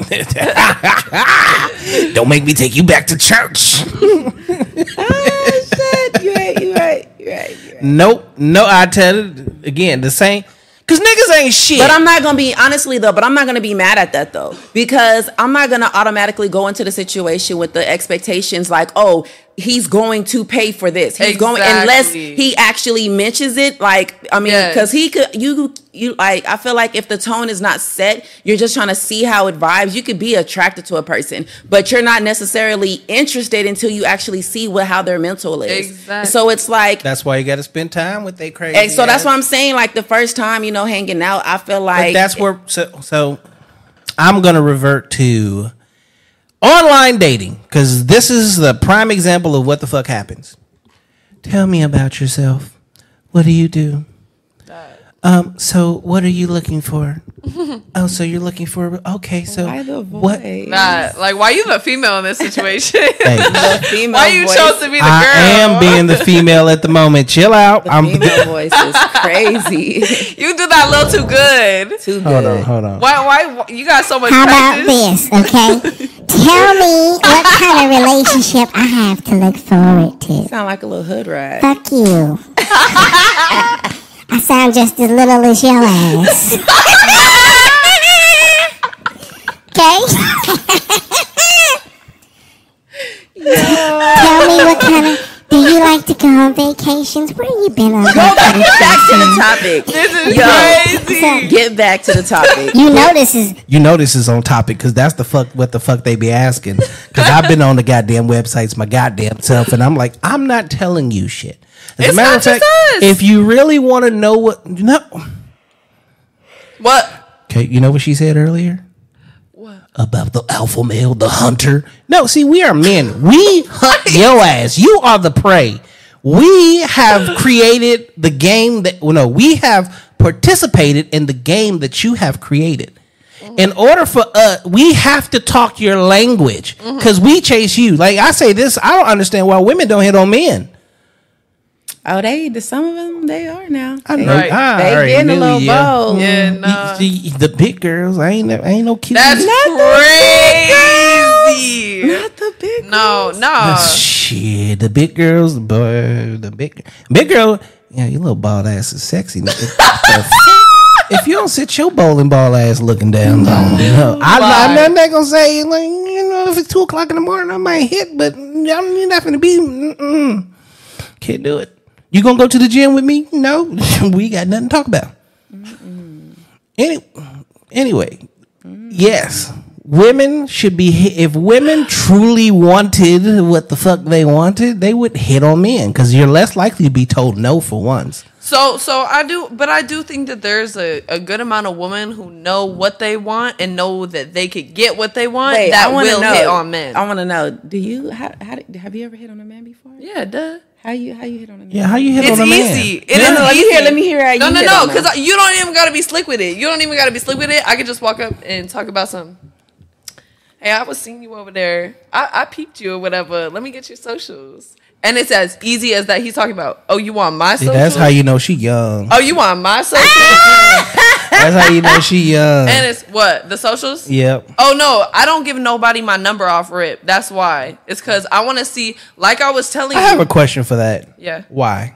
Speaker 1: Don't make me take you back to church.
Speaker 5: Ah, shit. You right. You right. You right. You right.
Speaker 1: Nope. No, I tell it again, the same. Cause niggas ain't shit.
Speaker 5: But I'm not gonna be honestly though. But I'm not gonna be mad at that though because I'm not gonna automatically go into the situation with the expectations like, oh, he's going to pay for this. He's going unless he actually mentions it. Like, I mean,
Speaker 4: Yes.
Speaker 5: because he could you you like. I feel like if the tone is not set, you're just trying to see how it vibes. You could be attracted to a person, but you're not necessarily interested until you actually see what how their mental is.
Speaker 4: Exactly.
Speaker 5: So it's like
Speaker 1: that's why you got to spend time with they crazy.
Speaker 5: and so that's
Speaker 1: ass.
Speaker 5: what I'm saying. Like the first time, you know, hanging out, I feel
Speaker 1: But
Speaker 5: like
Speaker 1: that's where so so I'm gonna revert to online dating because this is the prime example of what the fuck happens. Tell me about yourself. What do you do? Um. So, what are you looking for? (laughs) oh, so you're looking for okay. So
Speaker 5: Why the
Speaker 1: what?
Speaker 5: voice?
Speaker 4: Nah, like why you the female in this (laughs) situation?
Speaker 1: Hey, (laughs)
Speaker 5: The female
Speaker 4: why you
Speaker 5: voice,
Speaker 4: chose to be the girl?
Speaker 1: I am being the female at the moment. Chill out.
Speaker 5: the
Speaker 1: I'm.
Speaker 5: female voice is crazy.
Speaker 4: You do that a little too good.
Speaker 5: Too good.
Speaker 1: Hold on. Hold on.
Speaker 4: Why? Why? You got so much
Speaker 6: How about
Speaker 4: practice.
Speaker 6: this, okay? Tell me what kind of relationship I have to look forward to.
Speaker 5: Sound like a little hood rat.
Speaker 6: Fuck you. I sound just as little as your ass. okay? Tell me what kind of. Do you like to go on vacations? Where you been on
Speaker 5: Go back,
Speaker 6: vacation?
Speaker 5: back to the topic.
Speaker 4: This is
Speaker 5: Yo.
Speaker 4: crazy.
Speaker 5: Get back to the topic.
Speaker 6: You know this is
Speaker 1: You know this is on topic because that's the fuck what the fuck they be asking. Because I've been on the goddamn websites my goddamn self, and I'm like, I'm not telling you shit. As
Speaker 4: It's not just us.
Speaker 1: if you really want to know what, no,
Speaker 4: What?
Speaker 1: okay, you know what she said earlier
Speaker 4: What?
Speaker 1: about the alpha male, the hunter. No, see, we are men. We hunt (laughs) your ass. You are the prey. We have created the game that well, no, we have participated in the game that you have created. In order for us, we have to talk your language because we chase you. Like I say this, I don't understand why women don't hit on men.
Speaker 5: Oh, they the some of them they are now.
Speaker 1: I
Speaker 5: They-
Speaker 1: know.
Speaker 4: Right.
Speaker 1: I
Speaker 5: They
Speaker 1: already
Speaker 5: getting a little
Speaker 1: yeah.
Speaker 5: bold.
Speaker 4: Yeah, no.
Speaker 1: see, the big girls, I ain't, I ain't no cute.
Speaker 4: That's crazy.
Speaker 5: Not the big.
Speaker 4: No, no.
Speaker 1: Uh, shit, the big girls, boy, the big big girl. Yeah, your little bald ass is sexy. if, (laughs) if you don't sit your bowling ball ass looking down, no, I, I'm not, not gonna say like you know if it's two o'clock in the morning I might hit, but I'm you're not gonna be. Mm-mm. Can't do it. You gonna go to the gym with me? No, (laughs) we got nothing to talk about. Any, anyway, yes, women should be. If women truly wanted what the fuck they wanted, they would hit on men because you're less likely to be told no for once.
Speaker 4: So, so I do, but I do think that there's a, a good amount of women who know what they want and know that they could get what they want.
Speaker 5: Wait,
Speaker 4: that
Speaker 5: I
Speaker 4: will
Speaker 5: know.
Speaker 4: hit on men.
Speaker 5: I want to know. Do you how, how have you ever hit on a man before?
Speaker 4: yeah, duh.
Speaker 5: How you how you hit on a man?
Speaker 1: Yeah, how you hit
Speaker 4: It's
Speaker 1: on a man?
Speaker 4: It's easy. It
Speaker 5: No,
Speaker 4: is
Speaker 5: no, let me
Speaker 4: easy.
Speaker 5: hear- let me hear how
Speaker 4: No,
Speaker 5: you
Speaker 4: no,
Speaker 5: hit
Speaker 4: no, because you don't even gotta be slick with it. You don't even gotta be slick with it. I could just walk up and talk about something. Hey, I was seeing you over there. I, I peeped you or whatever. Let me get your socials. And it's as easy as that. He's talking about. Oh, you want my
Speaker 1: See,
Speaker 4: socials?
Speaker 1: that's how you know she young.
Speaker 4: Oh, you want my socials? (laughs) (laughs)
Speaker 1: That's how you know she young.
Speaker 4: and it's what the socials.
Speaker 1: Yep.
Speaker 4: Oh no, I don't give nobody my number off rip. That's why. It's because I want to see. Like I was telling
Speaker 1: I
Speaker 4: you.
Speaker 1: I have a question for that.
Speaker 4: Yeah.
Speaker 1: Why?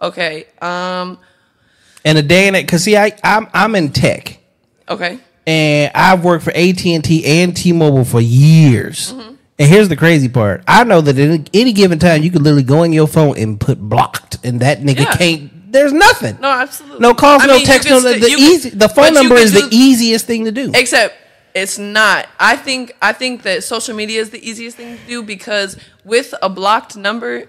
Speaker 4: okay. Um.
Speaker 1: And a day and because see, I I'm I'm in tech.
Speaker 4: Okay.
Speaker 1: and I've worked for AT and T and T-Mobile for years.
Speaker 4: Mm-hmm.
Speaker 1: And here's the crazy part: I know that at any given time you could literally go in your phone and put blocked, and that nigga
Speaker 4: Yeah.
Speaker 1: can't. There's nothing.
Speaker 4: No, absolutely.
Speaker 1: No calls,
Speaker 4: I
Speaker 1: no
Speaker 4: mean,
Speaker 1: text, no. The, the
Speaker 4: can-
Speaker 1: easy, the phone number is
Speaker 4: do-
Speaker 1: the easiest thing to do.
Speaker 4: Except it's not. I think I think that social media is the easiest thing to do because with a blocked number,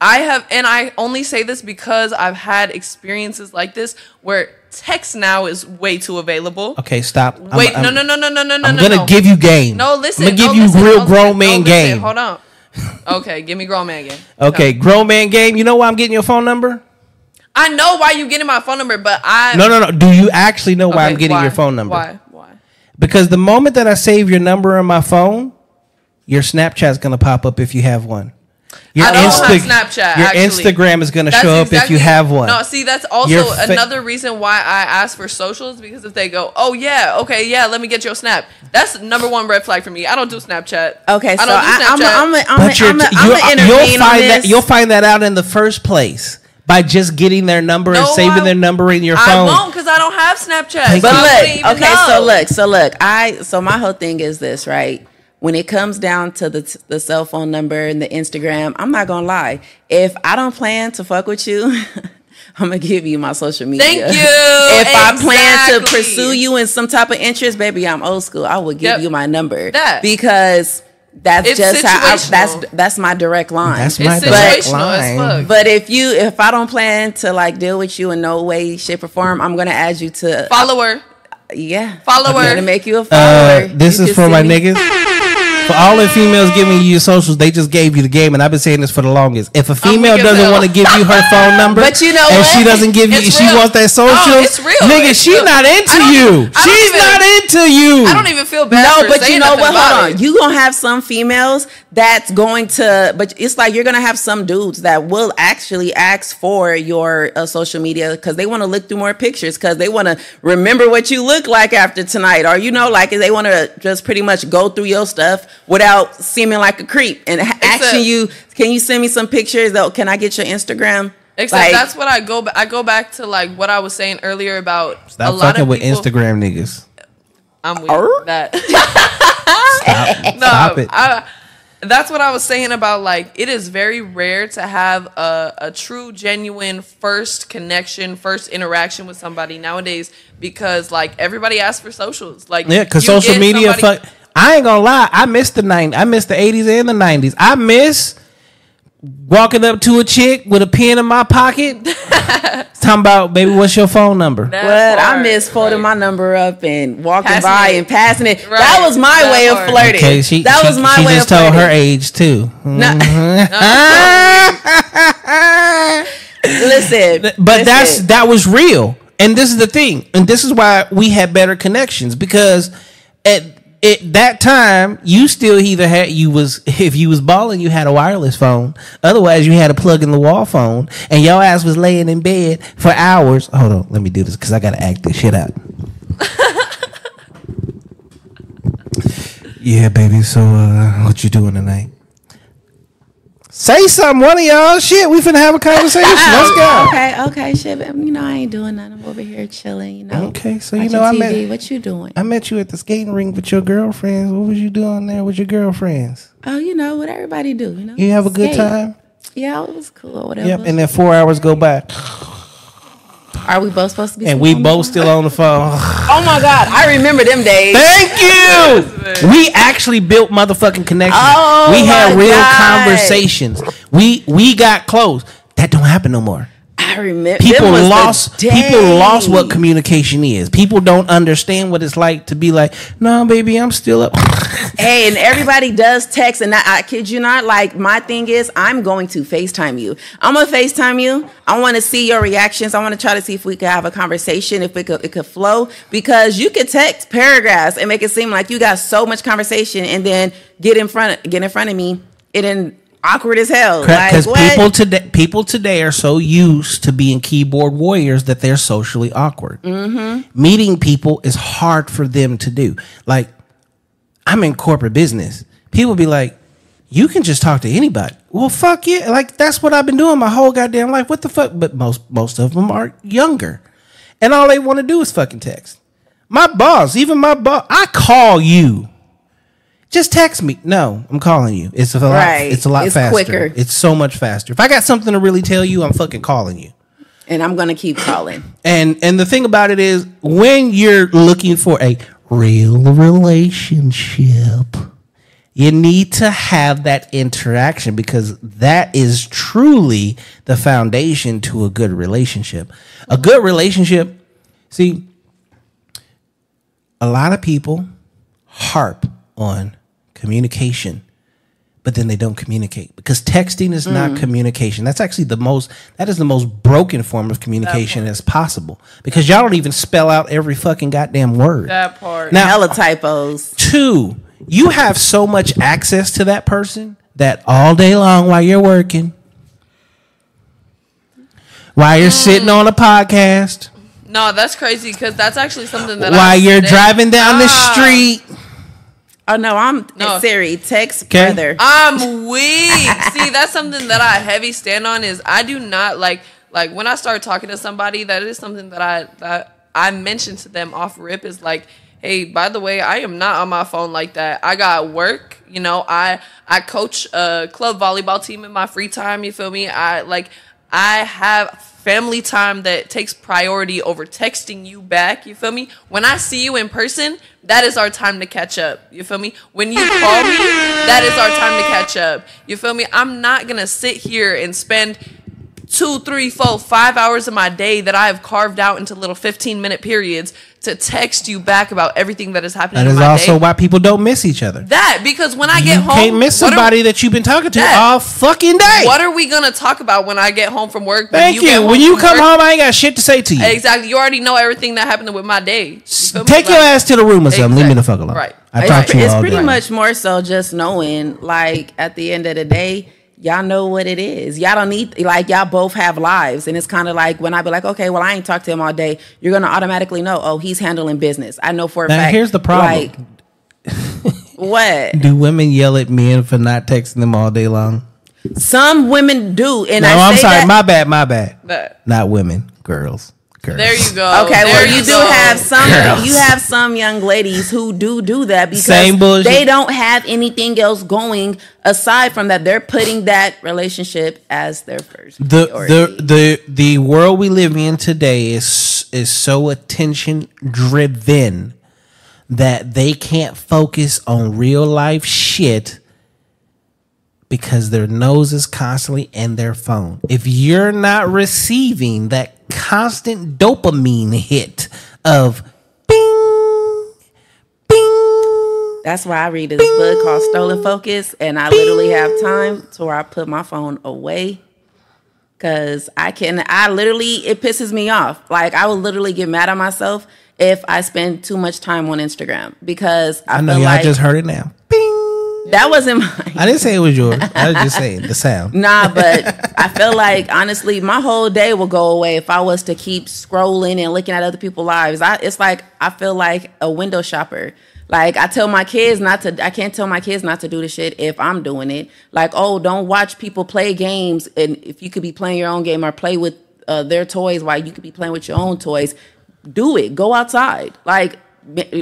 Speaker 4: I have and I only say this because I've had experiences like this where text now is way too available.
Speaker 1: Okay, stop.
Speaker 4: Wait,
Speaker 1: I'm,
Speaker 4: no, no, no, no, no, no, no.
Speaker 1: I'm gonna
Speaker 4: no.
Speaker 1: give you game.
Speaker 4: No, listen.
Speaker 1: I'm gonna give
Speaker 4: no,
Speaker 1: you
Speaker 4: listen,
Speaker 1: real
Speaker 4: no,
Speaker 1: grown man
Speaker 4: no, listen,
Speaker 1: game.
Speaker 4: Hold on. (laughs) Okay, give me grown man game.
Speaker 1: Okay, grown man game. You know why I'm getting your phone number?
Speaker 4: I know why you're getting my phone number, but I
Speaker 1: No, no, no. Do you actually know why
Speaker 4: Okay,
Speaker 1: I'm getting
Speaker 4: why?
Speaker 1: your phone number?
Speaker 4: Why? Why?
Speaker 1: Because the moment that I save your number on my phone, your Snapchat's gonna pop up if you have one. Your
Speaker 4: I don't
Speaker 1: Insta-
Speaker 4: have Snapchat.
Speaker 1: Your
Speaker 4: actually.
Speaker 1: Instagram is gonna
Speaker 4: That's
Speaker 1: show up if you have one.
Speaker 4: No, see, that's also
Speaker 1: fa-
Speaker 4: another reason why I ask for socials because if they go, oh yeah, okay, yeah, let me get your snap. That's number one red flag for me. I don't do Snapchat.
Speaker 5: Okay, so
Speaker 4: I don't do
Speaker 5: I, I'm a,
Speaker 4: Snapchat.
Speaker 5: I'm a, I'm
Speaker 1: but
Speaker 5: a,
Speaker 1: you're,
Speaker 5: I'm a,
Speaker 1: t-
Speaker 5: I'm
Speaker 1: you'll,
Speaker 5: a
Speaker 1: you'll
Speaker 5: intervene on
Speaker 1: find that
Speaker 5: this.
Speaker 1: you'll find that out in the first place by just getting their number and saving
Speaker 4: I-
Speaker 1: their number in your
Speaker 4: I
Speaker 1: phone.
Speaker 4: I won't because I don't have Snapchat.
Speaker 5: But look,
Speaker 4: wouldn't even
Speaker 5: okay, so look, so look, I so my whole thing is this, right? When it comes down to the the cell phone number and the Instagram, I'm not gonna lie. If I don't plan to fuck with you, (laughs) I'm gonna give you my social media.
Speaker 4: Thank you. (laughs)
Speaker 5: If I plan to pursue you in some type of interest, baby, I'm old school. I will give
Speaker 4: Yep.
Speaker 5: you my number
Speaker 4: That.
Speaker 5: because that's
Speaker 4: It's
Speaker 5: just how I, that's that's my direct line.
Speaker 1: That's
Speaker 4: It's
Speaker 1: my direct line.
Speaker 5: But if you if I don't plan to like deal with you in no way, shape, or form, I'm gonna add you to
Speaker 4: Follower.
Speaker 5: yeah.
Speaker 4: Follower.
Speaker 5: I'm gonna make you a
Speaker 1: Uh,
Speaker 5: follower.
Speaker 1: this
Speaker 5: You
Speaker 1: is for my
Speaker 5: me-
Speaker 1: niggas. For all the females giving you your socials, they just gave you the game, and I've been saying this for the longest. If a female doesn't want to give you her phone (laughs) number,
Speaker 5: But you know
Speaker 1: and
Speaker 5: what?
Speaker 1: she doesn't give you,
Speaker 4: It's
Speaker 1: she
Speaker 4: real.
Speaker 1: wants that social.
Speaker 4: No, it's real.
Speaker 1: Nigga,
Speaker 4: It's
Speaker 1: she
Speaker 4: real.
Speaker 1: not into you.
Speaker 4: even-
Speaker 1: She's
Speaker 4: even-
Speaker 1: not into you.
Speaker 4: I don't even feel bad.
Speaker 5: No,
Speaker 4: for
Speaker 5: but you know what? Hold on.
Speaker 4: it.
Speaker 5: You gonna have some females that's going to, but it's like you're gonna have some dudes that will actually ask for your uh, social media because they want to look through more pictures because they want to remember what you look like after tonight, or you know, like they want to just pretty much go through your stuff without seeming like a creep and ha- asking you, "Can you send me some pictures? Though, can I get your Instagram?"
Speaker 4: Except
Speaker 5: Like-
Speaker 4: that's what I go. ba- I go back to like what I was saying earlier about a
Speaker 1: Stop
Speaker 4: lot
Speaker 1: fucking
Speaker 4: of
Speaker 1: with
Speaker 4: people,
Speaker 1: Instagram niggas.
Speaker 4: I'm with
Speaker 5: Arr?
Speaker 4: that. (laughs)
Speaker 1: Stop, (laughs)
Speaker 4: No,
Speaker 1: stop it.
Speaker 4: I, that's what I was saying about like it is very rare to have a, a true, genuine first connection, first interaction with somebody nowadays because like everybody asks for socials. Like
Speaker 1: Yeah, because social media.
Speaker 4: somebody-
Speaker 1: Fuck. I ain't gonna lie. I miss the nine. I miss the eighties and the nineties. I miss walking up to a chick with a pen in my pocket, (laughs) talking about, baby, what's your phone number?
Speaker 4: That
Speaker 5: But I
Speaker 4: part,
Speaker 5: miss folding
Speaker 4: like,
Speaker 5: my number up and walking
Speaker 4: Passing
Speaker 5: by
Speaker 4: it.
Speaker 5: and passing it.
Speaker 4: Right,
Speaker 5: That was my
Speaker 4: that
Speaker 5: way
Speaker 4: part.
Speaker 5: of flirting.
Speaker 1: Okay, she,
Speaker 5: that
Speaker 1: she,
Speaker 5: was my
Speaker 1: she
Speaker 5: way
Speaker 1: just
Speaker 5: of
Speaker 1: told
Speaker 5: flirting.
Speaker 1: her age too. (laughs) Mm-hmm.
Speaker 5: No- listen,
Speaker 1: but that's that was real and this is the thing and this is why we had better connections because at at that time you still either had you was (laughs) if you was balling you had a wireless phone. Otherwise you had a plug in the wall phone and your ass was laying in bed for hours. Hold on let me do this because i gotta act this shit out. (laughs) Yeah baby so uh what you doing tonight Say something, one of y'all. Shit, we finna have a conversation. (laughs) Let's go.
Speaker 5: Okay, okay, shit. but, You know, I ain't doing nothing. I'm over here chilling. You know.
Speaker 1: Okay, so you
Speaker 5: watching
Speaker 1: know, I
Speaker 5: TV.
Speaker 1: met-
Speaker 5: what you doing?
Speaker 1: I met you at the skating rink with your girlfriends. What was you doing there with your girlfriends?
Speaker 5: oh, you know what everybody do. You know.
Speaker 1: You have a good
Speaker 5: Skate.
Speaker 1: time?
Speaker 5: Yeah, it was cool. or Whatever.
Speaker 1: Yep. And then four hours go by,
Speaker 5: Are we both supposed to be?
Speaker 1: and we both
Speaker 5: phone?
Speaker 1: still on the phone. (laughs)
Speaker 5: Oh my god, I remember them days.
Speaker 1: Thank you. We actually built motherfucking connections.
Speaker 5: Oh
Speaker 1: we had
Speaker 5: my
Speaker 1: real
Speaker 5: God.
Speaker 1: conversations. We we got close. That don't happen no more.
Speaker 5: I remember.
Speaker 1: People
Speaker 5: them was the
Speaker 1: lost. People lost what communication is. People don't understand what it's like to be like, no, baby, I'm still up. (laughs)
Speaker 5: Hey, and everybody does text, and I, I kid you not. Like my thing is, I'm going to Facetime you. I'm gonna Facetime you. I want to see your reactions. I want to try to see if we could have a conversation, if it could it could flow, because you could text paragraphs and make it seem like you got so much conversation, and then get in front get in front of me, it in awkward as hell.
Speaker 1: Because
Speaker 5: Like,
Speaker 1: people today, people today are so used to being keyboard warriors that they're socially awkward.
Speaker 5: Mm-hmm.
Speaker 1: Meeting people is hard for them to do. Like, I'm in corporate business. People be like, "You can just talk to anybody." Well, fuck yeah! Like that's what I've been doing my whole goddamn life. What the fuck? But most most of them are younger, and all they want to do is fucking text. My boss, even my boss, I call you. Just text me. No, I'm calling you. It's a lot.
Speaker 5: Right.
Speaker 1: It's a lot
Speaker 5: It's
Speaker 1: faster.
Speaker 5: quicker.
Speaker 1: It's so much faster. If I got something to really tell you, I'm fucking calling you.
Speaker 5: and I'm gonna keep calling.
Speaker 1: And and the thing about it is, when you're looking for a real relationship, you need to have that interaction because that is truly the foundation to a good relationship. A good relationship, see, a lot of people harp on communication but then they don't communicate because texting is not communication. That's actually the most that is the most broken form of communication as possible because y'all don't even spell out every fucking goddamn word.
Speaker 4: That part.
Speaker 1: Now,
Speaker 5: Hella typos.
Speaker 1: two, you have so much access to that person that all day long while you're working, while you're sitting on a podcast,
Speaker 4: No, that's crazy because that's actually something that.
Speaker 1: while
Speaker 4: I
Speaker 1: you're
Speaker 4: said-
Speaker 1: driving down the
Speaker 4: Ah.
Speaker 1: street.
Speaker 5: Oh no, I'm
Speaker 4: No.
Speaker 5: Siri. Text
Speaker 1: Okay.
Speaker 5: brother.
Speaker 4: I'm (laughs) weak. See, that's something that I heavy stand on is I do not like like when I start talking to somebody, that is something that I that I mentioned to them off rip is like, hey, by the way, I am not on my phone like that. I got work. You know, I I coach a club volleyball team in my free time. You feel me? I like I have family time that takes priority over texting you back. You feel me? When I see you in person, that is our time to catch up. You feel me? When you call me, that is our time to catch up. You feel me? I'm not gonna sit here and spend two, three, four, five hours of my day that I have carved out into little 15 minute periods to text you back about everything that is happening
Speaker 1: That is in
Speaker 4: my
Speaker 1: also
Speaker 4: day.
Speaker 1: why people don't miss each other.
Speaker 4: that because when I
Speaker 1: You
Speaker 4: get home, You
Speaker 1: can't miss
Speaker 4: what are-
Speaker 1: somebody that you've been talking to
Speaker 4: That-
Speaker 1: all fucking day.
Speaker 4: What are we gonna talk about when I get home from work? When
Speaker 1: Thank you.
Speaker 4: get
Speaker 1: When you come
Speaker 4: work?
Speaker 1: home, I ain't got shit to say to you.
Speaker 4: exactly. You already know everything that happened with my day. You feel me?
Speaker 1: Take your
Speaker 4: Like-
Speaker 1: ass to the room or something. Leave me the fuck alone.
Speaker 4: Right.
Speaker 1: I
Speaker 5: It's,
Speaker 1: talked to you
Speaker 5: it's
Speaker 1: all
Speaker 5: pretty
Speaker 1: day.
Speaker 5: much more so just knowing, like, at the end of the day, y'all know what it is. Y'all don't need, like, y'all both have lives. And it's kind of like when I be like, okay, well, I ain't talked to him all day, you're going to automatically know, oh, he's handling business. I know for a
Speaker 1: Now,
Speaker 5: fact.
Speaker 1: here's the problem.
Speaker 5: Like, (laughs) what?
Speaker 1: Do women yell at men for not texting them all day long?
Speaker 5: Some women do. And
Speaker 1: No,
Speaker 5: I
Speaker 1: I'm
Speaker 5: say
Speaker 1: sorry.
Speaker 5: that-
Speaker 1: My bad. My bad.
Speaker 4: That-
Speaker 1: Not women. Girls. Girls.
Speaker 4: There you go.
Speaker 5: Okay,
Speaker 4: There
Speaker 5: well, you do have some.
Speaker 1: Girls.
Speaker 5: You have some young ladies who do do that because they don't have anything else going aside from that. They're putting that relationship as their first.
Speaker 1: the
Speaker 5: priority.
Speaker 1: the the the world we live in today is is so attention driven that they can't focus on real life shit because their nose is constantly in their phone. If you're not receiving that constant dopamine hit of bing bing
Speaker 5: That's why I read this book called Stolen Focus, and I literally have time to where I put my phone away. Cause I can, I literally, it pisses me off. Like I will literally get mad at myself if I spend too much time on Instagram because I,
Speaker 1: I know y'all
Speaker 5: like
Speaker 1: just heard it now.
Speaker 5: That wasn't mine.
Speaker 1: I didn't say it was yours. I was just saying the sound. (laughs)
Speaker 5: Nah, but (laughs) I feel like honestly, my whole day will go away if I was to keep scrolling and looking at other people's lives. I, it's like I feel like a window shopper. Like I tell my kids not to. I can't tell my kids not to do the shit if I'm doing it. Like, oh, don't watch people play games, and if you could be playing your own game or play with uh, their toys while you could be playing with your own toys, do it. Go outside. Like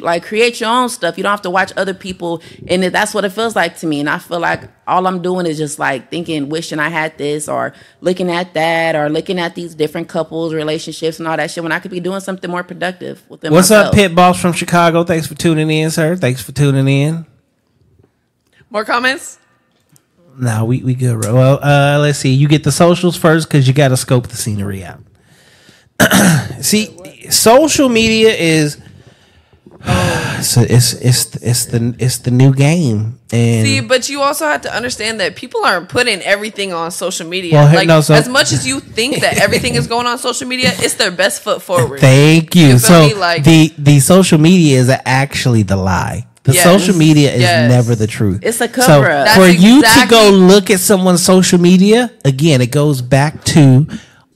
Speaker 5: like create your own stuff. You don't have to watch other people, and that's what it feels like to me. And I feel like all I'm doing is just like thinking, wishing I had this, or looking at that, or looking at these different couples, relationships, and all that shit. When I could be doing something more productive within
Speaker 1: What's
Speaker 5: myself.
Speaker 1: up, Pit Boss from Chicago? Thanks for tuning in, sir. Thanks for tuning in.
Speaker 4: More comments?
Speaker 1: No, we, we good, bro. Well, uh, let's see. You get the socials first because you got to scope the scenery out. (clears throat) see, social media is (gasps) it's, it's it's it's the it's the new game, and
Speaker 4: See, but you also have to understand that people aren't putting everything on social media.
Speaker 1: Well,
Speaker 4: like
Speaker 1: no, so-
Speaker 4: as much as you think that everything is going on social media, it's their best foot forward.
Speaker 1: thank you.
Speaker 4: You
Speaker 1: so
Speaker 4: me? Like-
Speaker 1: the the social media is actually the lie. The
Speaker 4: Yes.
Speaker 1: social media is
Speaker 4: Yes.
Speaker 1: never the truth.
Speaker 5: It's a
Speaker 1: So
Speaker 5: cover-up.
Speaker 1: for
Speaker 4: That's
Speaker 1: you to go look at someone's social media, again, it goes back to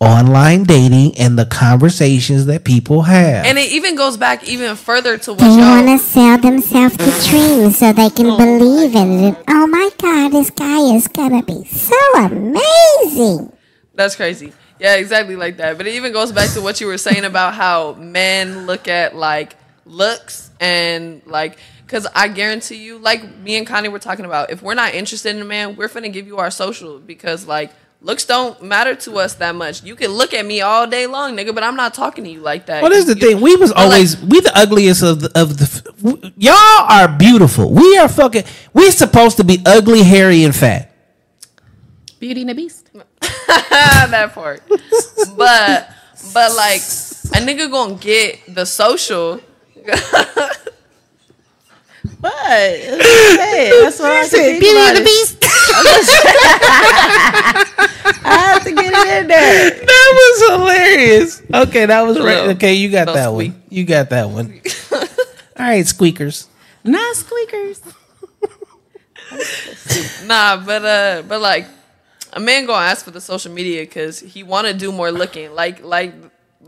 Speaker 1: online dating and the conversations that people have.
Speaker 4: and it even goes back even further to what
Speaker 6: They want to sell themselves the dream so they can believe in it. Oh my God, this guy is gonna be so amazing.
Speaker 4: That's crazy. Yeah, exactly like that. But it even goes back to what you were saying about how men look at like looks and like because I guarantee you, like me and Connie were talking about, if we're not interested in a man, we're finna give you our social because like looks don't matter to us that much. You can look at me all day long, nigga, but I'm not talking to you like that.
Speaker 1: Well, this is the
Speaker 4: You-
Speaker 1: thing. We was
Speaker 4: but, like,
Speaker 1: always we the ugliest of the, of the. f- w- Y'all are beautiful. We are fucking. We supposed to be ugly, hairy, and fat.
Speaker 5: Beauty and the Beast. (laughs)
Speaker 4: that part. but but like a nigga gonna get the social. (laughs)
Speaker 5: But (laughs) hey, that's what I said. Beauty and the Beast. (laughs) I have to get it in there.
Speaker 1: That was hilarious. Okay, that was right. Okay, you got
Speaker 4: little
Speaker 1: that
Speaker 4: squeak.
Speaker 1: one. You got that one. (laughs) All right, squeakers.
Speaker 5: Not squeakers.
Speaker 4: Nah, but uh, but like a man gonna ask for the social media because he want to do more looking. Like like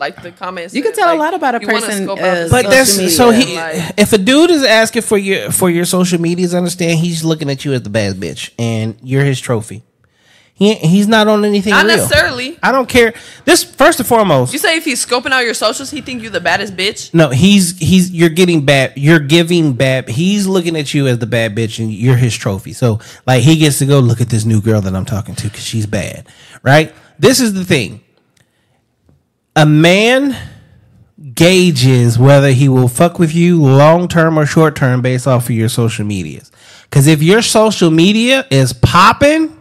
Speaker 4: like the comments.
Speaker 5: You can
Speaker 4: said,
Speaker 5: tell a lot about a
Speaker 4: he wanna
Speaker 5: person, uh,
Speaker 1: But
Speaker 5: social
Speaker 1: that's
Speaker 5: media.
Speaker 1: so he.
Speaker 4: Like-
Speaker 1: if a dude is asking for your for your social medias, understand he's looking at you as the bad bitch, and you're his trophy. He he's not on anything
Speaker 4: Not
Speaker 1: real.
Speaker 4: necessarily.
Speaker 1: I don't care. This first and foremost.
Speaker 4: You say if he's scoping out your socials, he think you the baddest bitch.
Speaker 1: No, he's he's you're getting bad. You're giving bad. He's looking at you as the bad bitch, and you're his trophy. So like he gets to go look at this new girl that I'm talking to because she's bad, right? This is the thing. A man gauges whether he will fuck with you long term or short term based off of your social medias. Because if your social media is popping,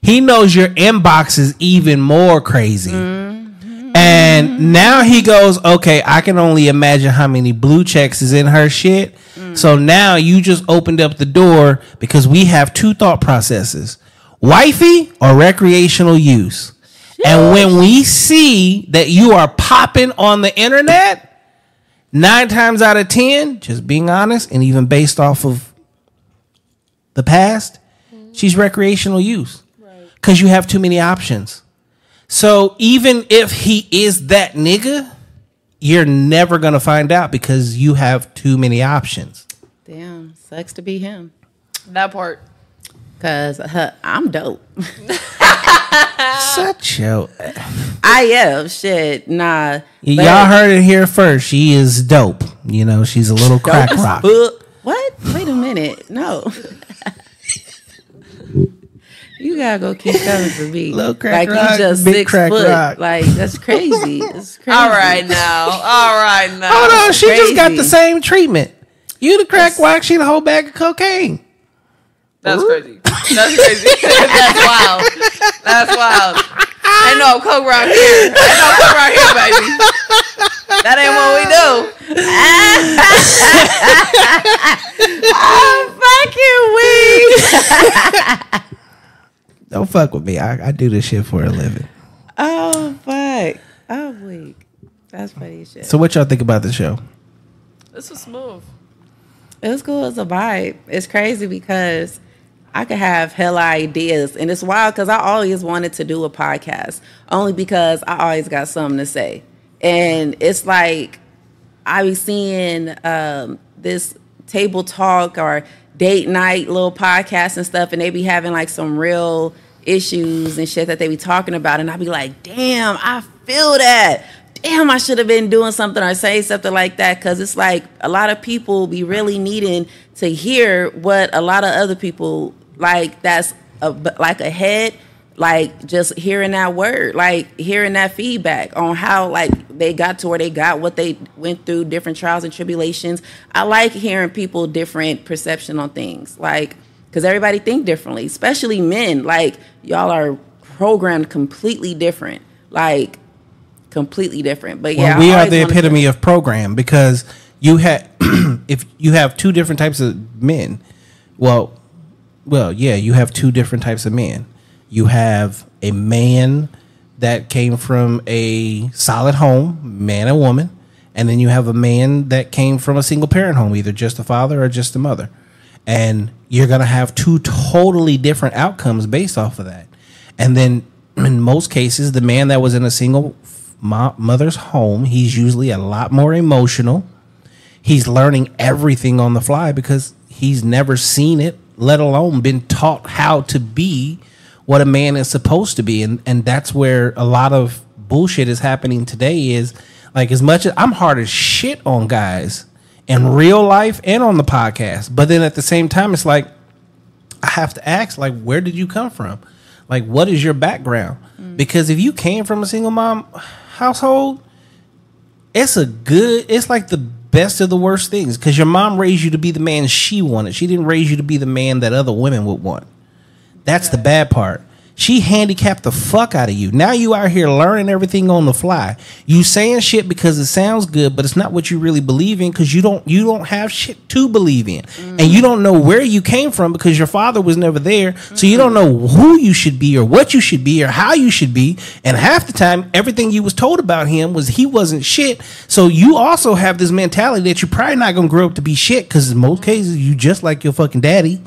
Speaker 1: he knows your inbox is even more crazy. Mm-hmm. And now he goes, okay, I can only imagine how many blue checks is in her shit. Mm. So now you just opened up the door because we have two thought processes wifey or recreational use. And when we see that you are popping on the internet, nine times out of 10, just being honest, and even based off of the past, she's recreational use because you have too many options. So even if he is that nigga, you're never gonna find out because you have too many options.
Speaker 5: Damn, sucks to be him.
Speaker 4: That part.
Speaker 5: Cause uh, I'm dope.
Speaker 1: Such (laughs) a
Speaker 5: I am shit. Nah,
Speaker 1: y'all heard it here first. She is dope. You know, she's a little crack rock.
Speaker 5: What? Wait a minute. No. (laughs) you gotta go keep coming for me.
Speaker 1: Little crack
Speaker 5: like
Speaker 1: rock,
Speaker 5: you just
Speaker 1: big
Speaker 5: six
Speaker 1: crack
Speaker 5: foot.
Speaker 1: rock.
Speaker 5: Like that's crazy. That's crazy. (laughs)
Speaker 4: All right now. All right now.
Speaker 1: Oh no, she just got the same treatment. You the crack rock, she the whole bag of cocaine.
Speaker 4: That's crazy. That's crazy. (laughs) That's wild. That's wild. Ain't no coke around here. Ain't no coke around here, baby. That ain't what we do.
Speaker 5: Oh, Fucking weed. (laughs)
Speaker 1: Don't fuck with me. I, I do this shit for a living.
Speaker 5: Oh fuck. Oh weak. That's funny shit.
Speaker 1: So what y'all think about the show?
Speaker 4: This was smooth.
Speaker 5: It was cool. It's a vibe. It's crazy because I could have hella ideas, and it's wild because I always wanted to do a podcast, only because I always got something to say, and it's like I be seeing um, this table talk or date night little podcast and stuff, and they be having like some real issues and shit that they be talking about, and I be like, damn, I feel that. Damn, I should have been doing something or saying something like that because it's like a lot of people be really needing to hear what a lot of other people like. That's a, like ahead like just hearing that word like hearing that feedback on how like they got to where they got what they went through different trials and tribulations i like hearing people different perception on things like because everybody think differently especially men like y'all are programmed completely different like completely different but yeah
Speaker 1: well, we are the
Speaker 5: wanted to-
Speaker 1: epitome of program because you had (clears throat) if you have two different types of men well well yeah you have two different types of men. You have a man that came from a solid home man and woman and then you have a man that came from a single parent home either just a father or just a mother. And you're going to have two totally different outcomes based off of that. And then in most cases the man that was in a single mother's home he's usually a lot more emotional. He's learning everything on the fly because he's never seen it let alone been taught how to be what a man is supposed to be and and that's where a lot of bullshit is happening today is like as much as I'm hard as shit on guys in real life and on the podcast but then at the same time it's like I have to ask, like, where did you come from? Like, what is your background? Mm. Because if you came from a single mom household, it's a good, it's like the best of the worst things. Because your mom raised you to be the man she wanted. She didn't raise you to be the man that other women would want. That's the bad part. She handicapped the fuck out of you. Now you out here learning everything on the fly. You saying shit because it sounds good, but it's not what you really believe in because you don't you don't have shit to believe in. And you don't know where you came from because your father was never there. So you don't know who you should be or what you should be or how you should be. And half the time everything you was told about him was he wasn't shit. So you also have this mentality that you're probably not gonna grow up to be shit because in most cases you just like your fucking daddy.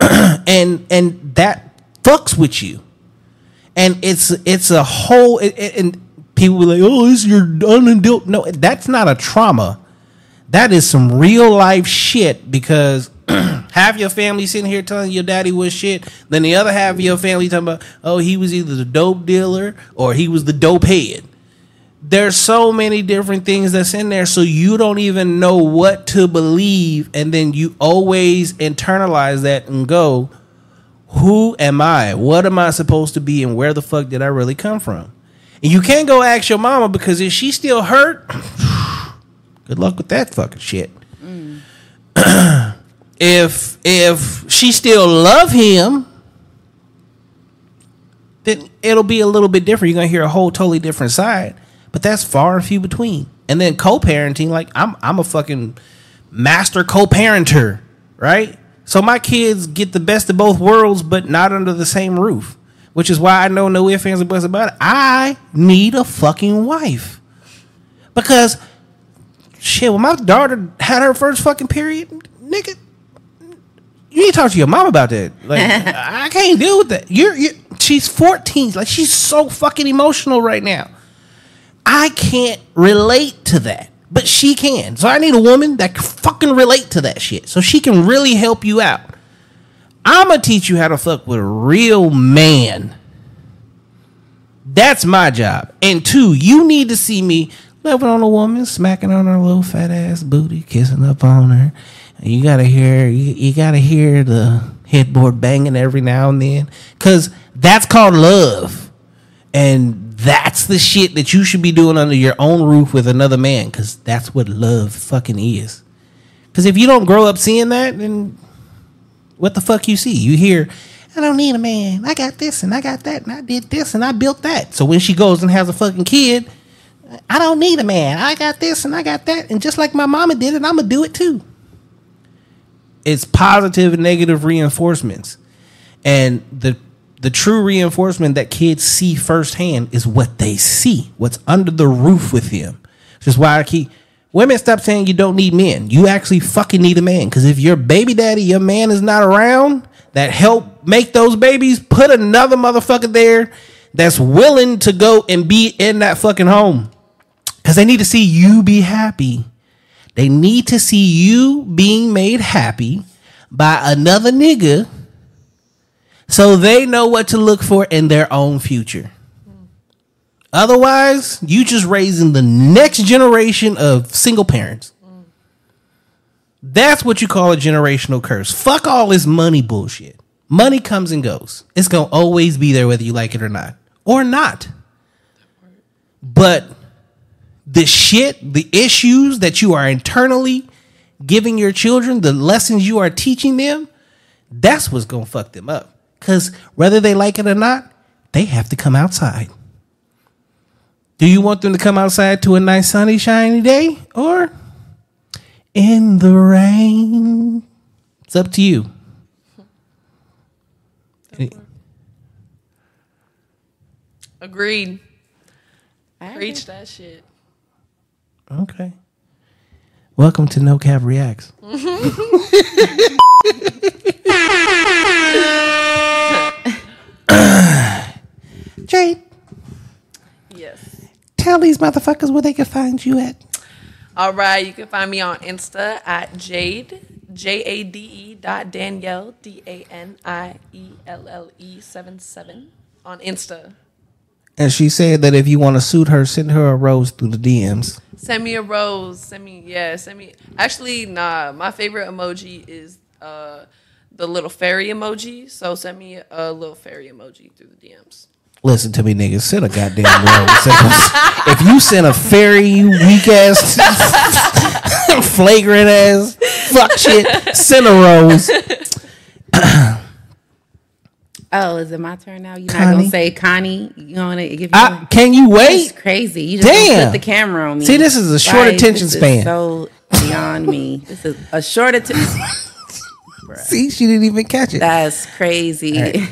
Speaker 1: (clears throat) and and that fucks with you and it's it's a whole it, it- and people be like oh this is your undealt no that's not a trauma that is some real life shit because (clears throat) half your family sitting here telling your daddy was shit. Then the other half of your family talking about, oh, he was either the dope dealer or he was the dope head. There's so many different things that's in there, so you don't even know what to believe, and then you always internalize that and go, "Who am I? What am I supposed to be? And where the fuck did I really come from?" And you can't go ask your mama because if she's still hurt, (sighs) good luck with that fucking shit (clears throat) if if she still love him, then it'll be a little bit different. You're gonna hear a whole totally different side, but that's far and few between. And then co-parenting, like I'm I'm a fucking master co-parenter, right? So my kids get the best of both worlds, but not under the same roof. Which is why I know no ifs, ands, or buts about it. I need a fucking wife. Because shit, when my daughter had her first fucking period, nigga, you need to talk to your mom about that. Like, (laughs) I can't deal with that. You're, you're, she's 14. Like, she's so fucking emotional right now. I can't relate to that, but she can. So I need a woman that can fucking relate to that shit, so she can really help you out. I'm gonna teach you how to fuck with a real man. That's my job. And two, you need to see me loving on a woman, smacking on her little fat ass booty, kissing up on her. You gotta hear, you, you gotta hear the headboard banging every now and then, cause that's called love, and that's the shit that you should be doing under your own roof with another man, cause that's what love fucking is. Cause if you don't grow up seeing that, then what the fuck you see? You hear, I don't need a man. I got this and I got that and I did this and I built that. So when she goes and has a fucking kid, I don't need a man. I got this and I got that. And just like my mama did it, I'm going to do it too. It's positive and negative reinforcements. And the the true reinforcement that kids see firsthand is what they see, what's under the roof with them. Which is why I keep women stop saying you don't need men. You actually fucking need a man. Because if your baby daddy, your man is not around that help make those babies, put another motherfucker there that's willing to go and be in that fucking home. Because they need to see you be happy. They need to see you being made happy by another nigga so they know what to look for in their own future. Otherwise, you just raising the next generation of single parents. That's what you call a generational curse. Fuck all this money bullshit. Money comes and goes. It's going to always be there whether you like it or not. Or not. But the shit, the issues that you are internally giving your children, the lessons you are teaching them, that's what's going to fuck them up. Because whether they like it or not, they have to come outside. Do you want them to come outside to a nice sunny, shiny day or in the rain? It's up to you.
Speaker 4: Agreed.
Speaker 5: I
Speaker 4: Preach that shit.
Speaker 1: Okay. Welcome to No Cap Reacts. (laughs) Jade,
Speaker 4: Yes.
Speaker 1: tell these motherfuckers where they can find you at.
Speaker 4: All right, you can find me on Insta at Jade, J A D E dot Danielle, D A N I E L L E 7 7 on Insta.
Speaker 1: And she said that if you want to suit her, send her a rose through the DMs.
Speaker 4: Send me a rose. Send me, yeah, send me. Actually, nah, my favorite emoji is uh, the little fairy emoji. So send me a little fairy emoji through the DMs.
Speaker 1: Listen to me, niggas. Send a goddamn rose. (laughs) if you send a fairy, you weak ass, (laughs) flagrant ass, fuck shit, send a rose. (clears throat)
Speaker 5: Oh, is it my turn now? You're not
Speaker 1: Connie?
Speaker 5: gonna say Connie? You gonna give me?
Speaker 1: I, can you
Speaker 5: That's
Speaker 1: wait?
Speaker 5: crazy. You just
Speaker 1: Damn.
Speaker 5: Put the camera on me.
Speaker 1: See, this is a short attention
Speaker 5: this is
Speaker 1: span.
Speaker 5: so beyond me. This is a short attention. (laughs)
Speaker 1: See, she didn't even catch it.
Speaker 5: That's crazy.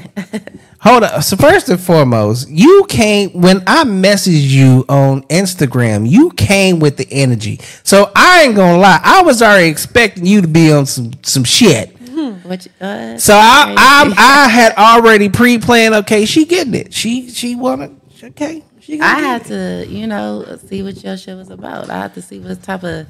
Speaker 1: Hold on. So first and foremost, you came when I messaged you on Instagram. You came with the energy. So I ain't gonna lie. I was already expecting you to be on some some shit.
Speaker 5: You, uh,
Speaker 1: So I I, I had already pre planned. Okay, she getting it. She she wanted. Okay, she.
Speaker 5: I had
Speaker 1: it.
Speaker 5: to, you know, see what your show was about. I had to see what type of,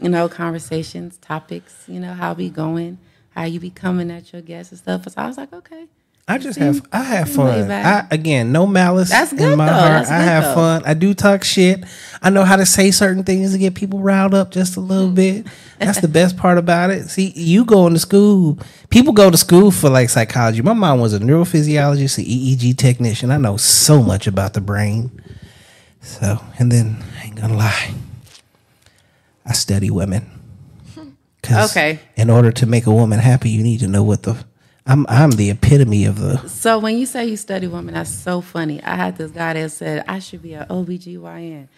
Speaker 5: you know, conversations, topics, you know, how we going. how you be coming at your guests and stuff. So I was like, okay.
Speaker 1: I just have I have fun. I again, no malice
Speaker 5: That's
Speaker 1: in my
Speaker 5: though.
Speaker 1: heart.
Speaker 5: That's
Speaker 1: I have
Speaker 5: though.
Speaker 1: fun. I do talk shit. I know how to say certain things to get people riled up just a
Speaker 5: Hmm.
Speaker 1: little bit. That's the (laughs) best part about it. See, you going to school. People go to school for like psychology. My mom was a neurophysiologist, an EEG technician. I know so much about the brain. So, and then I ain't gonna lie, I study women. (laughs)
Speaker 5: Okay.
Speaker 1: In order to make a woman happy, you need to know what the. I'm I'm the epitome of the.
Speaker 5: So when you say you study women, that's so funny. I had this guy that said I should be an OBGYN.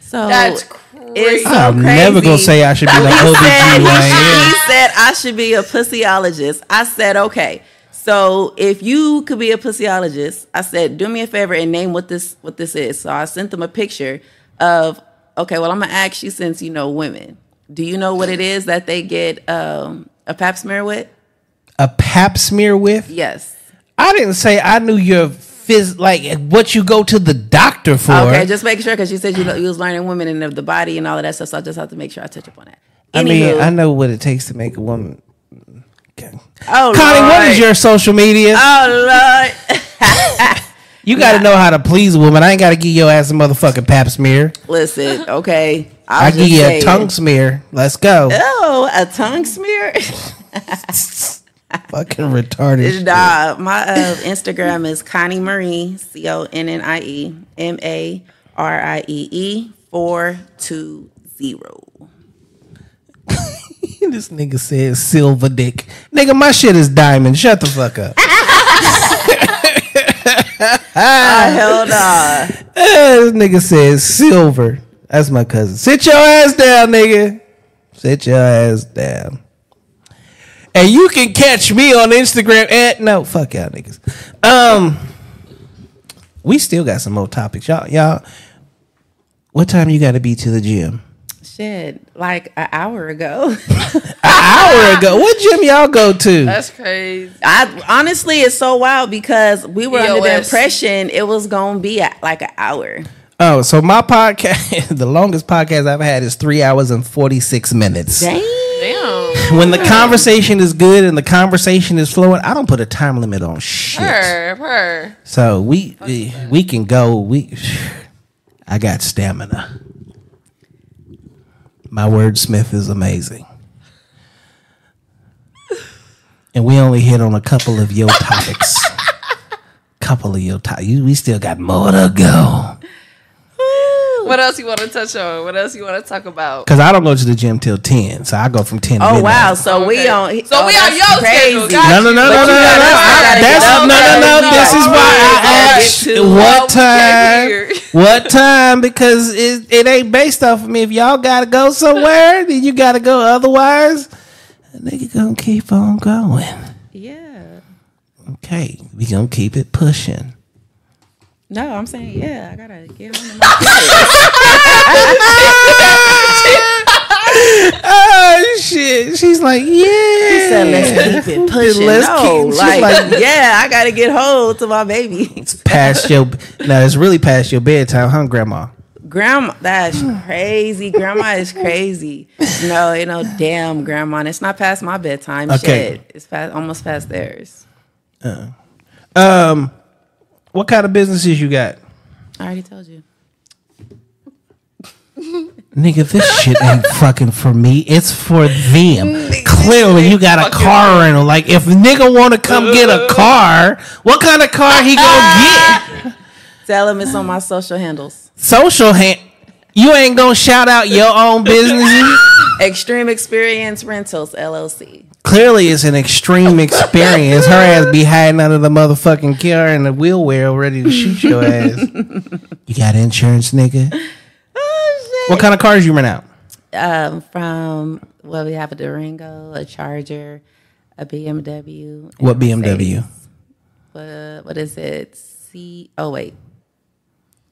Speaker 5: So
Speaker 4: That's
Speaker 5: It's so
Speaker 1: I'm never gonna say I should be the
Speaker 5: He said, he,
Speaker 1: OBGYN.
Speaker 5: he said I should be a pussyologist. I said, okay. So if you could be a pussyologist, I said, do me a favor and name what this what this is. So I sent them a picture of okay, well I'm gonna ask you since you know women. Do you know what it is that they get um, a pap smear with?
Speaker 1: A pap smear with?
Speaker 5: Yes.
Speaker 1: I didn't say I knew your phys like what you go to the doctor for.
Speaker 5: Okay, just make sure because you said you, know, you was learning women and the, the body and all of that stuff. So I just have to make sure I touch up on that.
Speaker 1: I mean, I know what it takes to make a woman. Okay.
Speaker 5: Oh,
Speaker 1: Connie, what
Speaker 5: Lord.
Speaker 1: is your social media?
Speaker 5: Oh Lord. (laughs)
Speaker 1: you got to know how to please a woman. I ain't got to give your ass a motherfucking pap smear.
Speaker 5: Listen, okay.
Speaker 1: I
Speaker 5: was
Speaker 1: give you a tongue smear. Let's go.
Speaker 5: Oh, a tongue smear? (laughs) (laughs)
Speaker 1: Fucking retarded. shit.
Speaker 5: nah, my uh, Instagram is Connie Marie, C O N N I E M A R I E E four two zero. (laughs)
Speaker 1: this nigga said silver dick. Nigga, my shit is diamond. Shut the fuck up. (laughs)
Speaker 5: Hell nah.
Speaker 1: Eh, (laughs) this nigga says silver. That's my cousin. Sit your ass down, nigga. Sit your ass down. And you can catch me on Instagram at no fuck y'all niggas. Um, we still got some more topics, y'all. Y'all, what time you got to be to the gym?
Speaker 5: Shit, like an hour ago. (laughs)
Speaker 1: An hour ago. What gym y'all go to?
Speaker 4: That's crazy.
Speaker 5: I honestly, it's so wild because we were under the impression it was gonna be at like an hour.
Speaker 1: Oh, so my podcast, (laughs) the longest podcast I've had is three hours and forty six minutes.
Speaker 5: Dang. (laughs)
Speaker 1: When the conversation is good and the conversation is flowing, I don't put a time limit on shit.
Speaker 4: Her, her.
Speaker 1: So we we, we can go. We I got stamina. My wordsmith is amazing. And we only hit on a couple of your topics. (laughs) couple of your topics. We still got more to go. (laughs)
Speaker 4: What else you want to touch on? What else you want to talk about?
Speaker 1: Cause I don't go to the gym till ten, so I go from ten.
Speaker 5: Oh
Speaker 1: midnight.
Speaker 5: wow! So we
Speaker 4: Okay.
Speaker 5: on.
Speaker 4: So
Speaker 5: oh,
Speaker 4: we
Speaker 5: that's
Speaker 4: on your schedule.
Speaker 1: No, no, no, no, no, no, no.
Speaker 4: you
Speaker 1: I-
Speaker 4: gotta
Speaker 1: That's no, no, no. This is why I asked what
Speaker 4: what
Speaker 1: time. (laughs) What time? Because it it ain't based off of me. If y'all gotta go somewhere, then you gotta go. Otherwise, nigga gonna keep on going.
Speaker 5: Yeah.
Speaker 1: Okay, we gonna keep it pushing.
Speaker 5: No, I'm saying yeah. I gotta get on to my (laughs)
Speaker 1: Oh shit! She's like, yeah.
Speaker 5: She said, "Let's keep it pushing."
Speaker 1: Let's
Speaker 5: no,
Speaker 1: keep- she's
Speaker 5: like,
Speaker 1: like- (laughs)
Speaker 5: yeah, I gotta get hold to my baby.
Speaker 1: It's past your. No, it's really past your bedtime, huh, Grandma?
Speaker 5: Grandma, that's crazy. Grandma is crazy. No, you know, damn, grandma. And it's not past my bedtime.
Speaker 1: Okay.
Speaker 5: Shit, it's past, almost past theirs.
Speaker 1: Um, what kind of businesses you got?
Speaker 5: I already told you.
Speaker 1: Nigga, this shit ain't fucking for me. It's for them. (laughs) Clearly, you got a car rental. Like, if nigga want to come get a (laughs) car, what kind of car he gonna get? (laughs)
Speaker 5: Tell him it's on my social handles.
Speaker 1: Social hand. You ain't gonna shout out your own business.
Speaker 5: Extreme Experience Rentals LLC.
Speaker 1: Clearly, it's an extreme experience. Her ass be hiding under the motherfucking car and the wheel well, ready to shoot your ass. You got insurance, nigga.
Speaker 5: Oh
Speaker 1: What kind of cars you rent out?
Speaker 5: Um, from well, we have a Durango, a Charger, a BMW.
Speaker 1: What BMW?
Speaker 5: What, what is it? C. Oh wait,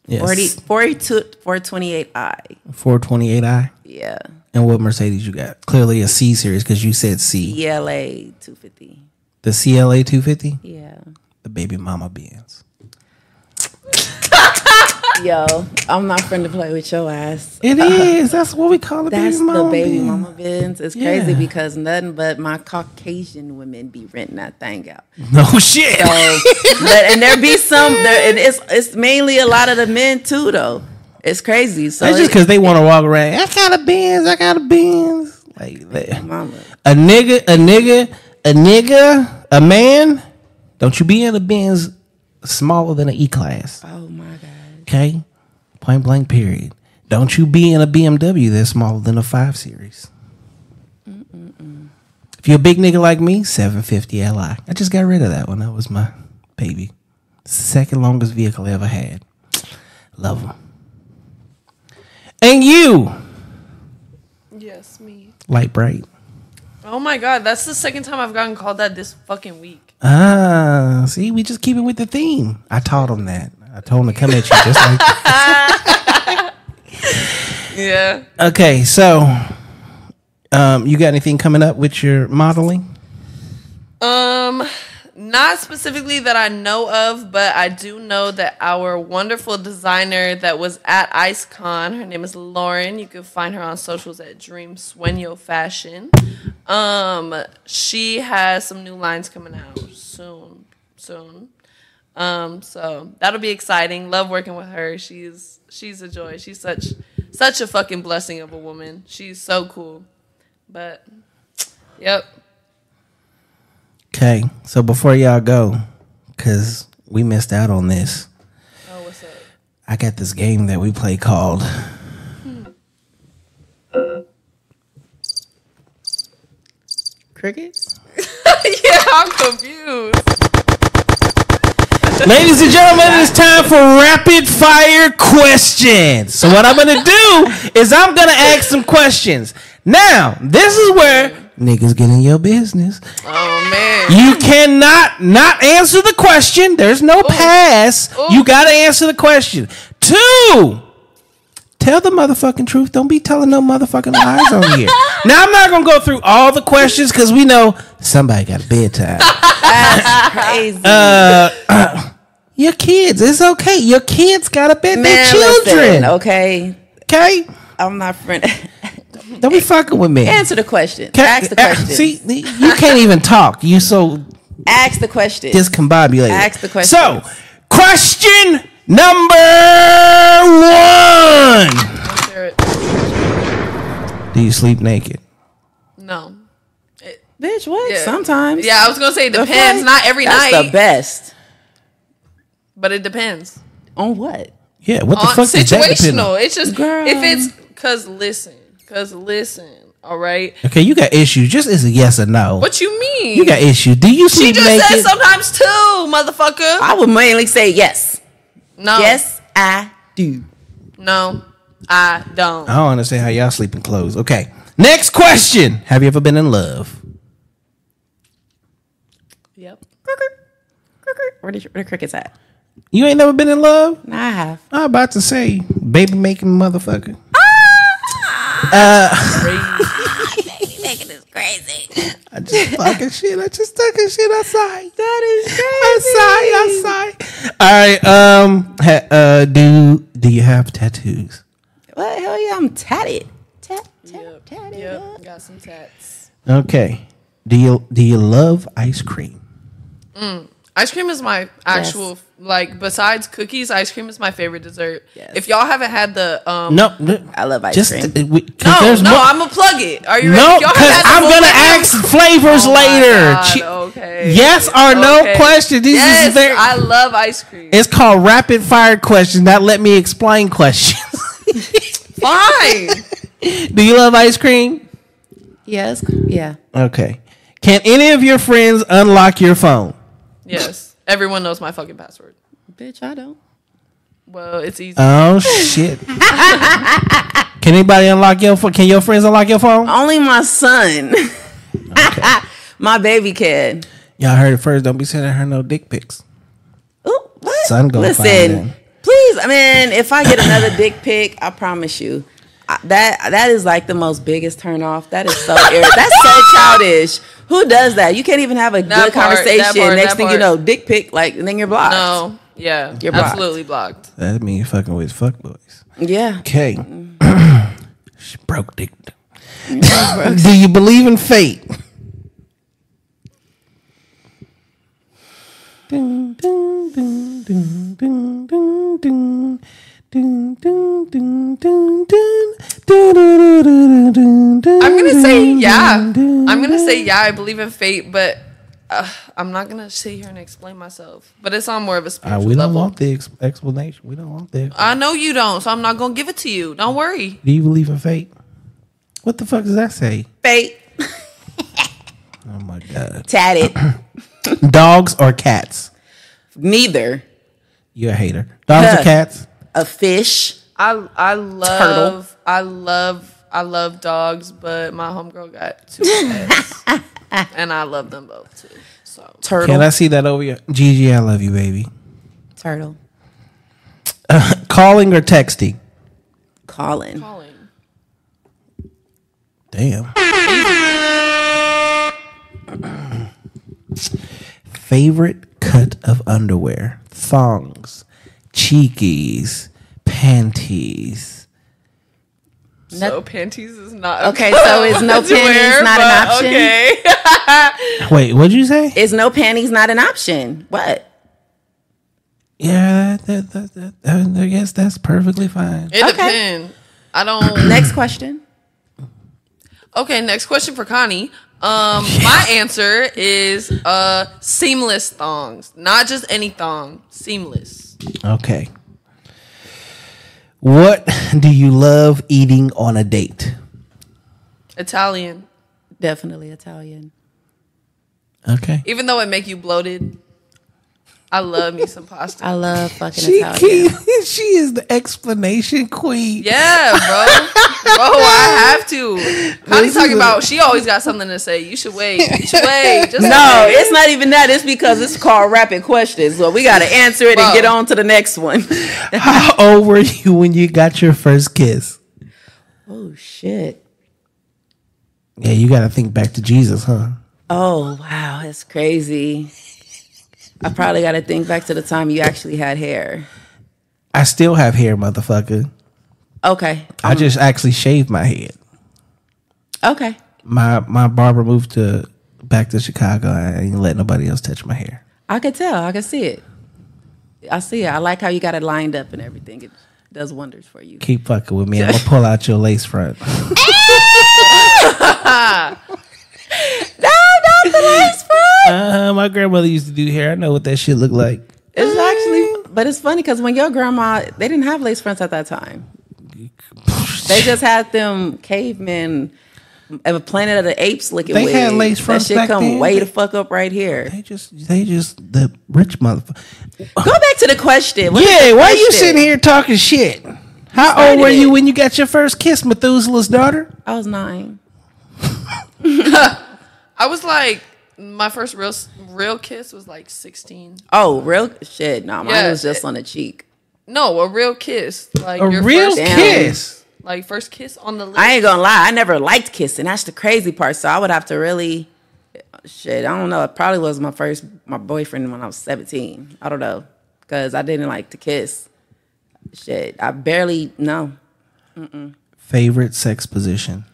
Speaker 1: Yes.
Speaker 5: 40, 42, 428i.
Speaker 1: 428i.
Speaker 5: Yeah,
Speaker 1: And what Mercedes you got? Clearly a C series because you said C.
Speaker 5: CLA 250.
Speaker 1: The CLA 250?
Speaker 5: Yeah.
Speaker 1: The baby mama Benz. (laughs)
Speaker 5: Yo, I'm not friend to play with your ass.
Speaker 1: It uh, is. That's what we call it.
Speaker 5: That's
Speaker 1: baby
Speaker 5: the baby mama Benz. It's crazy
Speaker 1: Yeah.
Speaker 5: because nothing but my Caucasian women be renting that thing out.
Speaker 1: No shit.
Speaker 5: So, but and there be some. (laughs) There, it is. It's mainly a lot of the men too, though. It's crazy. So
Speaker 1: That's just
Speaker 5: it-
Speaker 1: because they want to walk around. I got a Benz. I got a Benz. Like that.
Speaker 5: Mama.
Speaker 1: a nigga, a nigga, a nigga, a man. Don't you be in a Benz smaller than an E class.
Speaker 5: Oh my god.
Speaker 1: Okay, point blank. Period. Don't you be in a BMW that's smaller than a five series. If you're a big nigga like me, 750 Li. I just got rid of that one. That was my baby. Second longest vehicle I ever had. Love them. And you,
Speaker 4: Yes, me.
Speaker 1: light bright.
Speaker 4: Oh my god, that's the second time I've gotten called that this fucking week.
Speaker 1: Ah, see, we just keep it with the theme. I taught him that. I told him to come at you just like that. (laughs) (laughs)
Speaker 4: Yeah.
Speaker 1: Okay, so um, you got anything coming up with your modeling?
Speaker 4: Um, not specifically that I know of, but I do know that our wonderful designer that was at IceCon, her name is Lauren. You can find her on socials at Dream Sueño Fashion. Um, she has some new lines coming out soon. Soon. Um, so that'll be exciting. Love working with her. She's she's a joy. She's such such a fucking blessing of a woman. She's so cool. But yep.
Speaker 1: Okay, so before y'all go, because we missed out on this,
Speaker 4: Oh, what's up?
Speaker 1: I got this game that we play called
Speaker 5: Crickets. (laughs)
Speaker 4: yeah, I'm confused.
Speaker 1: Ladies and gentlemen, it's time for rapid fire questions. So what I'm gonna do is I'm gonna ask some questions. Now, this is where niggas get in your business.
Speaker 4: Oh man.
Speaker 1: You cannot not answer the question. There's no pass. You gotta answer the question. Two. Tell the motherfucking truth. Don't be telling no motherfucking lies on here. (laughs) Now I'm not gonna go through all the questions because we know somebody got a bedtime. (laughs)
Speaker 5: That's crazy.
Speaker 1: Uh, (clears throat) your kids, it's okay. Your kids got a bed. They're children.
Speaker 5: listen, okay.
Speaker 1: Okay?
Speaker 5: I'm not friend. (laughs) (laughs)
Speaker 1: Don't be fucking with me.
Speaker 5: Answer the question.
Speaker 1: Can-
Speaker 5: Ask the question.
Speaker 1: See, you can't even talk. You so
Speaker 5: Ask the question.
Speaker 1: discombobulated.
Speaker 5: Ask the question.
Speaker 1: So, question number one: Do you sleep naked?
Speaker 4: No.
Speaker 5: Bitch, what?
Speaker 4: Yeah.
Speaker 5: Sometimes.
Speaker 4: Yeah, I was gonna say it depends. Not every
Speaker 5: That's
Speaker 4: night,
Speaker 5: the best.
Speaker 4: but it depends.
Speaker 5: On what?
Speaker 1: Yeah. What the
Speaker 4: On
Speaker 1: fuck does that depend on?
Speaker 4: situational. It's just
Speaker 5: Girl.
Speaker 4: if it's cause listen, cause listen. All right.
Speaker 1: Okay, you got issues. Just as a yes or no.
Speaker 4: What you mean?
Speaker 1: You got issues. Do you sleep naked?
Speaker 4: She
Speaker 1: sleep
Speaker 4: just
Speaker 1: naked?
Speaker 4: said sometimes too, motherfucker.
Speaker 5: I would mainly say yes.
Speaker 4: no.
Speaker 5: Yes, I do.
Speaker 4: No. I don't.
Speaker 1: I don't understand how y'all sleep in clothes. Okay. Next question. Have you ever been in love?
Speaker 4: Yep.
Speaker 5: Where the, where the crickets at?
Speaker 1: You ain't never been in love?
Speaker 5: Nah, I have.
Speaker 1: I'm about to say, baby making motherfucker. Oh, I just fucking shit. I just talking shit outside. That is crazy. Outside, outside. All right. Um. Ha, uh. Do Do you have tattoos?
Speaker 5: Well, hell yeah, I'm tatted. Tat, tat,
Speaker 4: Yep.
Speaker 5: tatted
Speaker 4: Yep.
Speaker 5: up.
Speaker 4: Got some tats.
Speaker 1: Okay. Do you Do you love ice cream?
Speaker 4: Ice cream is my actual like. Besides cookies, ice cream is my favorite dessert.
Speaker 5: Yes.
Speaker 4: If y'all haven't had the um,
Speaker 1: No. no
Speaker 5: I love ice
Speaker 1: just
Speaker 5: cream.
Speaker 1: uh, we, 'cause
Speaker 4: no, no,
Speaker 1: more-
Speaker 4: I'm gonna plug it. Are you
Speaker 1: no,
Speaker 4: ready? If y'all
Speaker 1: because
Speaker 4: haven't had the
Speaker 1: I'm gonna
Speaker 4: flavor-
Speaker 1: ask flavors
Speaker 4: Oh
Speaker 1: later.
Speaker 4: God,
Speaker 1: Che-
Speaker 4: okay.
Speaker 1: Yes or no question. These
Speaker 4: yes,
Speaker 1: is very.
Speaker 4: I love ice cream.
Speaker 1: it's called rapid fire questions. Not let me explain questions. (laughs)
Speaker 4: Fine. (laughs)
Speaker 1: Do you love ice cream?
Speaker 5: Yes. Yeah.
Speaker 1: Okay. Can any of your friends unlock your phone?
Speaker 4: Yes. Everyone knows my fucking password.
Speaker 5: Bitch, I don't.
Speaker 4: Well, it's easy.
Speaker 1: Oh shit. (laughs) Can anybody unlock your phone? Can your friends unlock your phone?
Speaker 5: Only my son. (laughs) (laughs) my baby can.
Speaker 1: Y'all heard it first. Don't be sending her no dick pics.
Speaker 5: Ooh, what?
Speaker 1: Son gonna find
Speaker 5: Listen, please. I mean, if I get another dick pic, I promise you. I, that that is like the most biggest turn off. That is so ir- that's so (laughs) childish. Who does that? You can't even have a
Speaker 4: That
Speaker 5: good
Speaker 4: part,
Speaker 5: conversation.
Speaker 4: part,
Speaker 5: Next
Speaker 4: that
Speaker 5: thing you know, dick pic, like and then you're blocked.
Speaker 4: no. Yeah,
Speaker 5: You're blocked.
Speaker 4: absolutely blocked.
Speaker 1: That means fucking with fuck boys.
Speaker 5: Yeah.
Speaker 1: Okay. Mm-hmm. she (laughs) broke dick. Do you believe in fate? Ding, ding, ding,
Speaker 4: I'm gonna say
Speaker 1: ding,
Speaker 4: yeah.
Speaker 1: ding, ding,
Speaker 4: I'm gonna say
Speaker 1: ding.
Speaker 4: yeah. I believe in fate, but uh, I'm not gonna sit here and explain myself. But it's on more of a
Speaker 1: Uh,
Speaker 4: spiritual
Speaker 1: we don't
Speaker 4: level.
Speaker 1: want the ex- explanation. We don't want the.
Speaker 4: I know you don't, so I'm not gonna give it to you. Don't worry.
Speaker 1: Do you believe in fate? What the fuck does that say?
Speaker 5: Fate. (laughs)
Speaker 1: Oh my god.
Speaker 5: Tatted. (coughs)
Speaker 1: Dogs or cats?
Speaker 5: Neither.
Speaker 1: You a hater. Dogs or
Speaker 5: Huh.
Speaker 1: cats?
Speaker 5: A fish.
Speaker 4: I I love turtle. I love I love dogs, but my homegirl got two pets, (laughs) and I love them both too. So
Speaker 5: Turtle.
Speaker 1: Can I see that over your Gigi? I love you, baby.
Speaker 5: Turtle. (laughs)
Speaker 1: Calling or texting?
Speaker 5: Calling.
Speaker 4: calling.
Speaker 1: Damn. (clears throat) Favorite cut of underwear? Thongs, cheekies, panties.
Speaker 4: So panties is not
Speaker 5: Okay, so is (laughs) no panties
Speaker 4: wear,
Speaker 5: not an option?
Speaker 4: Okay. (laughs) (laughs)
Speaker 1: Wait, what'd you say?
Speaker 5: Is no panties not an option? What?
Speaker 1: Yeah, that, that, that, that- I guess that's perfectly fine.
Speaker 4: It
Speaker 5: Okay.
Speaker 4: depends. I don't. (clears throat)
Speaker 5: Next question.
Speaker 4: Okay, next question for Connie. Um, my answer is uh seamless thongs, not just any thong, seamless.
Speaker 1: Okay. What do you love eating on a date?
Speaker 4: Italian,
Speaker 5: Definitely Italian.
Speaker 1: Okay.
Speaker 4: even though it make you bloated. I love me some pasta.
Speaker 5: I love fucking
Speaker 1: She,
Speaker 5: Italian. (laughs)
Speaker 1: she is the explanation queen.
Speaker 4: Yeah, bro. (laughs) bro, I have to. Connie's
Speaker 1: is
Speaker 4: talking
Speaker 1: a-
Speaker 4: about she always got something to say. You should wait. You should wait. (laughs) Just
Speaker 5: No,
Speaker 4: wait.
Speaker 5: it's not even that. It's because it's called rapid questions. So we got to answer it
Speaker 4: Bro.
Speaker 5: and get on to the next one.
Speaker 1: How old were you when you got your first kiss?
Speaker 5: oh, shit.
Speaker 1: Yeah, you got to think back to Jesus, huh?
Speaker 5: Oh, wow. That's crazy. I probably got to think back to the time you actually had hair.
Speaker 1: I still have hair, motherfucker.
Speaker 5: Okay.
Speaker 1: I just actually shaved my head.
Speaker 5: Okay.
Speaker 1: My my barber moved to back to Chicago. I ain't let nobody else touch my hair.
Speaker 5: I could tell. I could see it. I see it. I like how you got it lined up and everything. It does wonders for you.
Speaker 1: Keep fucking with me. I'm gonna pull out your lace front. (laughs)
Speaker 5: No, not the lace front.
Speaker 1: Uh, my grandmother used to do hair. I know what that shit looked like.
Speaker 5: It's actually, but it's funny because when your grandma, they didn't have lace fronts at that time. They just had them cavemen of a Planet of the Apes looking.
Speaker 1: They had
Speaker 5: wigs.
Speaker 1: lace
Speaker 5: That shit
Speaker 1: back
Speaker 5: come
Speaker 1: then.
Speaker 5: way the fuck up right here.
Speaker 1: They just they just the rich motherfucker.
Speaker 5: Go back to the question. What is
Speaker 1: Yeah,
Speaker 5: the
Speaker 1: why you sitting here talking shit? How old were you
Speaker 5: it.
Speaker 1: when you got your first kiss, Methuselah's daughter?
Speaker 5: I was nine. (laughs)
Speaker 4: I was like, my first real real kiss was like 16.
Speaker 5: Oh, real shit. No, mine
Speaker 4: Yeah.
Speaker 5: was just on the cheek.
Speaker 4: No, a real kiss. Like
Speaker 1: A
Speaker 4: your
Speaker 1: real
Speaker 4: first
Speaker 1: kiss.
Speaker 4: like first kiss on the lips.
Speaker 5: I ain't gonna lie, I never liked kissing. That's the crazy part. So I would have to really, shit. I don't know. It probably was my first my boyfriend when I was seventeen. I don't know because I didn't like to kiss. Shit, I barely no.
Speaker 1: Favorite sex position?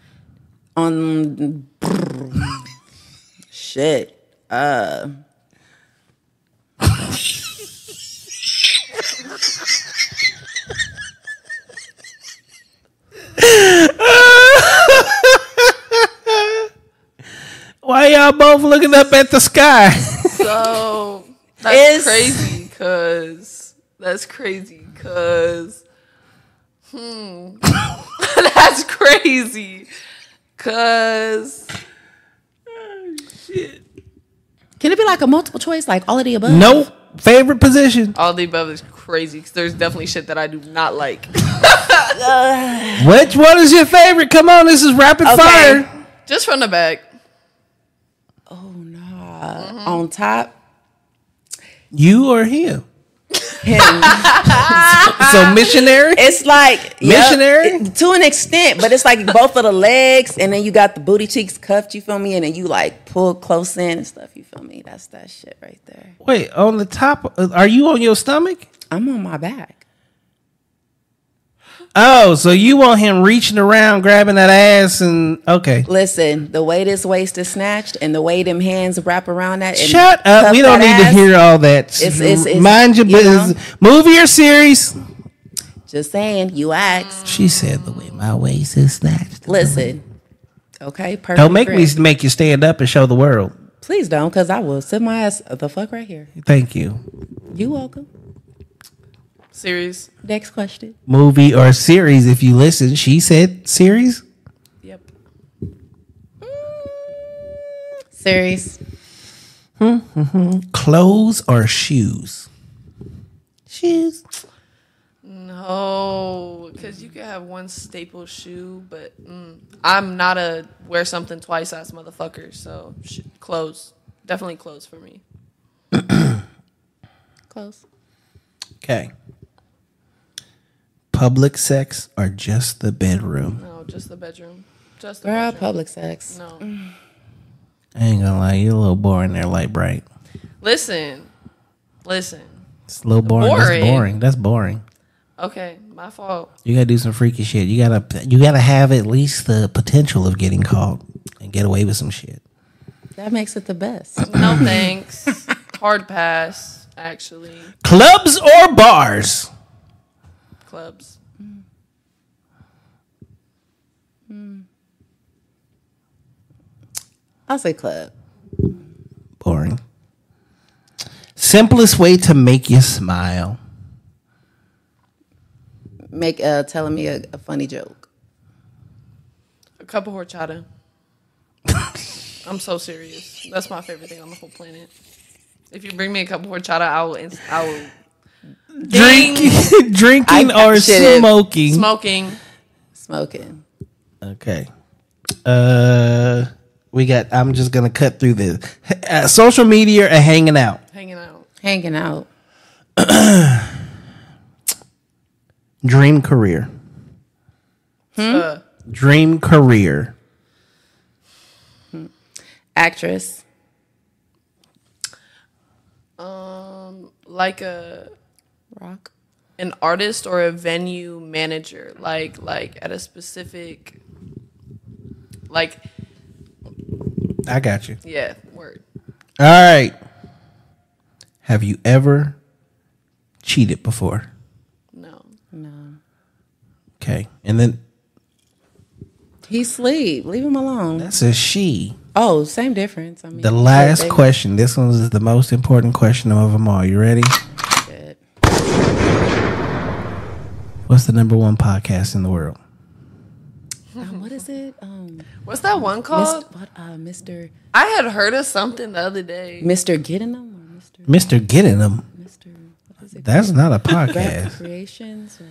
Speaker 5: Um, on shit. Uh. (laughs)
Speaker 1: Why y'all both looking up at the sky?
Speaker 4: So (laughs) that's
Speaker 5: It's-
Speaker 4: crazy because that's crazy because hmm (laughs) that's crazy because
Speaker 5: Can it be like a multiple choice, like all of the above?
Speaker 1: nope. Favorite position?
Speaker 4: all the above is crazy because there's definitely shit that I do not like. (laughs)
Speaker 1: Which one is your favorite? Come on, this is rapid
Speaker 5: Okay.
Speaker 1: fire.
Speaker 4: Just from the back.
Speaker 5: Oh no. On top,
Speaker 1: You or him?
Speaker 5: Him. (laughs)
Speaker 1: so missionary.
Speaker 5: It's like yep,
Speaker 1: Missionary?
Speaker 5: it- to an extent, but it's like both of the legs, and then you got the booty cheeks cuffed. You feel me? And then you like pull close in and stuff. You feel me? That's that shit right there.
Speaker 1: Wait, on the top, uh, are you on your stomach?
Speaker 5: I'm on my back.
Speaker 1: Oh, so you want him reaching around, grabbing that ass, and okay.
Speaker 5: Listen, the way this waist is snatched, and the way them hands wrap around that.
Speaker 1: Shut up. We don't need to hear all that.
Speaker 5: It's- it's- it's-
Speaker 1: Mind your
Speaker 5: you know?
Speaker 1: business. Movie or series?
Speaker 5: Just saying, you asked.
Speaker 1: She said the way my waist is snatched.
Speaker 5: Listen, okay, perfect.
Speaker 1: Don't make me make you stand up and show the world.
Speaker 5: Please don't, because I will sit my ass the fuck right here.
Speaker 1: Thank you.
Speaker 5: You welcome.
Speaker 4: Series.
Speaker 5: Next question.
Speaker 1: Movie or series? If you listen, she said series.
Speaker 4: Yep.
Speaker 5: Series. (laughs)
Speaker 1: Clothes or shoes? Shoes.
Speaker 4: No, because you could have one staple shoe, but mm, I'm not a wear something twice ass motherfucker. So sh- clothes, definitely clothes for me.
Speaker 5: clothes.
Speaker 1: Okay. Public sex or just the bedroom?
Speaker 4: No, just the bedroom. Just the
Speaker 5: Girl,
Speaker 4: bedroom.
Speaker 5: public sex.
Speaker 4: No,
Speaker 1: I ain't gonna lie, you're a little boring there, light bright.
Speaker 4: listen, listen.
Speaker 1: It's a little boring. That's
Speaker 4: Boring.
Speaker 1: boring. That's boring.
Speaker 4: Okay, my fault.
Speaker 1: You gotta do some freaky shit. You gotta you gotta have at least the potential of getting caught and get away with some shit.
Speaker 5: That makes it the best.
Speaker 4: No thanks. (laughs) Hard pass. Actually,
Speaker 1: Clubs or bars?
Speaker 4: Clubs.
Speaker 5: I'll say club.
Speaker 1: Boring. Simplest way to make you smile.
Speaker 5: Make uh telling me a, a funny joke.
Speaker 4: A cup of horchata. I'm so serious. That's my favorite thing on the whole planet. If you bring me a cup of horchata, I will. I will
Speaker 1: Drink, (laughs) drinking
Speaker 5: I-
Speaker 1: or
Speaker 5: shit is-
Speaker 1: smoking.
Speaker 4: smoking.
Speaker 5: Smoking.
Speaker 1: Okay. Uh, we got. I'm just gonna cut through this. Uh, social media or hanging out.
Speaker 4: hanging out.
Speaker 5: Hanging out. (clears throat)
Speaker 1: Dream career.
Speaker 4: Uh,
Speaker 1: Dream career.
Speaker 5: Actress.
Speaker 4: um, like a
Speaker 5: Rock.
Speaker 4: an artist or a venue manager, like like at a specific, like
Speaker 1: I got you.
Speaker 4: yeah, word.
Speaker 1: All right. Have you ever cheated before?
Speaker 4: No,
Speaker 5: No.
Speaker 1: Okay. And then
Speaker 5: He sleep. Leave him alone.
Speaker 1: that's a she.
Speaker 5: Oh, same difference. I mean
Speaker 1: The last question. This one is the most important question of them all. You ready?
Speaker 5: Shit.
Speaker 1: What's the number one podcast in the world?
Speaker 5: Um, what is it? Um
Speaker 4: what's that one called?
Speaker 5: Mr. what uh Mr.
Speaker 4: I had heard of something the other day.
Speaker 5: Mr. Getting them or Mr.
Speaker 1: Mr. Getting them.
Speaker 5: Mr. What is it?
Speaker 1: That's not a podcast.
Speaker 5: Creations or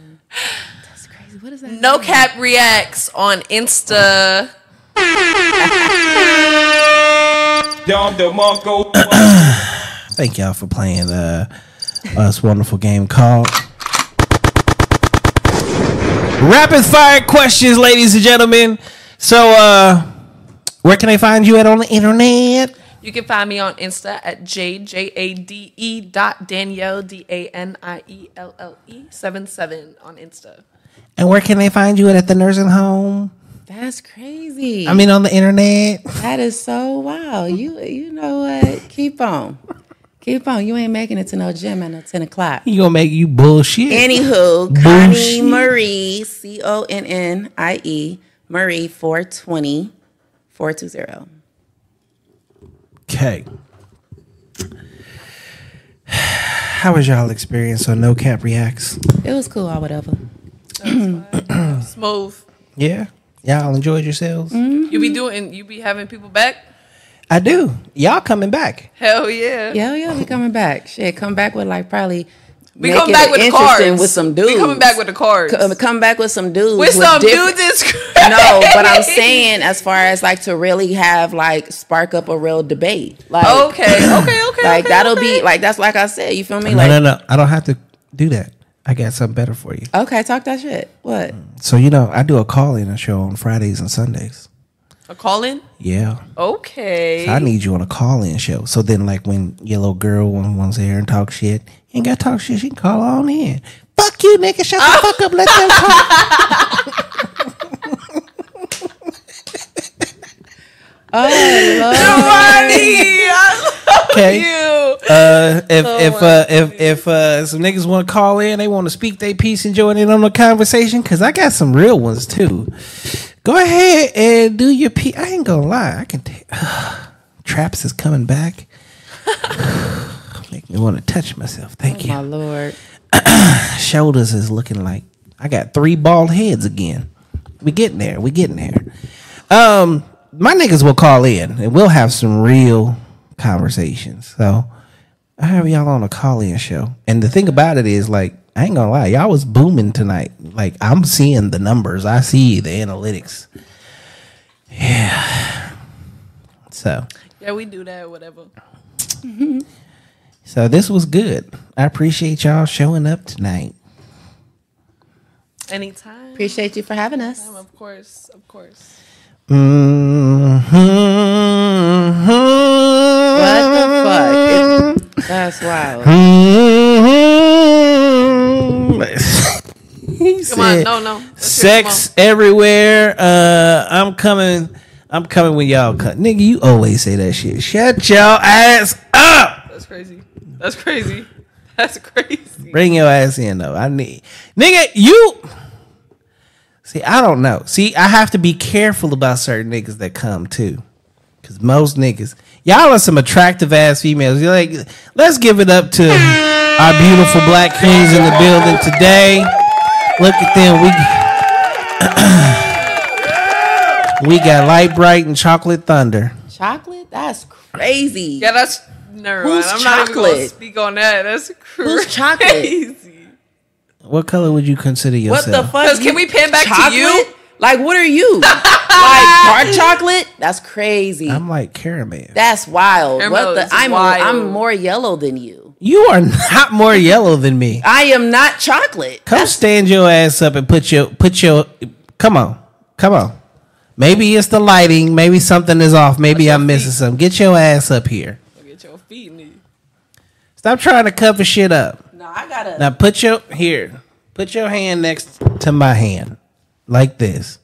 Speaker 5: That's crazy. What is that?
Speaker 4: No Cap reacts on Insta.
Speaker 3: Dom DeMarco. (coughs)
Speaker 1: Thank y'all for playing uh, us wonderful game called Rapid Fire Questions, ladies and gentlemen. So, uh, where can they find you at on the internet?
Speaker 4: You can find me on Insta at j j a d e dot Danielle D A N I E L L E seven seven on Insta.
Speaker 1: And where can they find you at, at the nursing home?
Speaker 5: That's crazy.
Speaker 1: I mean, on the internet.
Speaker 5: that is so wow. You you know what? Keep on. (laughs) Keep on. You ain't making it to no gym at no 10 o'clock.
Speaker 1: You gonna make you bullshit.
Speaker 5: Anywho, Connie Marie, C O N N I E, Marie 420 420.
Speaker 1: Okay. How was y'all experience on No Capp Reacts?
Speaker 5: It was cool or whatever. (coughs)
Speaker 4: Smooth.
Speaker 1: Yeah, y'all enjoyed yourselves.
Speaker 4: You be doing. You be having people back.
Speaker 1: I do. Y'all coming back?
Speaker 4: Hell yeah.
Speaker 5: Yeah, yeah, we coming back. Shit, come back with like probably.
Speaker 4: We
Speaker 5: make
Speaker 4: come
Speaker 5: it
Speaker 4: back with the
Speaker 5: interesting
Speaker 4: cards.
Speaker 5: with some dudes.
Speaker 4: We coming back with the cards.
Speaker 5: Come, come back with some dudes.
Speaker 4: with some
Speaker 5: different-
Speaker 4: dudes. Is (laughs)
Speaker 5: No, but I'm saying as far as like to really have like spark up a real debate. Like
Speaker 4: Okay, okay, (clears throat) okay.
Speaker 5: like
Speaker 4: okay,
Speaker 5: that'll
Speaker 4: okay.
Speaker 5: be like that's like I said. You feel me?
Speaker 1: No,
Speaker 5: Like
Speaker 1: no, no. I don't have to do that. I got something better for you.
Speaker 5: Okay, talk that shit. What?
Speaker 1: So you know, I do a call in show on Fridays and Sundays.
Speaker 4: A call in?
Speaker 1: Yeah.
Speaker 4: Okay.
Speaker 1: So I need you on a call in show. So then, like, when your little girl wants to hear and talk shit, you ain't got to talk shit. She can call on in. Fuck you, nigga. Shut the fuck up. Let them talk. (laughs) Okay.
Speaker 4: you.
Speaker 1: Uh, if if uh, if if uh, some niggas want to call in, they want to speak their piece and join in on the conversation, cause I got some real ones too. Go ahead and do your P. I ain't gonna lie. I can. T- (sighs) Traps is coming back. (sighs) Make me want to touch myself. Thank you.
Speaker 5: My lord. (clears throat)
Speaker 1: shoulders is looking like I got three bald heads again. We getting there. We getting there. Um, my niggas will call in and we'll have some real conversations. So I have y'all on a call in show. And the thing about it is like I ain't gonna lie, y'all was booming tonight. Like I'm seeing the numbers. I see the analytics. Yeah. So
Speaker 4: Yeah, we do that, whatever.
Speaker 1: so this was good. I appreciate y'all showing up tonight.
Speaker 4: Anytime.
Speaker 5: Appreciate you for having us.
Speaker 4: Of course, of course.
Speaker 1: Mm-hmm.
Speaker 5: What the fuck? It- that's wild.
Speaker 1: He
Speaker 4: Come on,
Speaker 1: said,
Speaker 4: no, no. Let's
Speaker 1: sex everywhere. Uh, I'm coming. I'm coming when y'all cut. Nigga, you always say that shit. Shut your ass up.
Speaker 4: That's crazy. That's crazy. That's crazy.
Speaker 1: Bring your ass in though. I need nigga. You see. I don't know. See, I have to be careful about certain niggas that come too, because most niggas, y'all are some attractive ass females. You're like, let's give it up to our beautiful black queens in the building today. Look at them. We (clears throat) we got light bright and chocolate thunder.
Speaker 5: Chocolate? That's crazy.
Speaker 4: Yeah, that's never
Speaker 5: Who's.
Speaker 4: I'm not even gonna
Speaker 5: chocolate?
Speaker 4: speak on that. That's crazy.
Speaker 5: Who's chocolate? (laughs)
Speaker 1: What color would you consider yourself?
Speaker 5: What
Speaker 1: yourself?
Speaker 5: the fuck?
Speaker 4: 'Cause can we pan back to you?
Speaker 5: Like, what are you? (laughs) like dark chocolate? That's crazy.
Speaker 1: I'm like caramel.
Speaker 5: That's wild.
Speaker 4: Caramel
Speaker 5: what the?
Speaker 4: is
Speaker 5: I'm
Speaker 4: wild.
Speaker 5: I'm more yellow than you.
Speaker 1: You are (laughs) not more yellow than me.
Speaker 5: I am not chocolate.
Speaker 1: Come stand your ass up and put your put your come on. Come on. Maybe it's the lighting, maybe something is off, maybe I'm missing something. Get your ass up here.
Speaker 4: Get your feet in it.
Speaker 1: Stop trying to cover shit up.
Speaker 5: No, I gotta.
Speaker 1: Now put your here. Put your hand next to my hand. Like this.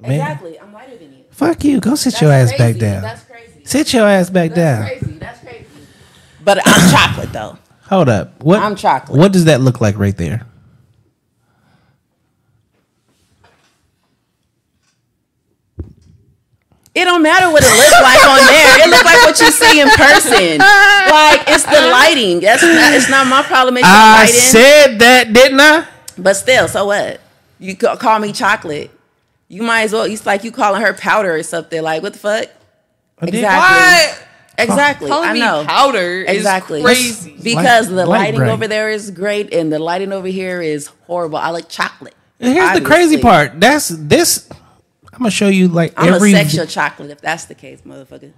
Speaker 1: Man,
Speaker 5: exactly. I'm lighter than you.
Speaker 1: Fuck you. Go sit
Speaker 5: That's
Speaker 1: your ass
Speaker 5: crazy.
Speaker 1: back down.
Speaker 5: That's crazy.
Speaker 1: Sit your ass back down.
Speaker 5: That's crazy. That's crazy. But I'm (coughs) chocolate though.
Speaker 1: Hold up. What
Speaker 5: I'm chocolate.
Speaker 1: What does that look like right there?
Speaker 5: It don't matter what it looks like on there. It looks like what you see in person. Like it's the lighting. That's not. It's not my problem. It's
Speaker 1: I
Speaker 5: lighting.
Speaker 1: said that, didn't I?
Speaker 5: But still, so what? You call me chocolate. You might as well. It's like you calling her powder or something. Like what the fuck?
Speaker 1: did.
Speaker 5: Exactly.
Speaker 4: What?
Speaker 5: Exactly.
Speaker 4: Calling
Speaker 5: I
Speaker 4: me
Speaker 5: know.
Speaker 4: powder
Speaker 5: Exactly.
Speaker 4: is crazy.
Speaker 5: Because
Speaker 1: Light-
Speaker 5: the lighting
Speaker 1: bright.
Speaker 5: over there is great and the lighting over here is horrible. I like chocolate.
Speaker 1: And here's the crazy part. That's this. I'm gonna show you like
Speaker 5: I'm
Speaker 1: every.
Speaker 5: a sexual chocolate if that's the case, motherfucker.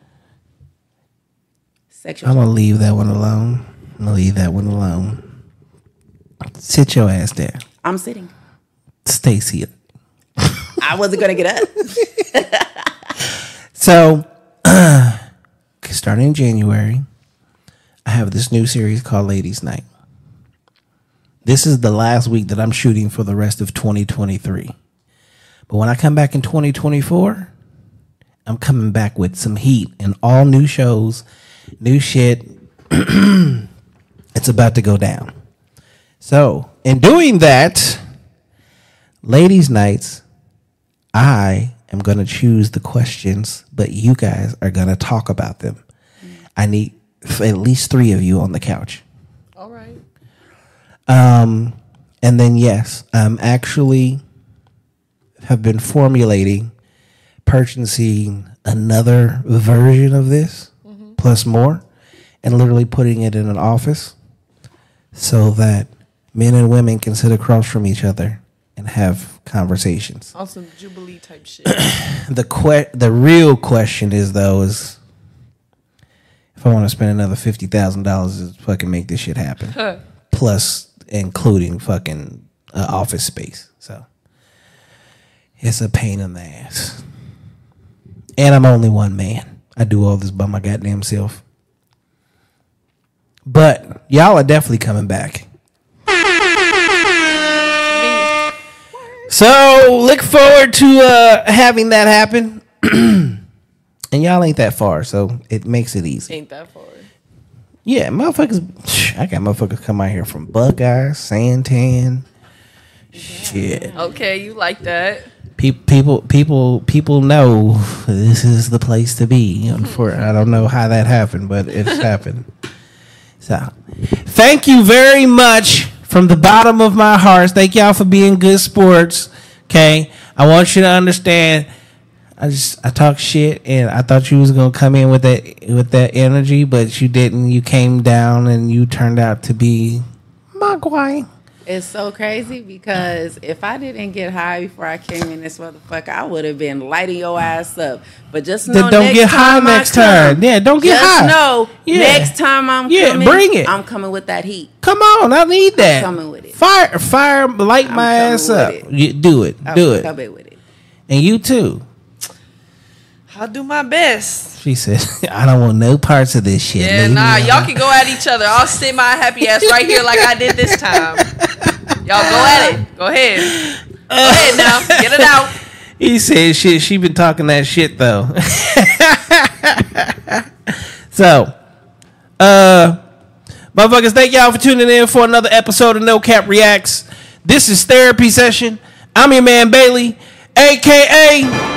Speaker 5: Sexual.
Speaker 1: I'm gonna leave that one alone. I'm gonna leave that one alone. Sit your ass there,
Speaker 5: I'm sitting.
Speaker 1: Stacy.
Speaker 5: I wasn't gonna get up.
Speaker 1: So, (clears throat) starting in January, I have this new series called Ladies Night. This is the last week that I'm shooting for the rest of 2023. But when I come back in 2024, I'm coming back with some heat and all new shows, new shit. (clears throat) it's about to go down. So, in doing that, ladies' and nights, I am going to choose the questions, but you guys are going to talk about them. I need at least three of you on the couch.
Speaker 4: All right.
Speaker 1: Um, and then yes, I'm actually have been formulating, purchasing another version of this plus more, and literally putting it in an office so that men and women can sit across from each other and have conversations.
Speaker 4: On some Jubilee type shit. (clears throat)
Speaker 1: The que- the real question is though is if I want to spend another fifty thousand dollars to fucking make this shit happen. plus including fucking uh, office space. So it's a pain in the ass. And I'm only one man. I do all this by my goddamn self. But y'all are definitely coming back. So look forward to uh, having that happen. (clears throat) and y'all ain't that far, so it makes it easy.
Speaker 4: Ain't that far.
Speaker 1: Yeah, motherfuckers. I got motherfuckers come out here from Buckeye, Santan. Shit.
Speaker 4: Okay, you like that.
Speaker 1: Pe- people, people, people know this is the place to be. For I don't know how that happened, but it's (laughs) happened. So, thank you very much from the bottom of my heart. Thank y'all for being good sports. Okay, I want you to understand. I just I talk shit, and I thought you was gonna come in with that with that energy, but you didn't. You came down, and you turned out to be guy.
Speaker 5: It's so crazy because if I didn't get high before I came in this motherfucker, I would have been lighting your ass up. But just know
Speaker 1: don't
Speaker 5: next
Speaker 1: get high
Speaker 5: time
Speaker 1: next
Speaker 5: come,
Speaker 1: time. Yeah, don't get
Speaker 5: just
Speaker 1: high.
Speaker 5: know
Speaker 1: Yeah.
Speaker 5: next time I'm
Speaker 1: Yeah,
Speaker 5: coming,
Speaker 1: bring it.
Speaker 5: I'm coming with that heat.
Speaker 1: Come on, I need that.
Speaker 5: coming with it.
Speaker 1: Fire, fire, light
Speaker 5: I'm
Speaker 1: my ass
Speaker 5: with
Speaker 1: up.
Speaker 5: it.
Speaker 1: You, do it,
Speaker 5: I'm
Speaker 1: do it,
Speaker 5: coming with it.
Speaker 1: and you too.
Speaker 4: I'll do my best.
Speaker 1: She said, (laughs) "I don't want no parts of this shit."
Speaker 4: Yeah,
Speaker 1: Leave
Speaker 4: nah, y'all can go at each other. I'll sit my happy ass right here like I did this time. (laughs) Y'all go at it. Go ahead. Go ahead now. Get it out. (laughs)
Speaker 1: He said, "Shit, she been talking that shit though." (laughs) so, uh, motherfuckers, thank y'all for tuning in for another episode of No Capp Reacts. This is therapy session. I'm your man Bailey, aka